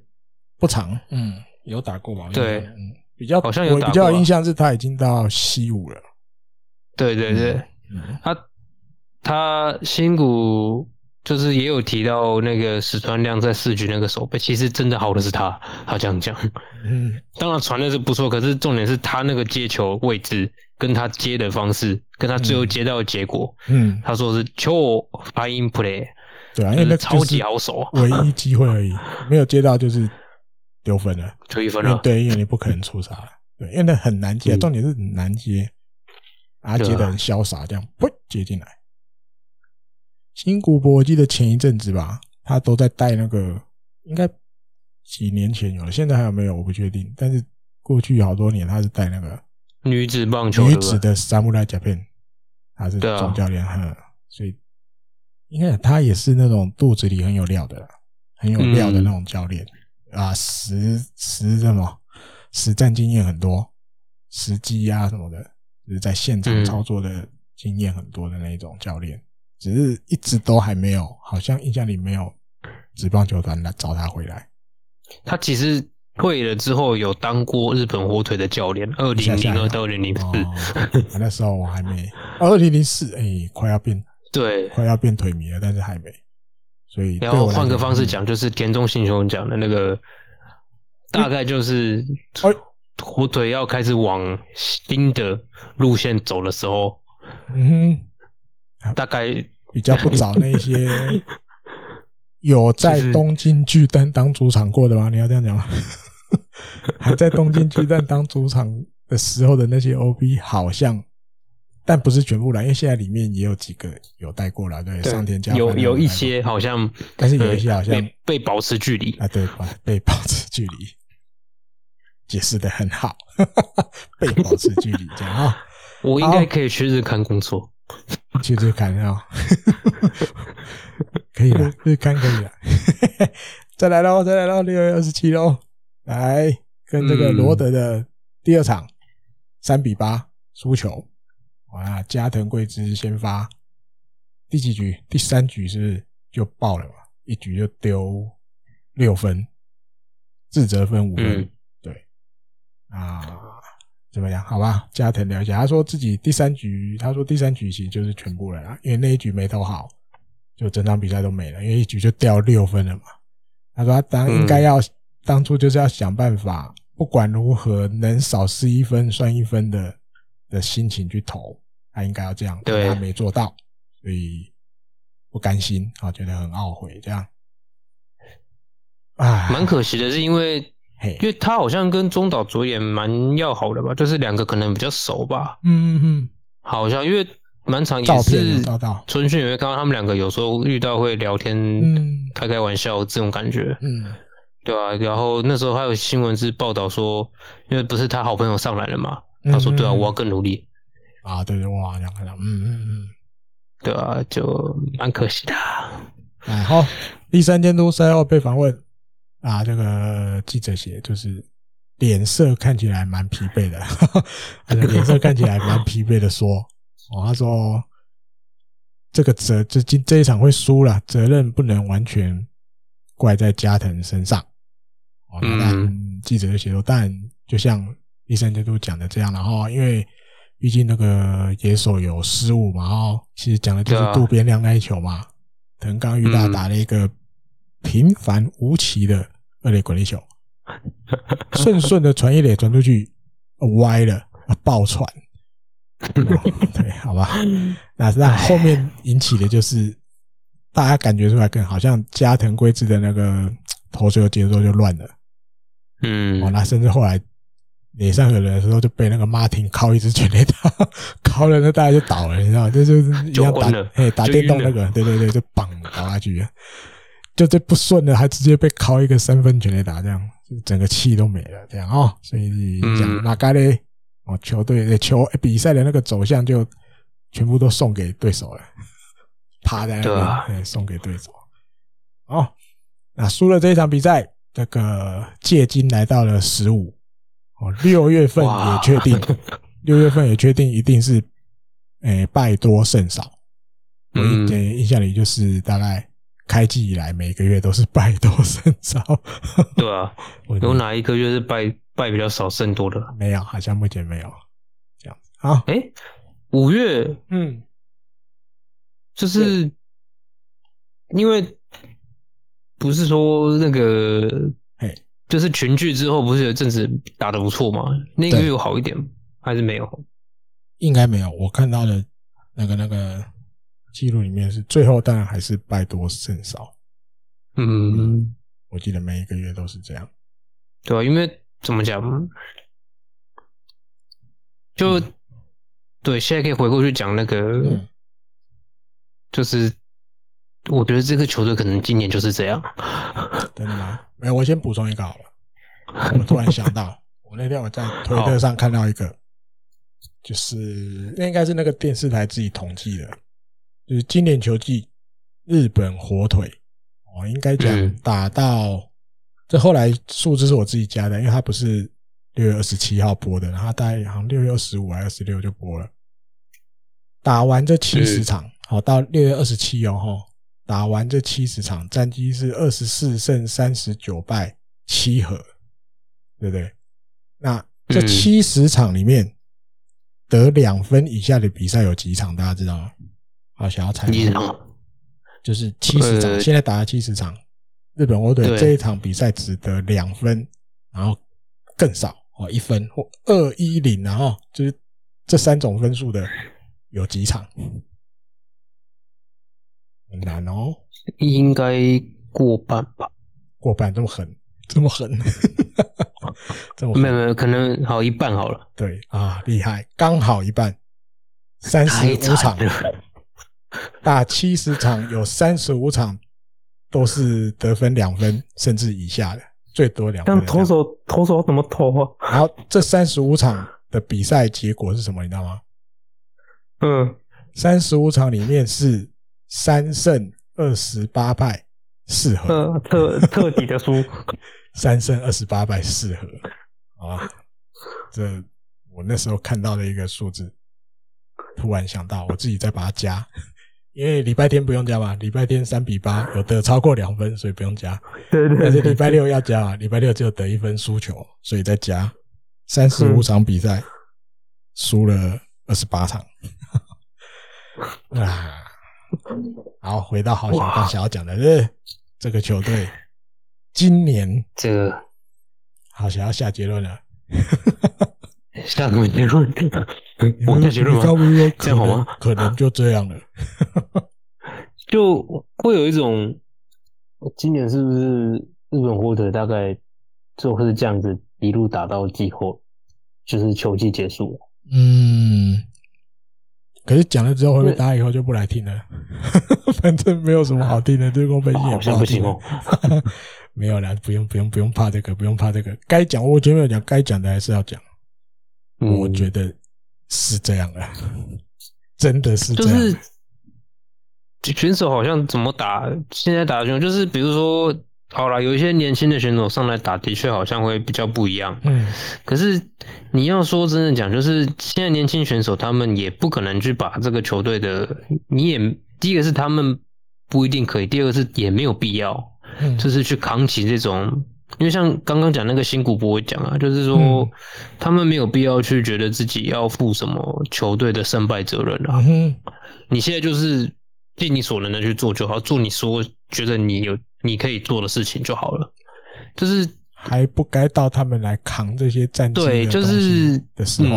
不长，嗯，有打过吧？对，嗯，比较好像有打过，比较印象是他已经到西武了。对对对，他他新谷。就是也有提到那个石川亮在四局那个守备，其实真的好的是他，他这样讲。嗯，当然传的是不错，可是重点是他那个接球位置，跟他接的方式，跟他最后接到的结果。嗯，他说是球 fine play，对啊，因为那超级好手，唯一机会而已，(laughs) 没有接到就是丢分了，丢一分了。对，因为你不可能出杀，对，因为那很难接，重点是很难接，啊，接的很潇洒，这样不接进来。新古博，我记得前一阵子吧，他都在带那个，应该几年前有了，现在还有没有我不确定，但是过去好多年他是带那个女子棒球女子的 Samurai Japan，他是总教练，哈，所以。应该他也是那种肚子里很有料的，很有料的那种教练、嗯、啊，实实什么实战经验很多，实机啊什么的，就是在现场操作的经验很多的那种教练，只是一直都还没有，好像印象里没有职棒球团来找他回来。他其实退了之后有当过日本火腿的教练，二零零二到二零零四，那时候我还没，二零零四，哎，快要变。对，快要变腿迷了，但是还没。所以，然后换个方式讲，就是田中信雄讲的那个，大概就是火腿要开始往新的路线走的时候，嗯哼，大概比较不找那些 (laughs) 有在东京巨蛋当主场过的吗？你要这样讲吗？(laughs) 还在东京巨蛋当主场的时候的那些 OB，好像。但不是全部来，因为现在里面也有几个有带过来，对，上天家有有一些好像，但是有一些好像被被保持距离啊，对，被保持距离，解释的很好，(laughs) 被保持距离这样啊，我应该可以去日刊工作，(laughs) 去日刊啊，(laughs) 可以了，日刊可以了，(laughs) 再来喽，再来喽，六月二十七喽，来跟这个罗德的第二场三比八输球。哇，加藤贵之先发，第几局？第三局是不是就爆了嘛？一局就丢六分，自责分五分。嗯、对，啊，怎么样？好吧，加藤聊一下。他说自己第三局，他说第三局其实就是全部了啦，因为那一局没投好，就整场比赛都没了，因为一局就掉六分了嘛。他说他当应该要、当初就是要想办法，不管如何能少失一分算一分的。的心情去投，他应该要这样，对，他没做到，所以不甘心啊，觉得很懊悔，这样，啊，蛮可惜的，是因为，因为他好像跟中岛卓也蛮要好的吧，就是两个可能比较熟吧，嗯嗯嗯，好像因为蛮常也是春训也会看到他们两个有时候遇到会聊天，嗯，开开玩笑这种感觉，嗯，对啊，然后那时候还有新闻是报道说，因为不是他好朋友上来了嘛。他说：“对啊，我要更努力。啊！对对，哇，这样看到，嗯嗯嗯，对啊，就蛮可惜的。哎，好，第三监督赛后被访问啊，这个记者写就是脸色看起来蛮疲惫的，他 (laughs) 的脸色看起来蛮疲惫的说，哦，他说这个责这今这一场会输了，责任不能完全怪在加藤身上。哦，但记者就写说，但就像。”医生监督讲的这样，然后因为毕竟那个野手有失误嘛，然后其实讲的就是渡边亮那一球嘛，藤冈裕大打了一个平凡无奇的二垒滚地球，顺顺的传一垒传出去，歪了，爆传，(laughs) 对，好吧，那那后面引起的就是大家感觉出来更好像加藤贵之的那个投球节奏就乱了，嗯，哦，那甚至后来。脸上有人的时候就被那个马丁敲一支全垒打，(laughs) 敲了那大家就倒了，你知道就是一样打，哎，打电动那个，对对对，就砰倒下去，就这不顺的，还直接被敲一个三分全垒打，这样就整个气都没了，这样哦。所以讲那该嘞，哦，球队的球比赛的那个走向就全部都送给对手了，(laughs) 趴在那边，送给对手。哦，那输了这一场比赛，这个借金来到了十五。哦，六月份也确定，(laughs) 六月份也确定一定是，诶，败多胜少。我印印象里就是大概开季以来每个月都是败多胜少。(laughs) 对啊，(laughs) 有哪一个月是败败比较少胜多的？没有，好像目前没有。这样子啊？诶，五月，嗯，就是因为不是说那个。就是群聚之后，不是有阵子打的不错吗？那个月有好一点还是没有？应该没有。我看到的那个那个记录里面是最后，当然还是败多胜少。嗯，我记得每一个月都是这样。对啊，因为怎么讲，就、嗯、对，现在可以回过去讲那个，嗯、就是我觉得这个球队可能今年就是这样。真的吗？没有，我先补充一个好了。我突然想到，(laughs) 我那天我在推特上看到一个，就是那应该是那个电视台自己统计的。就是今年球季，日本火腿哦，应该讲打到、嗯、这后来数字是我自己加的，因为它不是六月二十七号播的，然后大概好像六月二十五还是二十六就播了。打完这七十场，好到六月二十七哦哈，打完这七十场，战绩是二十四胜三十九败七和，对不对？那这七十场里面得两分以下的比赛有几场？大家知道吗？好，想要猜一下，就是七十场，现在打了七十场，日本火腿这一场比赛只得两分，然后更少哦，一分或二一零，然后就是这三种分数的有几场？很难哦，应该过半吧？过半这么狠，这么狠，这么狠没有没有，可能好一半好了。对啊，厉害，刚好一半，三十五场。(laughs) 打七十场，有三十五场都是得分两分甚至以下的，最多两分。但投手投手怎么投啊？(laughs) 然后这三十五场的比赛结果是什么？你知道吗？嗯，三十五场里面是三胜二十八败四和，呃，特特 (laughs) 底的输，三胜二十八败四和啊！这我那时候看到的一个数字，突然想到，我自己再把它加。因为礼拜天不用加嘛，礼拜天三比八有得超过两分，所以不用加。对对，对。但是礼拜六要加啊，礼拜六只有得一分输球，所以再加。三十五场比赛，输了二十八场。(laughs) 啊，好，回到好想刚想要讲的，是这个球队今年这个好想要下结论了。(laughs) 下什么结论？(laughs) 我下结论吗？这样好吗？可能就这样了。(laughs) 就会有一种，今年是不是日本火腿大概就会是这样子一路打到季后，就是球季结束。嗯，可是讲了之后，会不会大家以后就不来听了？(laughs) 反正没有什么好听的，对公分析也不好听哦。没有啦，不用不用不用怕这个，不用怕这个。该讲我前面有讲，该讲的还是要讲。我觉得是这样的，真的是这样。就是选手好像怎么打，现在打的选手就是，比如说，好了，有一些年轻的选手上来打，的确好像会比较不一样。嗯。可是你要说真的讲，就是现在年轻选手他们也不可能去把这个球队的，你也第一个是他们不一定可以，第二个是也没有必要，就是去扛起这种。因为像刚刚讲那个新古博讲啊，就是说他们没有必要去觉得自己要负什么球队的胜败责任啊。你现在就是尽你所能的去做就好，做你说觉得你有你可以做的事情就好了。就是还不该到他们来扛这些战绩对，就是的时候。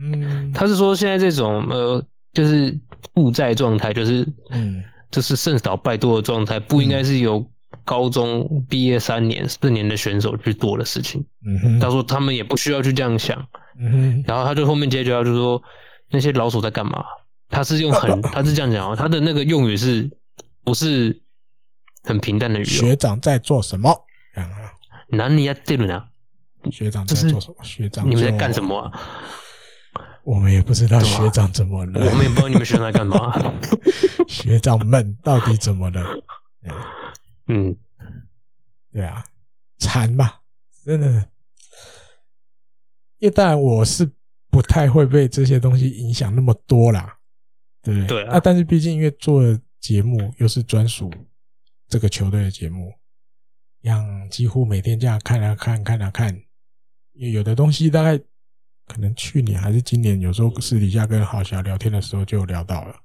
嗯，他是说现在这种呃，就是负债状态，就是嗯，就是胜少败多的状态，不应该是由。高中毕业三年、四年的选手去做的事情，嗯哼，他说他们也不需要去这样想，嗯哼，然后他就后面接着他就说那些老鼠在干嘛？他是用很，(laughs) 他是这样讲啊，他的那个用语是不是很平淡的语言？学长在做什么？哪里呀？这里呢？学长在做什么？学长你们在干什么啊？我们也不知道学长怎么了，我们也不知道你们学长在干嘛。(laughs) 学长们到底怎么了？(laughs) 嗯，对啊，惨吧，真的。因为当然我是不太会被这些东西影响那么多啦，对不对？对啊。啊，但是毕竟因为做节目又是专属这个球队的节目，让几乎每天这样看啊看，看啊看。有的东西大概可能去年还是今年，有时候私底下跟郝霞聊天的时候就聊到了。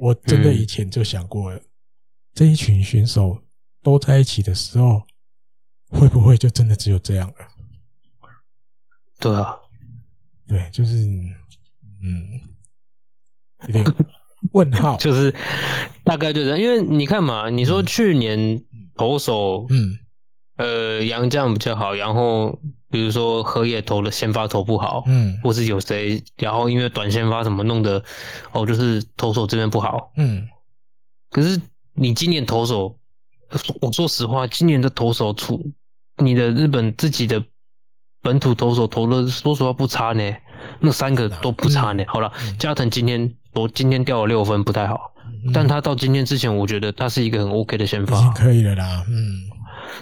我真的以前就想过了，这一群选手。都在一起的时候，会不会就真的只有这样了？对啊，对，就是，嗯，有点 (laughs) 问号。就是大概就是因为你看嘛，你说去年投手，嗯，呃，杨将比较好，然后比如说河野投的先发投不好，嗯，或是有谁，然后因为短先发什么弄的，哦，就是投手这边不好，嗯，可是你今年投手，(laughs) 我说实话，今年的投手出你的日本自己的本土投手投的，说实话不差呢。那三个都不差呢。好了，加藤今天我今天掉了六分，不太好。但他到今天之前，我觉得他是一个很 OK 的先发，可以了啦。嗯，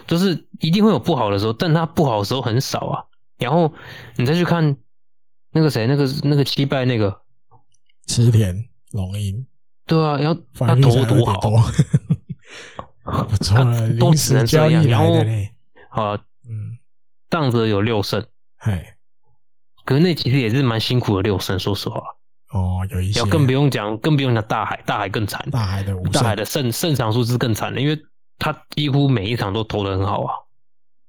就是一定会有不好的时候，但他不好的时候很少啊。然后你再去看那个谁，那个那个七败那个池田龙英，对啊，然后他投多好，(laughs) 不错，都只能这样。然后啊，嗯，当着有六胜，嘿。可是那其实也是蛮辛苦的六胜，说实话。哦，有一些。要更不用讲，更不用讲大海，大海更惨。大海的大海的胜胜场数是更惨的，因为他几乎每一场都投的很好啊。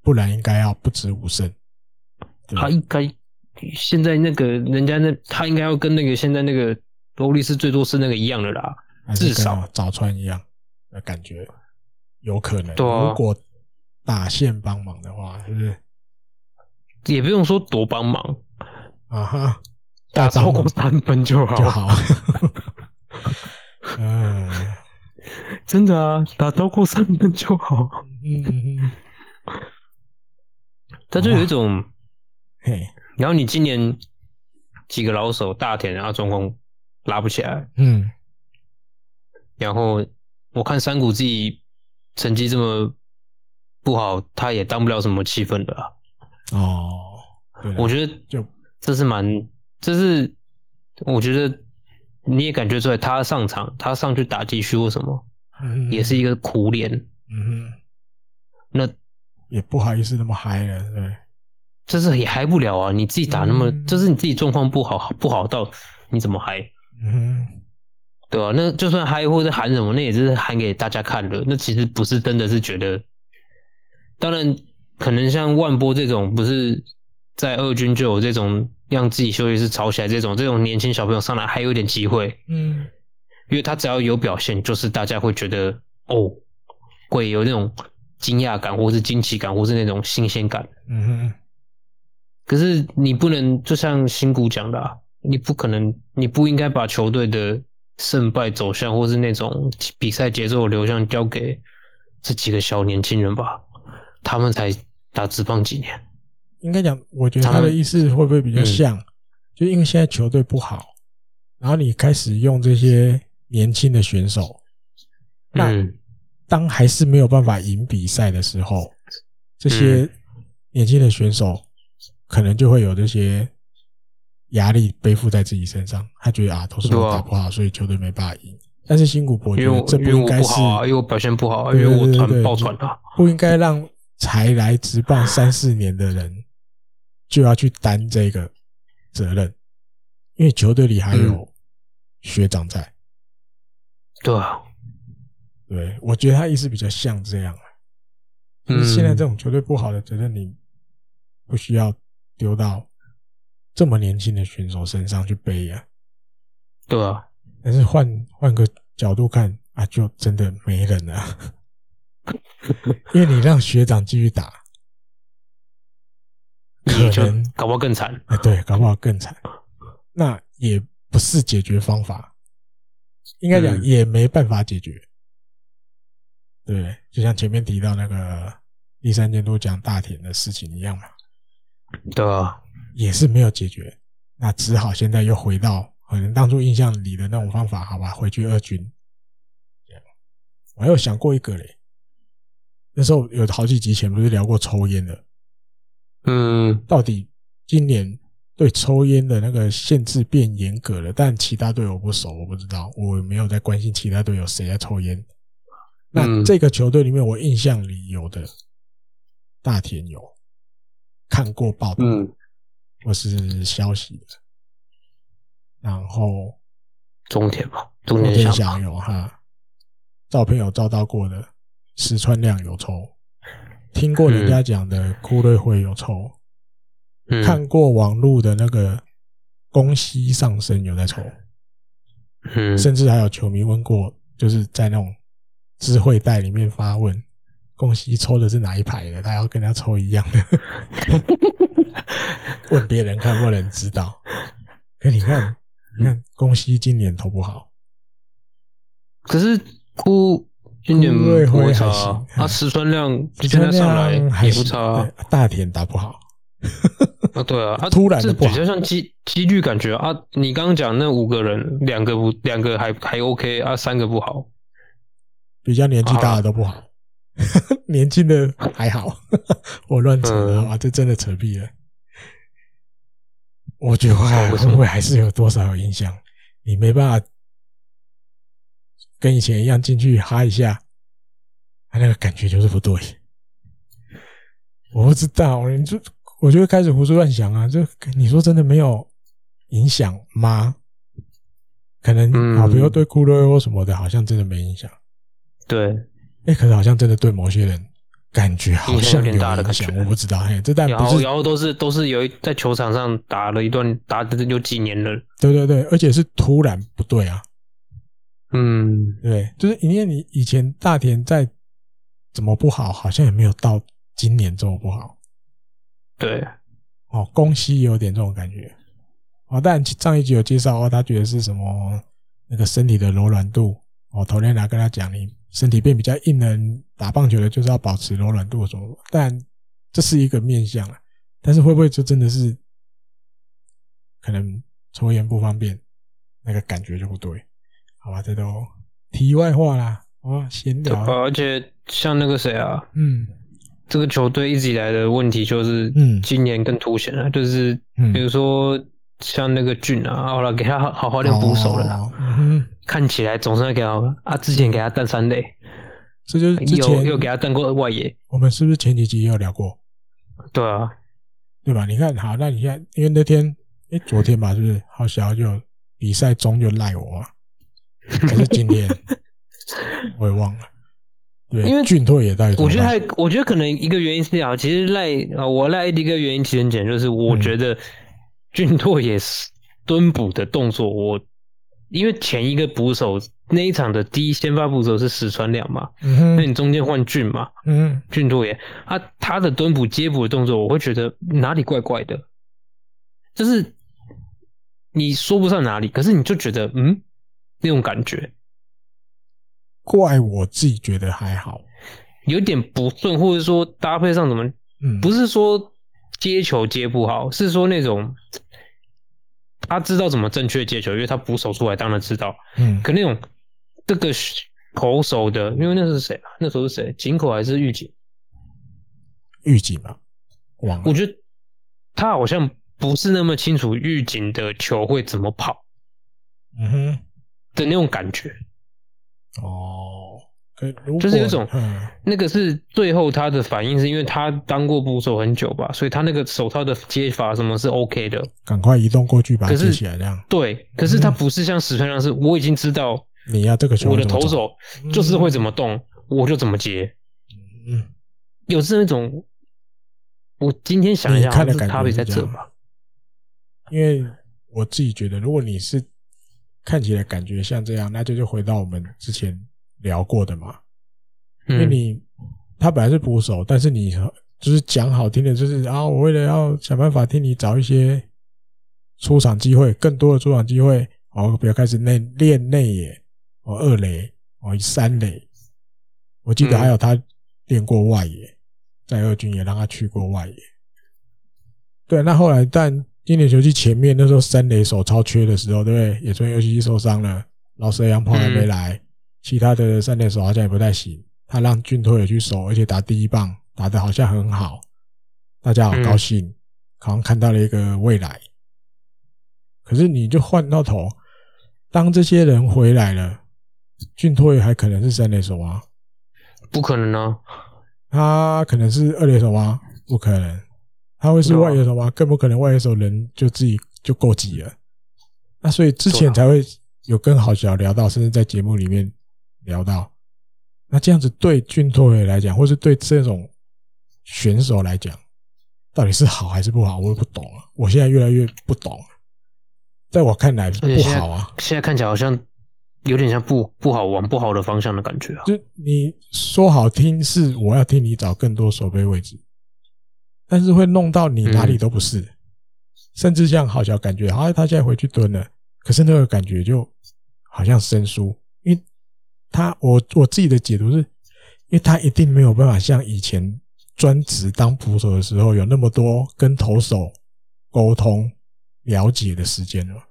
不然应该要不止五胜。他应该现在那个人家那他应该要跟那个现在那个欧力士最多是那个一样的啦，至少早川一样的感觉，有可能。对啊。如果打线帮忙的话，是不是？也不用说多帮忙。啊哈，打超过三分就好，就好。(laughs) 嗯，真的啊，打超过三分就好。嗯嗯，他就有一种，嘿，然后你今年几个老手大田，然后状况拉不起来，嗯，然后我看山谷自己成绩这么不好，他也当不了什么气氛的啊。哦，我觉得就。这是蛮，这是我觉得你也感觉出来，他上场，他上去打继续或什么，嗯，也是一个苦脸，嗯哼，那也不好意思那么嗨了，对，这是也嗨不了啊！你自己打那么，这、嗯、是你自己状况不好，不好到你怎么嗨？嗯哼，对、啊？那就算嗨或者喊什么，那也是喊给大家看的，那其实不是真的是觉得，当然可能像万波这种不是。在二军就有这种让自己休息室吵起来这种这种年轻小朋友上来还有点机会，嗯，因为他只要有表现，就是大家会觉得哦，会有那种惊讶感，或是惊奇感，或是那种新鲜感，嗯哼。可是你不能就像新谷讲的，啊，你不可能，你不应该把球队的胜败走向，或是那种比赛节奏的流向交给这几个小年轻人吧？他们才打职棒几年。应该讲，我觉得他的意思会不会比较像？就因为现在球队不好，然后你开始用这些年轻的选手，那当还是没有办法赢比赛的时候，这些年轻的选手可能就会有这些压力背负在自己身上。他觉得啊，都是我打不好，所以球队没办法赢。但是新谷博觉得这不应该是，因为我表现不好，因为我团爆团了，不应该让才来职棒 (sighs) 三四年的人。就要去担这个责任，因为球队里还有学长在。对啊，对，我觉得他意思比较像这样。嗯，现在这种球队不好的责任，你不需要丢到这么年轻的选手身上去背啊。对啊，但是换换个角度看啊，就真的没人了，(laughs) 因为你让学长继续打。可能搞不好更惨，哎，对，搞不好更惨。那也不是解决方法，应该讲也没办法解决。对，就像前面提到那个第三监督讲大田的事情一样嘛。对啊，也是没有解决，那只好现在又回到可能当初印象里的那种方法，好吧？回去二军。我还有想过一个嘞，那时候有好几集前不是聊过抽烟的。嗯，到底今年对抽烟的那个限制变严格了，但其他队我不熟，我不知道，我没有在关心其他队有谁在抽烟。那这个球队里面，我印象里有的大田有看过报道，或是消息的，然后中田吧，中田享有哈，照片有照到过的，石川亮有抽。听过人家讲的，库瑞会有抽，看过网络的那个宫西上升有在抽，嗯，甚至还有球迷问过，就是在那种智慧袋里面发问，宫西抽的是哪一排的？他要跟他抽一样的，(laughs) 问别人看不能知道。可你看，你看恭喜今年投不好，可是哭今年不会差啊，啊，石川亮现在上来也不差啊，大田打不好。啊，对啊，他突然的比较像几几率感觉啊。你刚刚讲那五个人，两个不，两个还还 OK 啊，三个不好，比较年纪大的都不好，好 (laughs) 年轻的还好。(laughs) 我乱扯了啊，这真的扯屁了。我觉得会不会还是有多少有影响？你没办法跟以前一样进去哈一下，他那个感觉就是不对。我不知道，你就。我就会开始胡思乱想啊！就你说真的没有影响吗？可能啊，比如对库洛或什么的，好像真的没影响。对，哎，可是好像真的对某些人感觉好像有影响。我不知道，哎，这但不是，然后都是都是有一在球场上打了一段，打的有几年了。对对对，而且是突然不对啊。嗯，对，就是因为你以前大田在怎么不好，好像也没有到今年这么不好。对，哦，宫西有点这种感觉，哦，但上一集有介绍哦，他觉得是什么那个身体的柔软度，哦，头天来跟他讲，你身体变比较硬的人打棒球的，就是要保持柔软度什么，但这是一个面向啊，但是会不会就真的是可能抽烟不方便，那个感觉就不对，好吧，这都题外话啦，哦，闲聊，而且像那个谁啊，嗯。这个球队一直以来的问题就是，嗯，今年更凸显了，就是，比如说像那个俊啊，好了，给他好好练捕手了啦，看起来总算给他啊，之前给他登三垒，这就是之前又给他登过外野，我们是不是前几集也有聊过？对啊，对吧？你看好，那你看，因为那天，哎，昨天吧，是不是？好小就比赛中就赖我啊，还是今天？(laughs) 我也忘了。对，因为俊拓也带。我觉得还，我觉得可能一个原因是啊，其实赖啊，我赖的一个原因其实很简单，就是我觉得俊拓也是蹲捕的动作，我因为前一个捕手那一场的第一先发捕手是石川亮嘛，那你中间换俊嘛，嗯，俊拓也啊，他的蹲捕接捕的动作，我会觉得哪里怪怪的，就是你说不上哪里，可是你就觉得嗯，那种感觉。怪我自己觉得还好，有点不顺，或者说搭配上怎么，嗯，不是说接球接不好，是说那种他知道怎么正确接球，因为他捕手出来当然知道，嗯，可那种这个投手的，因为那是谁啊？那时候是谁？井口还是玉井？玉井吧，忘了。我觉得他好像不是那么清楚预警的球会怎么跑，嗯哼的那种感觉。哦，就是有种，那个是最后他的反应，是因为他当过捕手很久吧，所以他那个手套的接法什么是 OK 的，赶快移动过去把它接起来这样。对，可是他不是像石川亮，是我已经知道你要这个球，我的投手就是会怎么动，我就怎么接。嗯，有是那种，我今天想一下，他的感觉在这吧，因为我自己觉得，如果你是。看起来感觉像这样，那就就回到我们之前聊过的嘛。因为你他本来是捕手，但是你就是讲好听的，就是啊，我为了要想办法替你找一些出场机会，更多的出场机会，哦，不要开始内练内野，哦，二垒，哦，三垒。我记得还有他练过外野，在二军也让他去过外野。对，那后来但。今年球季前面那时候三垒手超缺的时候，对不对？野村佑希受伤了，老舍洋炮还没来，嗯、其他的三垒手好像也不太行。他让俊拓也去守，而且打第一棒打的好像很好，大家好高兴，嗯、好像看到了一个未来。可是你就换到头，当这些人回来了，俊拓也还可能是三垒手吗？不可能啊！他可能是二垒手吗？不可能。他会是外野手吗？更不可能，外野手人就自己就够挤了。那所以之前才会有跟郝小聊到，甚至在节目里面聊到。那这样子对俊拓来讲，或是对这种选手来讲，到底是好还是不好？我也不懂了。我现在越来越不懂了。在我看来不好啊。现在看起来好像有点像不不好往不好的方向的感觉啊。就你说好听是我要替你找更多守备位置，但是会弄到你哪里都不是，嗯、甚至像好小感觉，好像他现在回去蹲了，可是那个感觉就好像生疏，他我我自己的解读是，因为他一定没有办法像以前专职当捕手的时候有那么多跟投手沟通了解的时间了，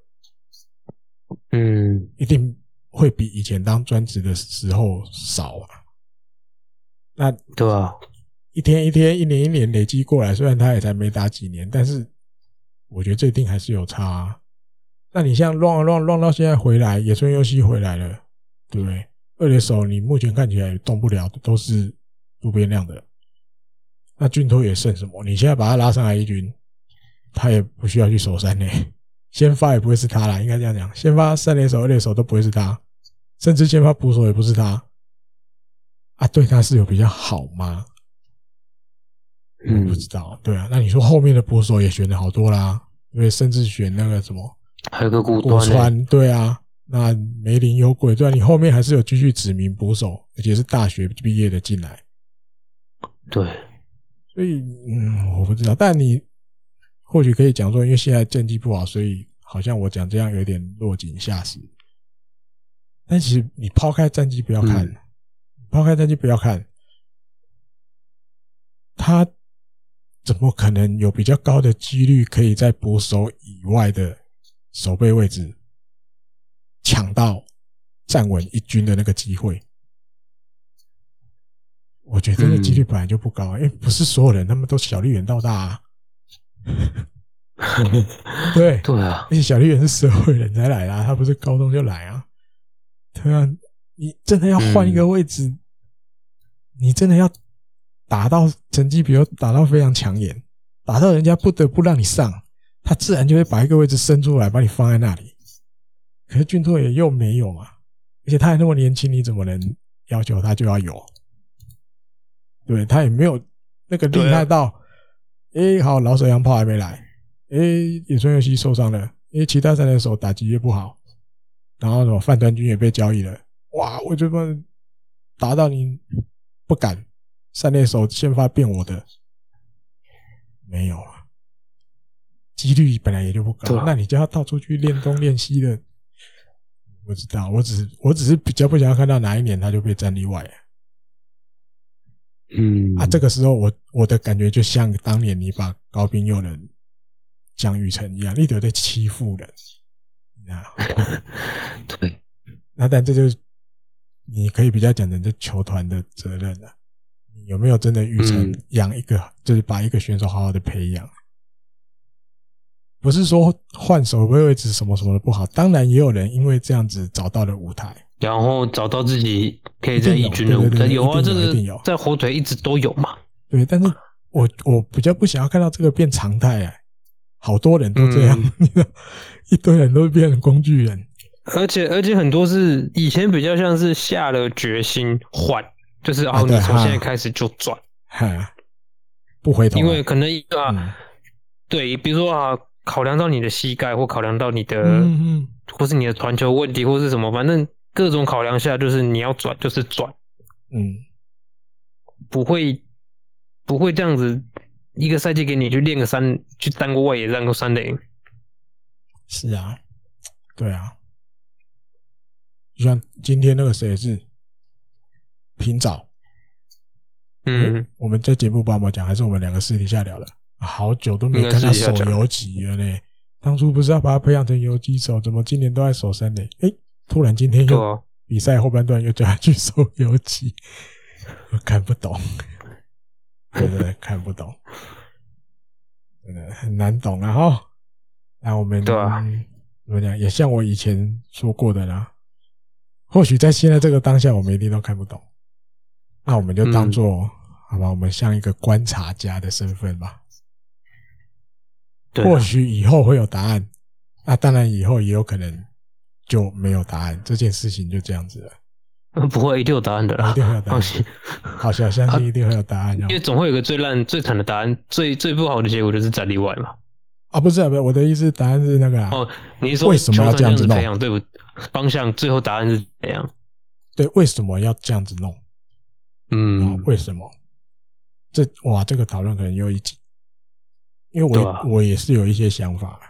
嗯，一定。会比以前当专职的时候少啊。那对啊，一天一天、一年一年累积过来，虽然他也才没打几年，但是我觉得这一定还是有差啊。那你像乱乱乱到现在回来，野村佑希回来了，对不对？二垒手你目前看起来动不了的，都是渡边亮的。那俊拓也剩什么？你现在把他拉上来一军，他也不需要去守三垒，(laughs) 先发也不会是他啦，应该这样讲，先发三垒手、二垒手都不会是他。甚至先发捕手也不是他啊，对他是有比较好吗？嗯，不知道。对啊，那你说后面的捕手也选的好多啦，因为甚至选那个什么，还有个古古川，对啊，那梅林有鬼，对啊，你后面还是有继续指名捕手，而且是大学毕业的进来。对，所以嗯，我不知道，但你或许可以讲说，因为现在战绩不好，所以好像我讲这样有点落井下石。但其实你抛开战绩不要看，嗯、抛开战绩不要看，他怎么可能有比较高的几率可以在捕手以外的守备位置抢到站稳一军的那个机会？我觉得这个几率本来就不高，因为不是所有人他们都小笠原到大啊。(laughs) 对对啊，而且小笠原是社会人才来啊，他不是高中就来啊。对啊，你真的要换一个位置，嗯、你真的要打到成绩，比如打到非常抢眼，打到人家不得不让你上，他自然就会把一个位置伸出来，把你放在那里。可是俊拓也又没有嘛，而且他还那么年轻，你怎么能要求他就要有？对，他也没有那个厉害到，哎、好，老手洋炮还没来，哎、欸，野村佑希受伤了，哎、欸，其他三垒手打击也不好。然后什么范端君也被交易了，哇！我这么打到你不敢，三垒手先发变我的，没有啊，几率本来也就不高，那你就要到处去练东练西的，我知道，我只是我只是比较不想要看到哪一年他就被战例外，嗯啊，这个时候我我的感觉就像当年你把高滨祐人、江玉成一样，你都在欺负人。啊，(laughs) 对，那但这就是你可以比较讲成这球团的责任了。你有没有真的育成养一个，就是把一个选手好好的培养？不是说换守备位置什么什么的不好，当然也有人因为这样子找到了舞台，然后找到自己可以在一军的舞台。有啊，这个在火腿一直都有嘛。对，但是我我比较不想要看到这个变常态啊。好多人都这样，嗯、(laughs) 一堆人都变成工具人，而且而且很多是以前比较像是下了决心换，就是哦，你从现在开始就转，哈，不回头，因为可能啊，嗯、对，比如说啊，考量到你的膝盖，或考量到你的，嗯嗯，或是你的传球问题，或是什么，反正各种考量下，就是你要转就是转，嗯，不会不会这样子。一个赛季给你去练个三，去当个外野，当个三垒。是啊，对啊。就像今天那个谁是平早，嗯，我们在节目帮我讲，还是我们两个私底下聊的？好久都没看他守游击了呢。当初不是要把他培养成游击手，怎么今年都在守三垒？哎，突然今天又比赛后半段又叫他去守游击，(laughs) 我看不懂。真的看不懂，真的很难懂啊！哈，那我们对啊，怎么讲？也像我以前说过的啦。或许在现在这个当下，我们一定都看不懂。那我们就当做、嗯、好吧，我们像一个观察家的身份吧。或许以后会有答案。那当然，以后也有可能就没有答案。这件事情就这样子了。(laughs) 不会，一定有答案的啦，一定会有答案。好，相信一定会有答案。因为总会有个最烂、最惨的答案，最最不好的结果就是在例外嘛。啊，不是啊，不是，我的意思，答案是那个啊。哦，你是说为什么要这样子弄？对不？方向最后答案是怎样？对，为什么要这样子弄？嗯，为什么？这哇，这个讨论可能又一集，因为我、啊、我也是有一些想法，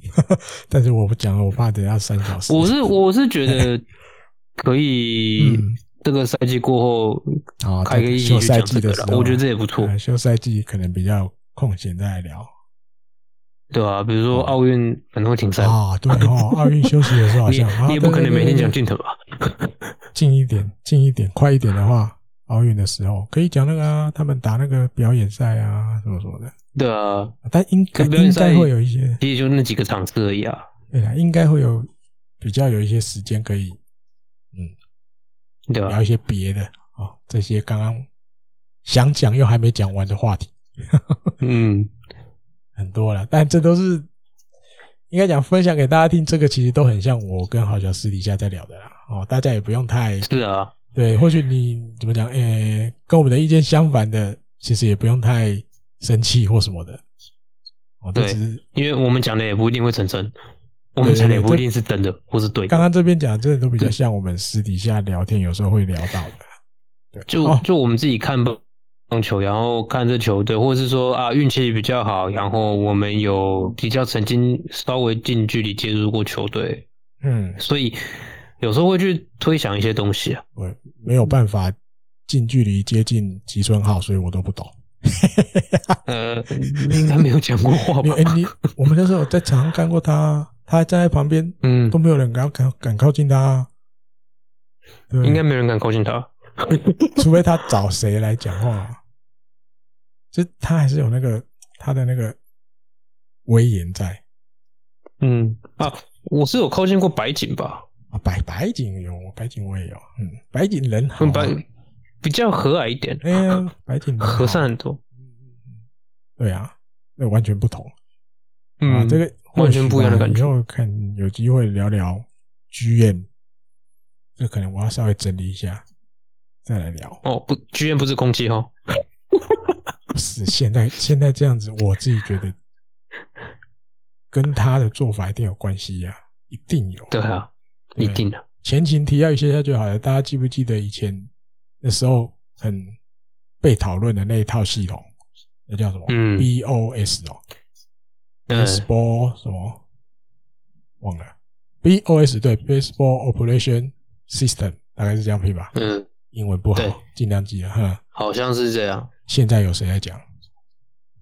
(laughs) 但是我不讲了，我怕等下三小时。我是我是觉得 (laughs) 可以，这个赛季过后啊，开个一休赛季的时候，我觉得这也不错。休赛季可能比较空闲再来聊，对啊，比如说奥运可能会停赛啊，对哦，(laughs) 奥运休息的时候好像你也不可能每天讲镜头吧？近一点，近一点，快一点的话。奥运的时候可以讲那个啊，他们打那个表演赛啊，什么什么的。对啊，但应该应该会有一些，其实就那几个场次而已啊。对啊，应该会有比较有一些时间可以，嗯，对啊，聊一些别的哦，这些刚刚想讲又还没讲完的话题，(laughs) 嗯，很多了，但这都是应该讲分享给大家听。这个其实都很像我跟豪小私底下在聊的啦。哦，大家也不用太是啊。对，或许你怎么讲？诶、欸，跟我们的意见相反的，其实也不用太生气或什么的。哦，对，因为我们讲的也不一定会成真，我们讲的也不一定是真的或是对的。刚刚这边讲，真的都比较像我们私底下聊天，有时候会聊到的。对，就就我们自己看棒棒球，然后看这球队，或者是说啊运气比较好，然后我们有比较曾经稍微近距离接触过球队，嗯，所以。有时候会去推想一些东西啊，对没有办法近距离接近吉村浩，所以我都不懂。(laughs) 呃，你应该没有讲过话吧？你我们那时候在场上看过他，他还站在旁边，嗯，都没有人敢敢敢靠近他。对，应该没人敢靠近他，(laughs) (laughs) 除非他找谁来讲话。就他还是有那个他的那个威严在。嗯啊，我是有靠近过白景吧。啊，白白景有，白景我也有，嗯，白景人好，白比较和蔼一点，哎呀，白挺和善很多，对啊，那完全不同，嗯，啊、这个完全不一样的感觉。以后看有机会聊聊 GM，这可能我要稍微整理一下，再来聊。哦，不，GM 不是空气哦，不 (laughs) 是，现在现在这样子，我自己觉得跟他的做法一定有关系呀、啊，一定有，对啊。一定的，前情提要一下下就好了。大家记不记得以前那时候很被讨论的那一套系统？那叫什么？嗯，BOS 哦，Baseball 什么？忘了，BOS 对，Baseball Operation System 大概是这样拼吧？嗯，英文不好，尽量记了哈。好像是这样。现在有谁在讲？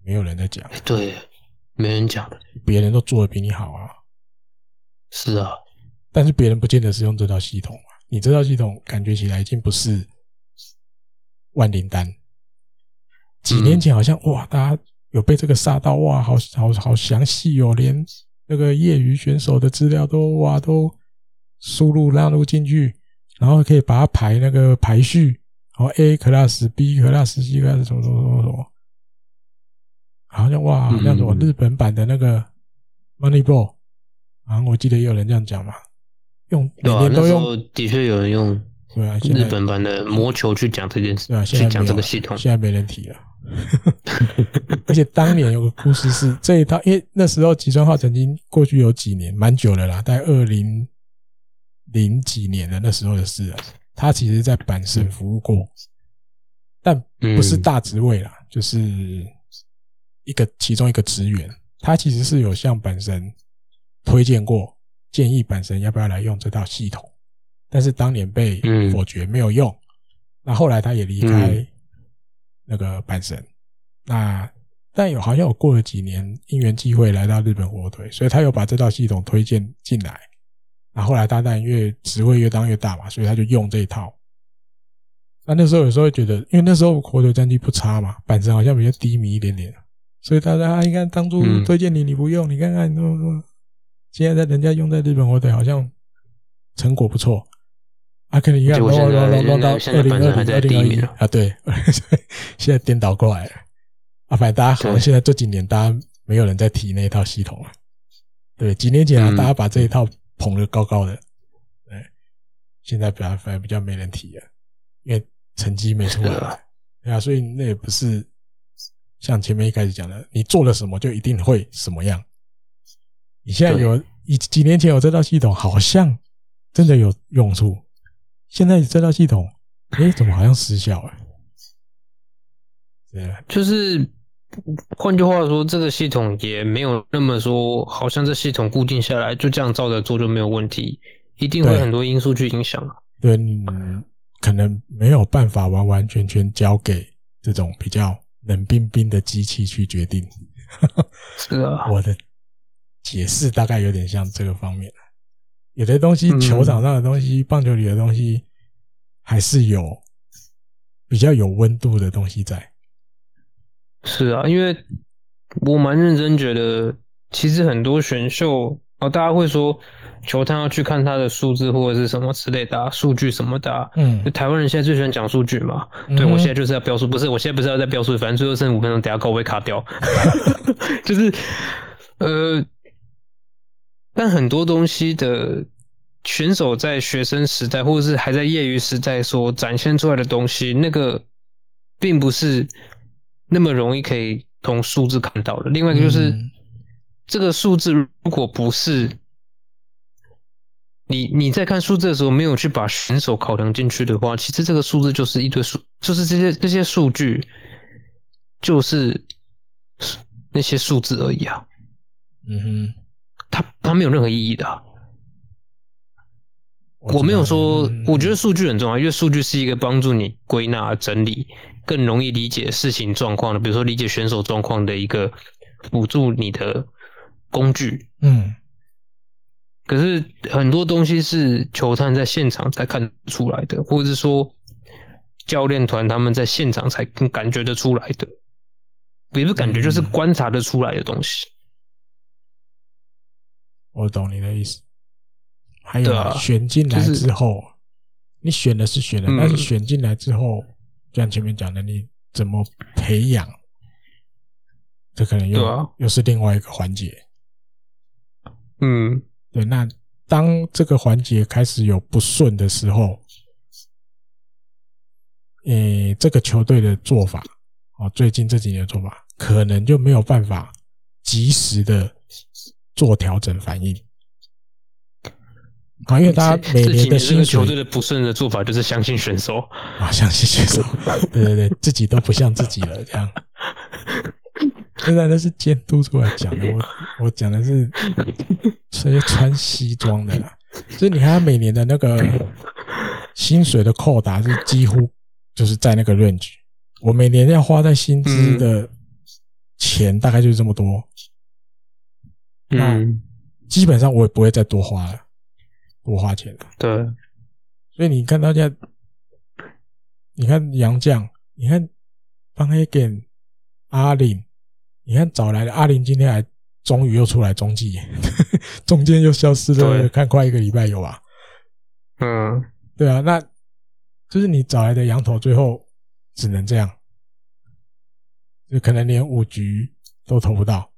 没有人在讲。对，没人讲。别人都做的比你好啊。是啊。但是别人不见得是用这套系统，你这套系统感觉起来已经不是万灵丹。几年前好像哇，大家有被这个杀到哇，好好好详细哦，连那个业余选手的资料都哇都输入纳入进去，然后可以把它排那个排序，然后 A class、B class、C class 什么什么什么什么，好像哇，好像什么日本版的那个 Moneyball 啊，我记得也有人这样讲嘛。用每年都用，的确有人用对啊，日本版的魔球去讲这件事，对啊，现在去讲这个系统，现在没人提了。(laughs) 而且当年有个故事是这一套，因为那时候吉川浩曾经过去有几年，蛮久了啦，大概二零零几年的那时候的事了。他其实，在阪神服务过，但不是大职位啦，就是一个其中一个职员。他其实是有向阪神推荐过。建议阪神要不要来用这套系统，但是当年被否决，没有用。那后来他也离开那个阪神。那但有好像有过了几年，因缘际会来到日本火腿，所以他又把这套系统推荐进来。那后来他当然越职位越当越大嘛，所以他就用这一套。那那时候有时候会觉得，因为那时候火腿战绩不差嘛，阪神好像比较低迷一点点，所以大家应该当初推荐你，你不用，你看看现在在人家用在日本火腿好像成果不错，啊，可能一样，弄弄弄弄到二零二零二零二一啊，对，(laughs) 现在颠倒过来了，啊，反正大家好像现在这几年大家没有人在提那一套系统了，对，几年前啊，大家把这一套捧得高高的，对，现在比较反而比较没人提了，因为成绩没出来，对啊，所以那也不是像前面一开始讲的，你做了什么就一定会什么样。你现在有一几年前有这套系统，好像真的有用处。现在这套系统，哎，怎么好像失效了？对，就是换句话说，这个系统也没有那么说，好像这系统固定下来就这样照着做就没有问题，一定会很多因素去影响。对，你可能没有办法完完全全交给这种比较冷冰冰的机器去决定。是啊，(laughs) 我的解释大概有点像这个方面。有的东西，球场上的东西，棒球里的东西，还是有比较有温度的东西在。是啊，因为我蛮认真觉得，其实很多选秀哦，大家会说球探要去看他的数字或者是什么之类的数据什么的。嗯，台湾人现在最喜欢讲数据嘛。对，我现在就是要标数，不是，我现在不是要在标数，反正最后剩五分钟，等下高位卡掉。(laughs) 就是呃，但很多东西的选手在学生时代或者是还在业余时代所展现出来的东西，那个并不是。那么容易可以从数字看到的。另外一个就是，嗯、这个数字如果不是你你在看数字的时候没有去把选手考量进去的话，其实这个数字就是一堆数，就是这些这些数据就是那些数字而已啊。嗯哼，它它没有任何意义的、啊。我，没有说，嗯、我觉得数据很重要，因为数据是一个帮助你归纳整理。更容易理解事情状况的，比如说理解选手状况的一个辅助你的工具。嗯，可是很多东西是球探在现场才看出来的，或者是说教练团他们在现场才感觉得出来的，也不是感觉，就是观察得出来的东西。我懂你的意思。还有选进来之后，就是、你选的是选的，嗯、但是选进来之后。就像前面讲的，你怎么培养？这可能又、啊、又是另外一个环节。嗯，对。那当这个环节开始有不顺的时候，诶，这个球队的做法，哦，最近这几年的做法，可能就没有办法及时的做调整反应。啊，因为大家每年的薪水，球队的不顺的做法就是相信选手啊，相信选手，对对对，自己都不像自己了，这样。现在都是监督出来讲的，我我讲的是这些穿西装的啦。所以你看他每年的那个薪水的扣打是几乎就是在那个 range，我每年要花在薪资的钱大概就是这么多，那基本上我也不会再多花了。多花钱了，对，所以你看大家，你看杨绛，你看方黑根、阿林，你看找来的阿林，今天还终于又出来中继，(laughs) 中间又消失了，看快一个礼拜有吧？嗯，对啊，那就是你找来的羊头，最后只能这样，就可能连五局都投不到。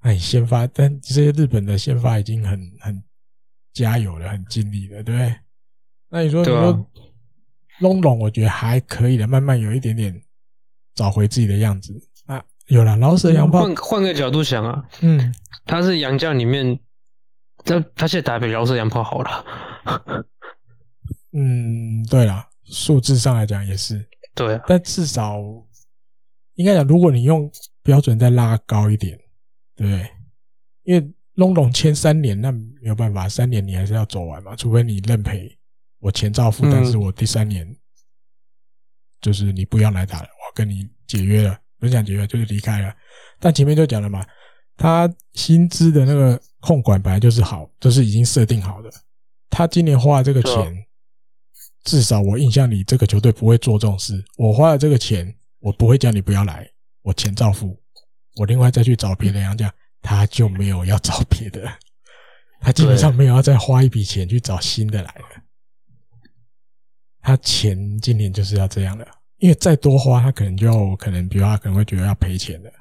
哎，先发，但这些日本的先发已经很很。加油了，很尽力了，对不对？那你说，你说龙龙，我觉得还可以的，慢慢有一点点找回自己的样子啊。有了，饶舌洋炮，换换个角度想啊，嗯，他是洋将里面，他他现在打比饶舌洋炮好了。(laughs) 嗯，对了，数字上来讲也是，对啊，但至少应该讲，如果你用标准再拉高一点，对不对？因为。龙龙签三年，那没有办法，三年你还是要走完嘛，除非你认赔，我钱照付，但是我第三年就是你不要来打了，我跟你解约了，不是讲解约，就是离开了。但前面就讲了嘛，他薪资的那个控管本来就是好，就是已经设定好的。他今年花这个钱，至少我印象里这个球队不会做这种事。我花了这个钱，我不会叫你不要来，我钱照付，我另外再去找别的洋将。他就没有要找别的，他基本上没有要再花一笔钱去找新的来了。他钱今年就是要这样的，因为再多花，他可能就可能，比如他可能会觉得要赔钱的。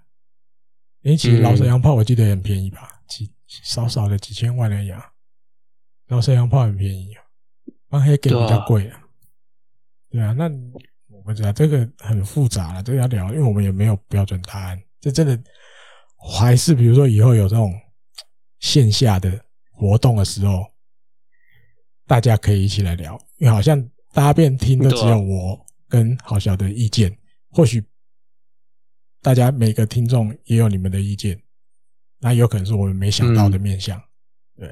因为其实饶舌洋炮我记得很便宜吧，几少少的几千万而已啊。饶舌洋炮很便宜啊，帮黑给比较贵啊。对啊，那我不知道这个很复杂了，这个要聊，因为我们也没有标准答案，这真的。还是比如说以后有这种线下的活动的时候，大家可以一起来聊，因为好像大家变听的只有我跟好小的意见，或许大家每个听众也有你们的意见，那有可能是我们没想到的面向，对，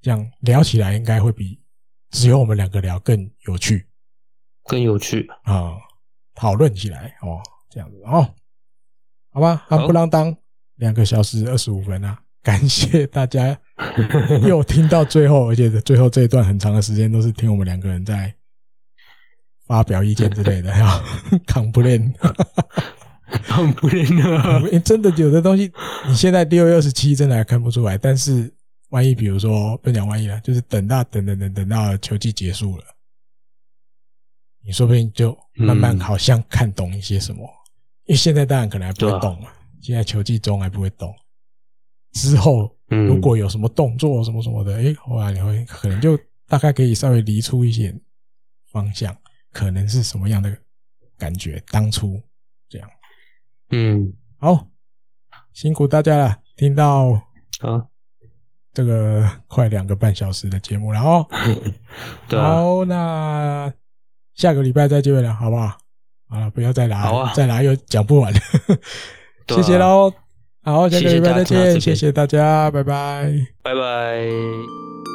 这样聊起来应该会比只有我们两个聊更有趣，更有趣啊，讨论起来哦，这样子哦。好吧，夯不浪当两个小时二十五分啊！(laughs) 感谢大家又听到最后，而且最后这一段很长的时间都是听我们两个人在发表意见之类的，(laughs) 哈，complain，complain 啊！(laughs) 真的有的东西，你现在六月二十七真的还看不出来，但是万一比如说不讲万一了，就是等到等等等等到球季结束了，你说不定就慢慢好像看懂一些什么。因为现在当然可能还不会动嘛，现在球季中还不会动。之后如果有什么动作什么什么的，哎，后来你会可能就大概可以稍微离出一些方向，可能是什么样的感觉。当初这样，嗯，好，辛苦大家了，听到啊这个快两个半小时的节目了哦。(laughs) 好，那下个礼拜再见了，好不好？好了，不要再拿，啊、再拿又讲不完。(laughs) 谢谢喽，好，下个礼拜再见，谢谢大家，拜拜，拜拜。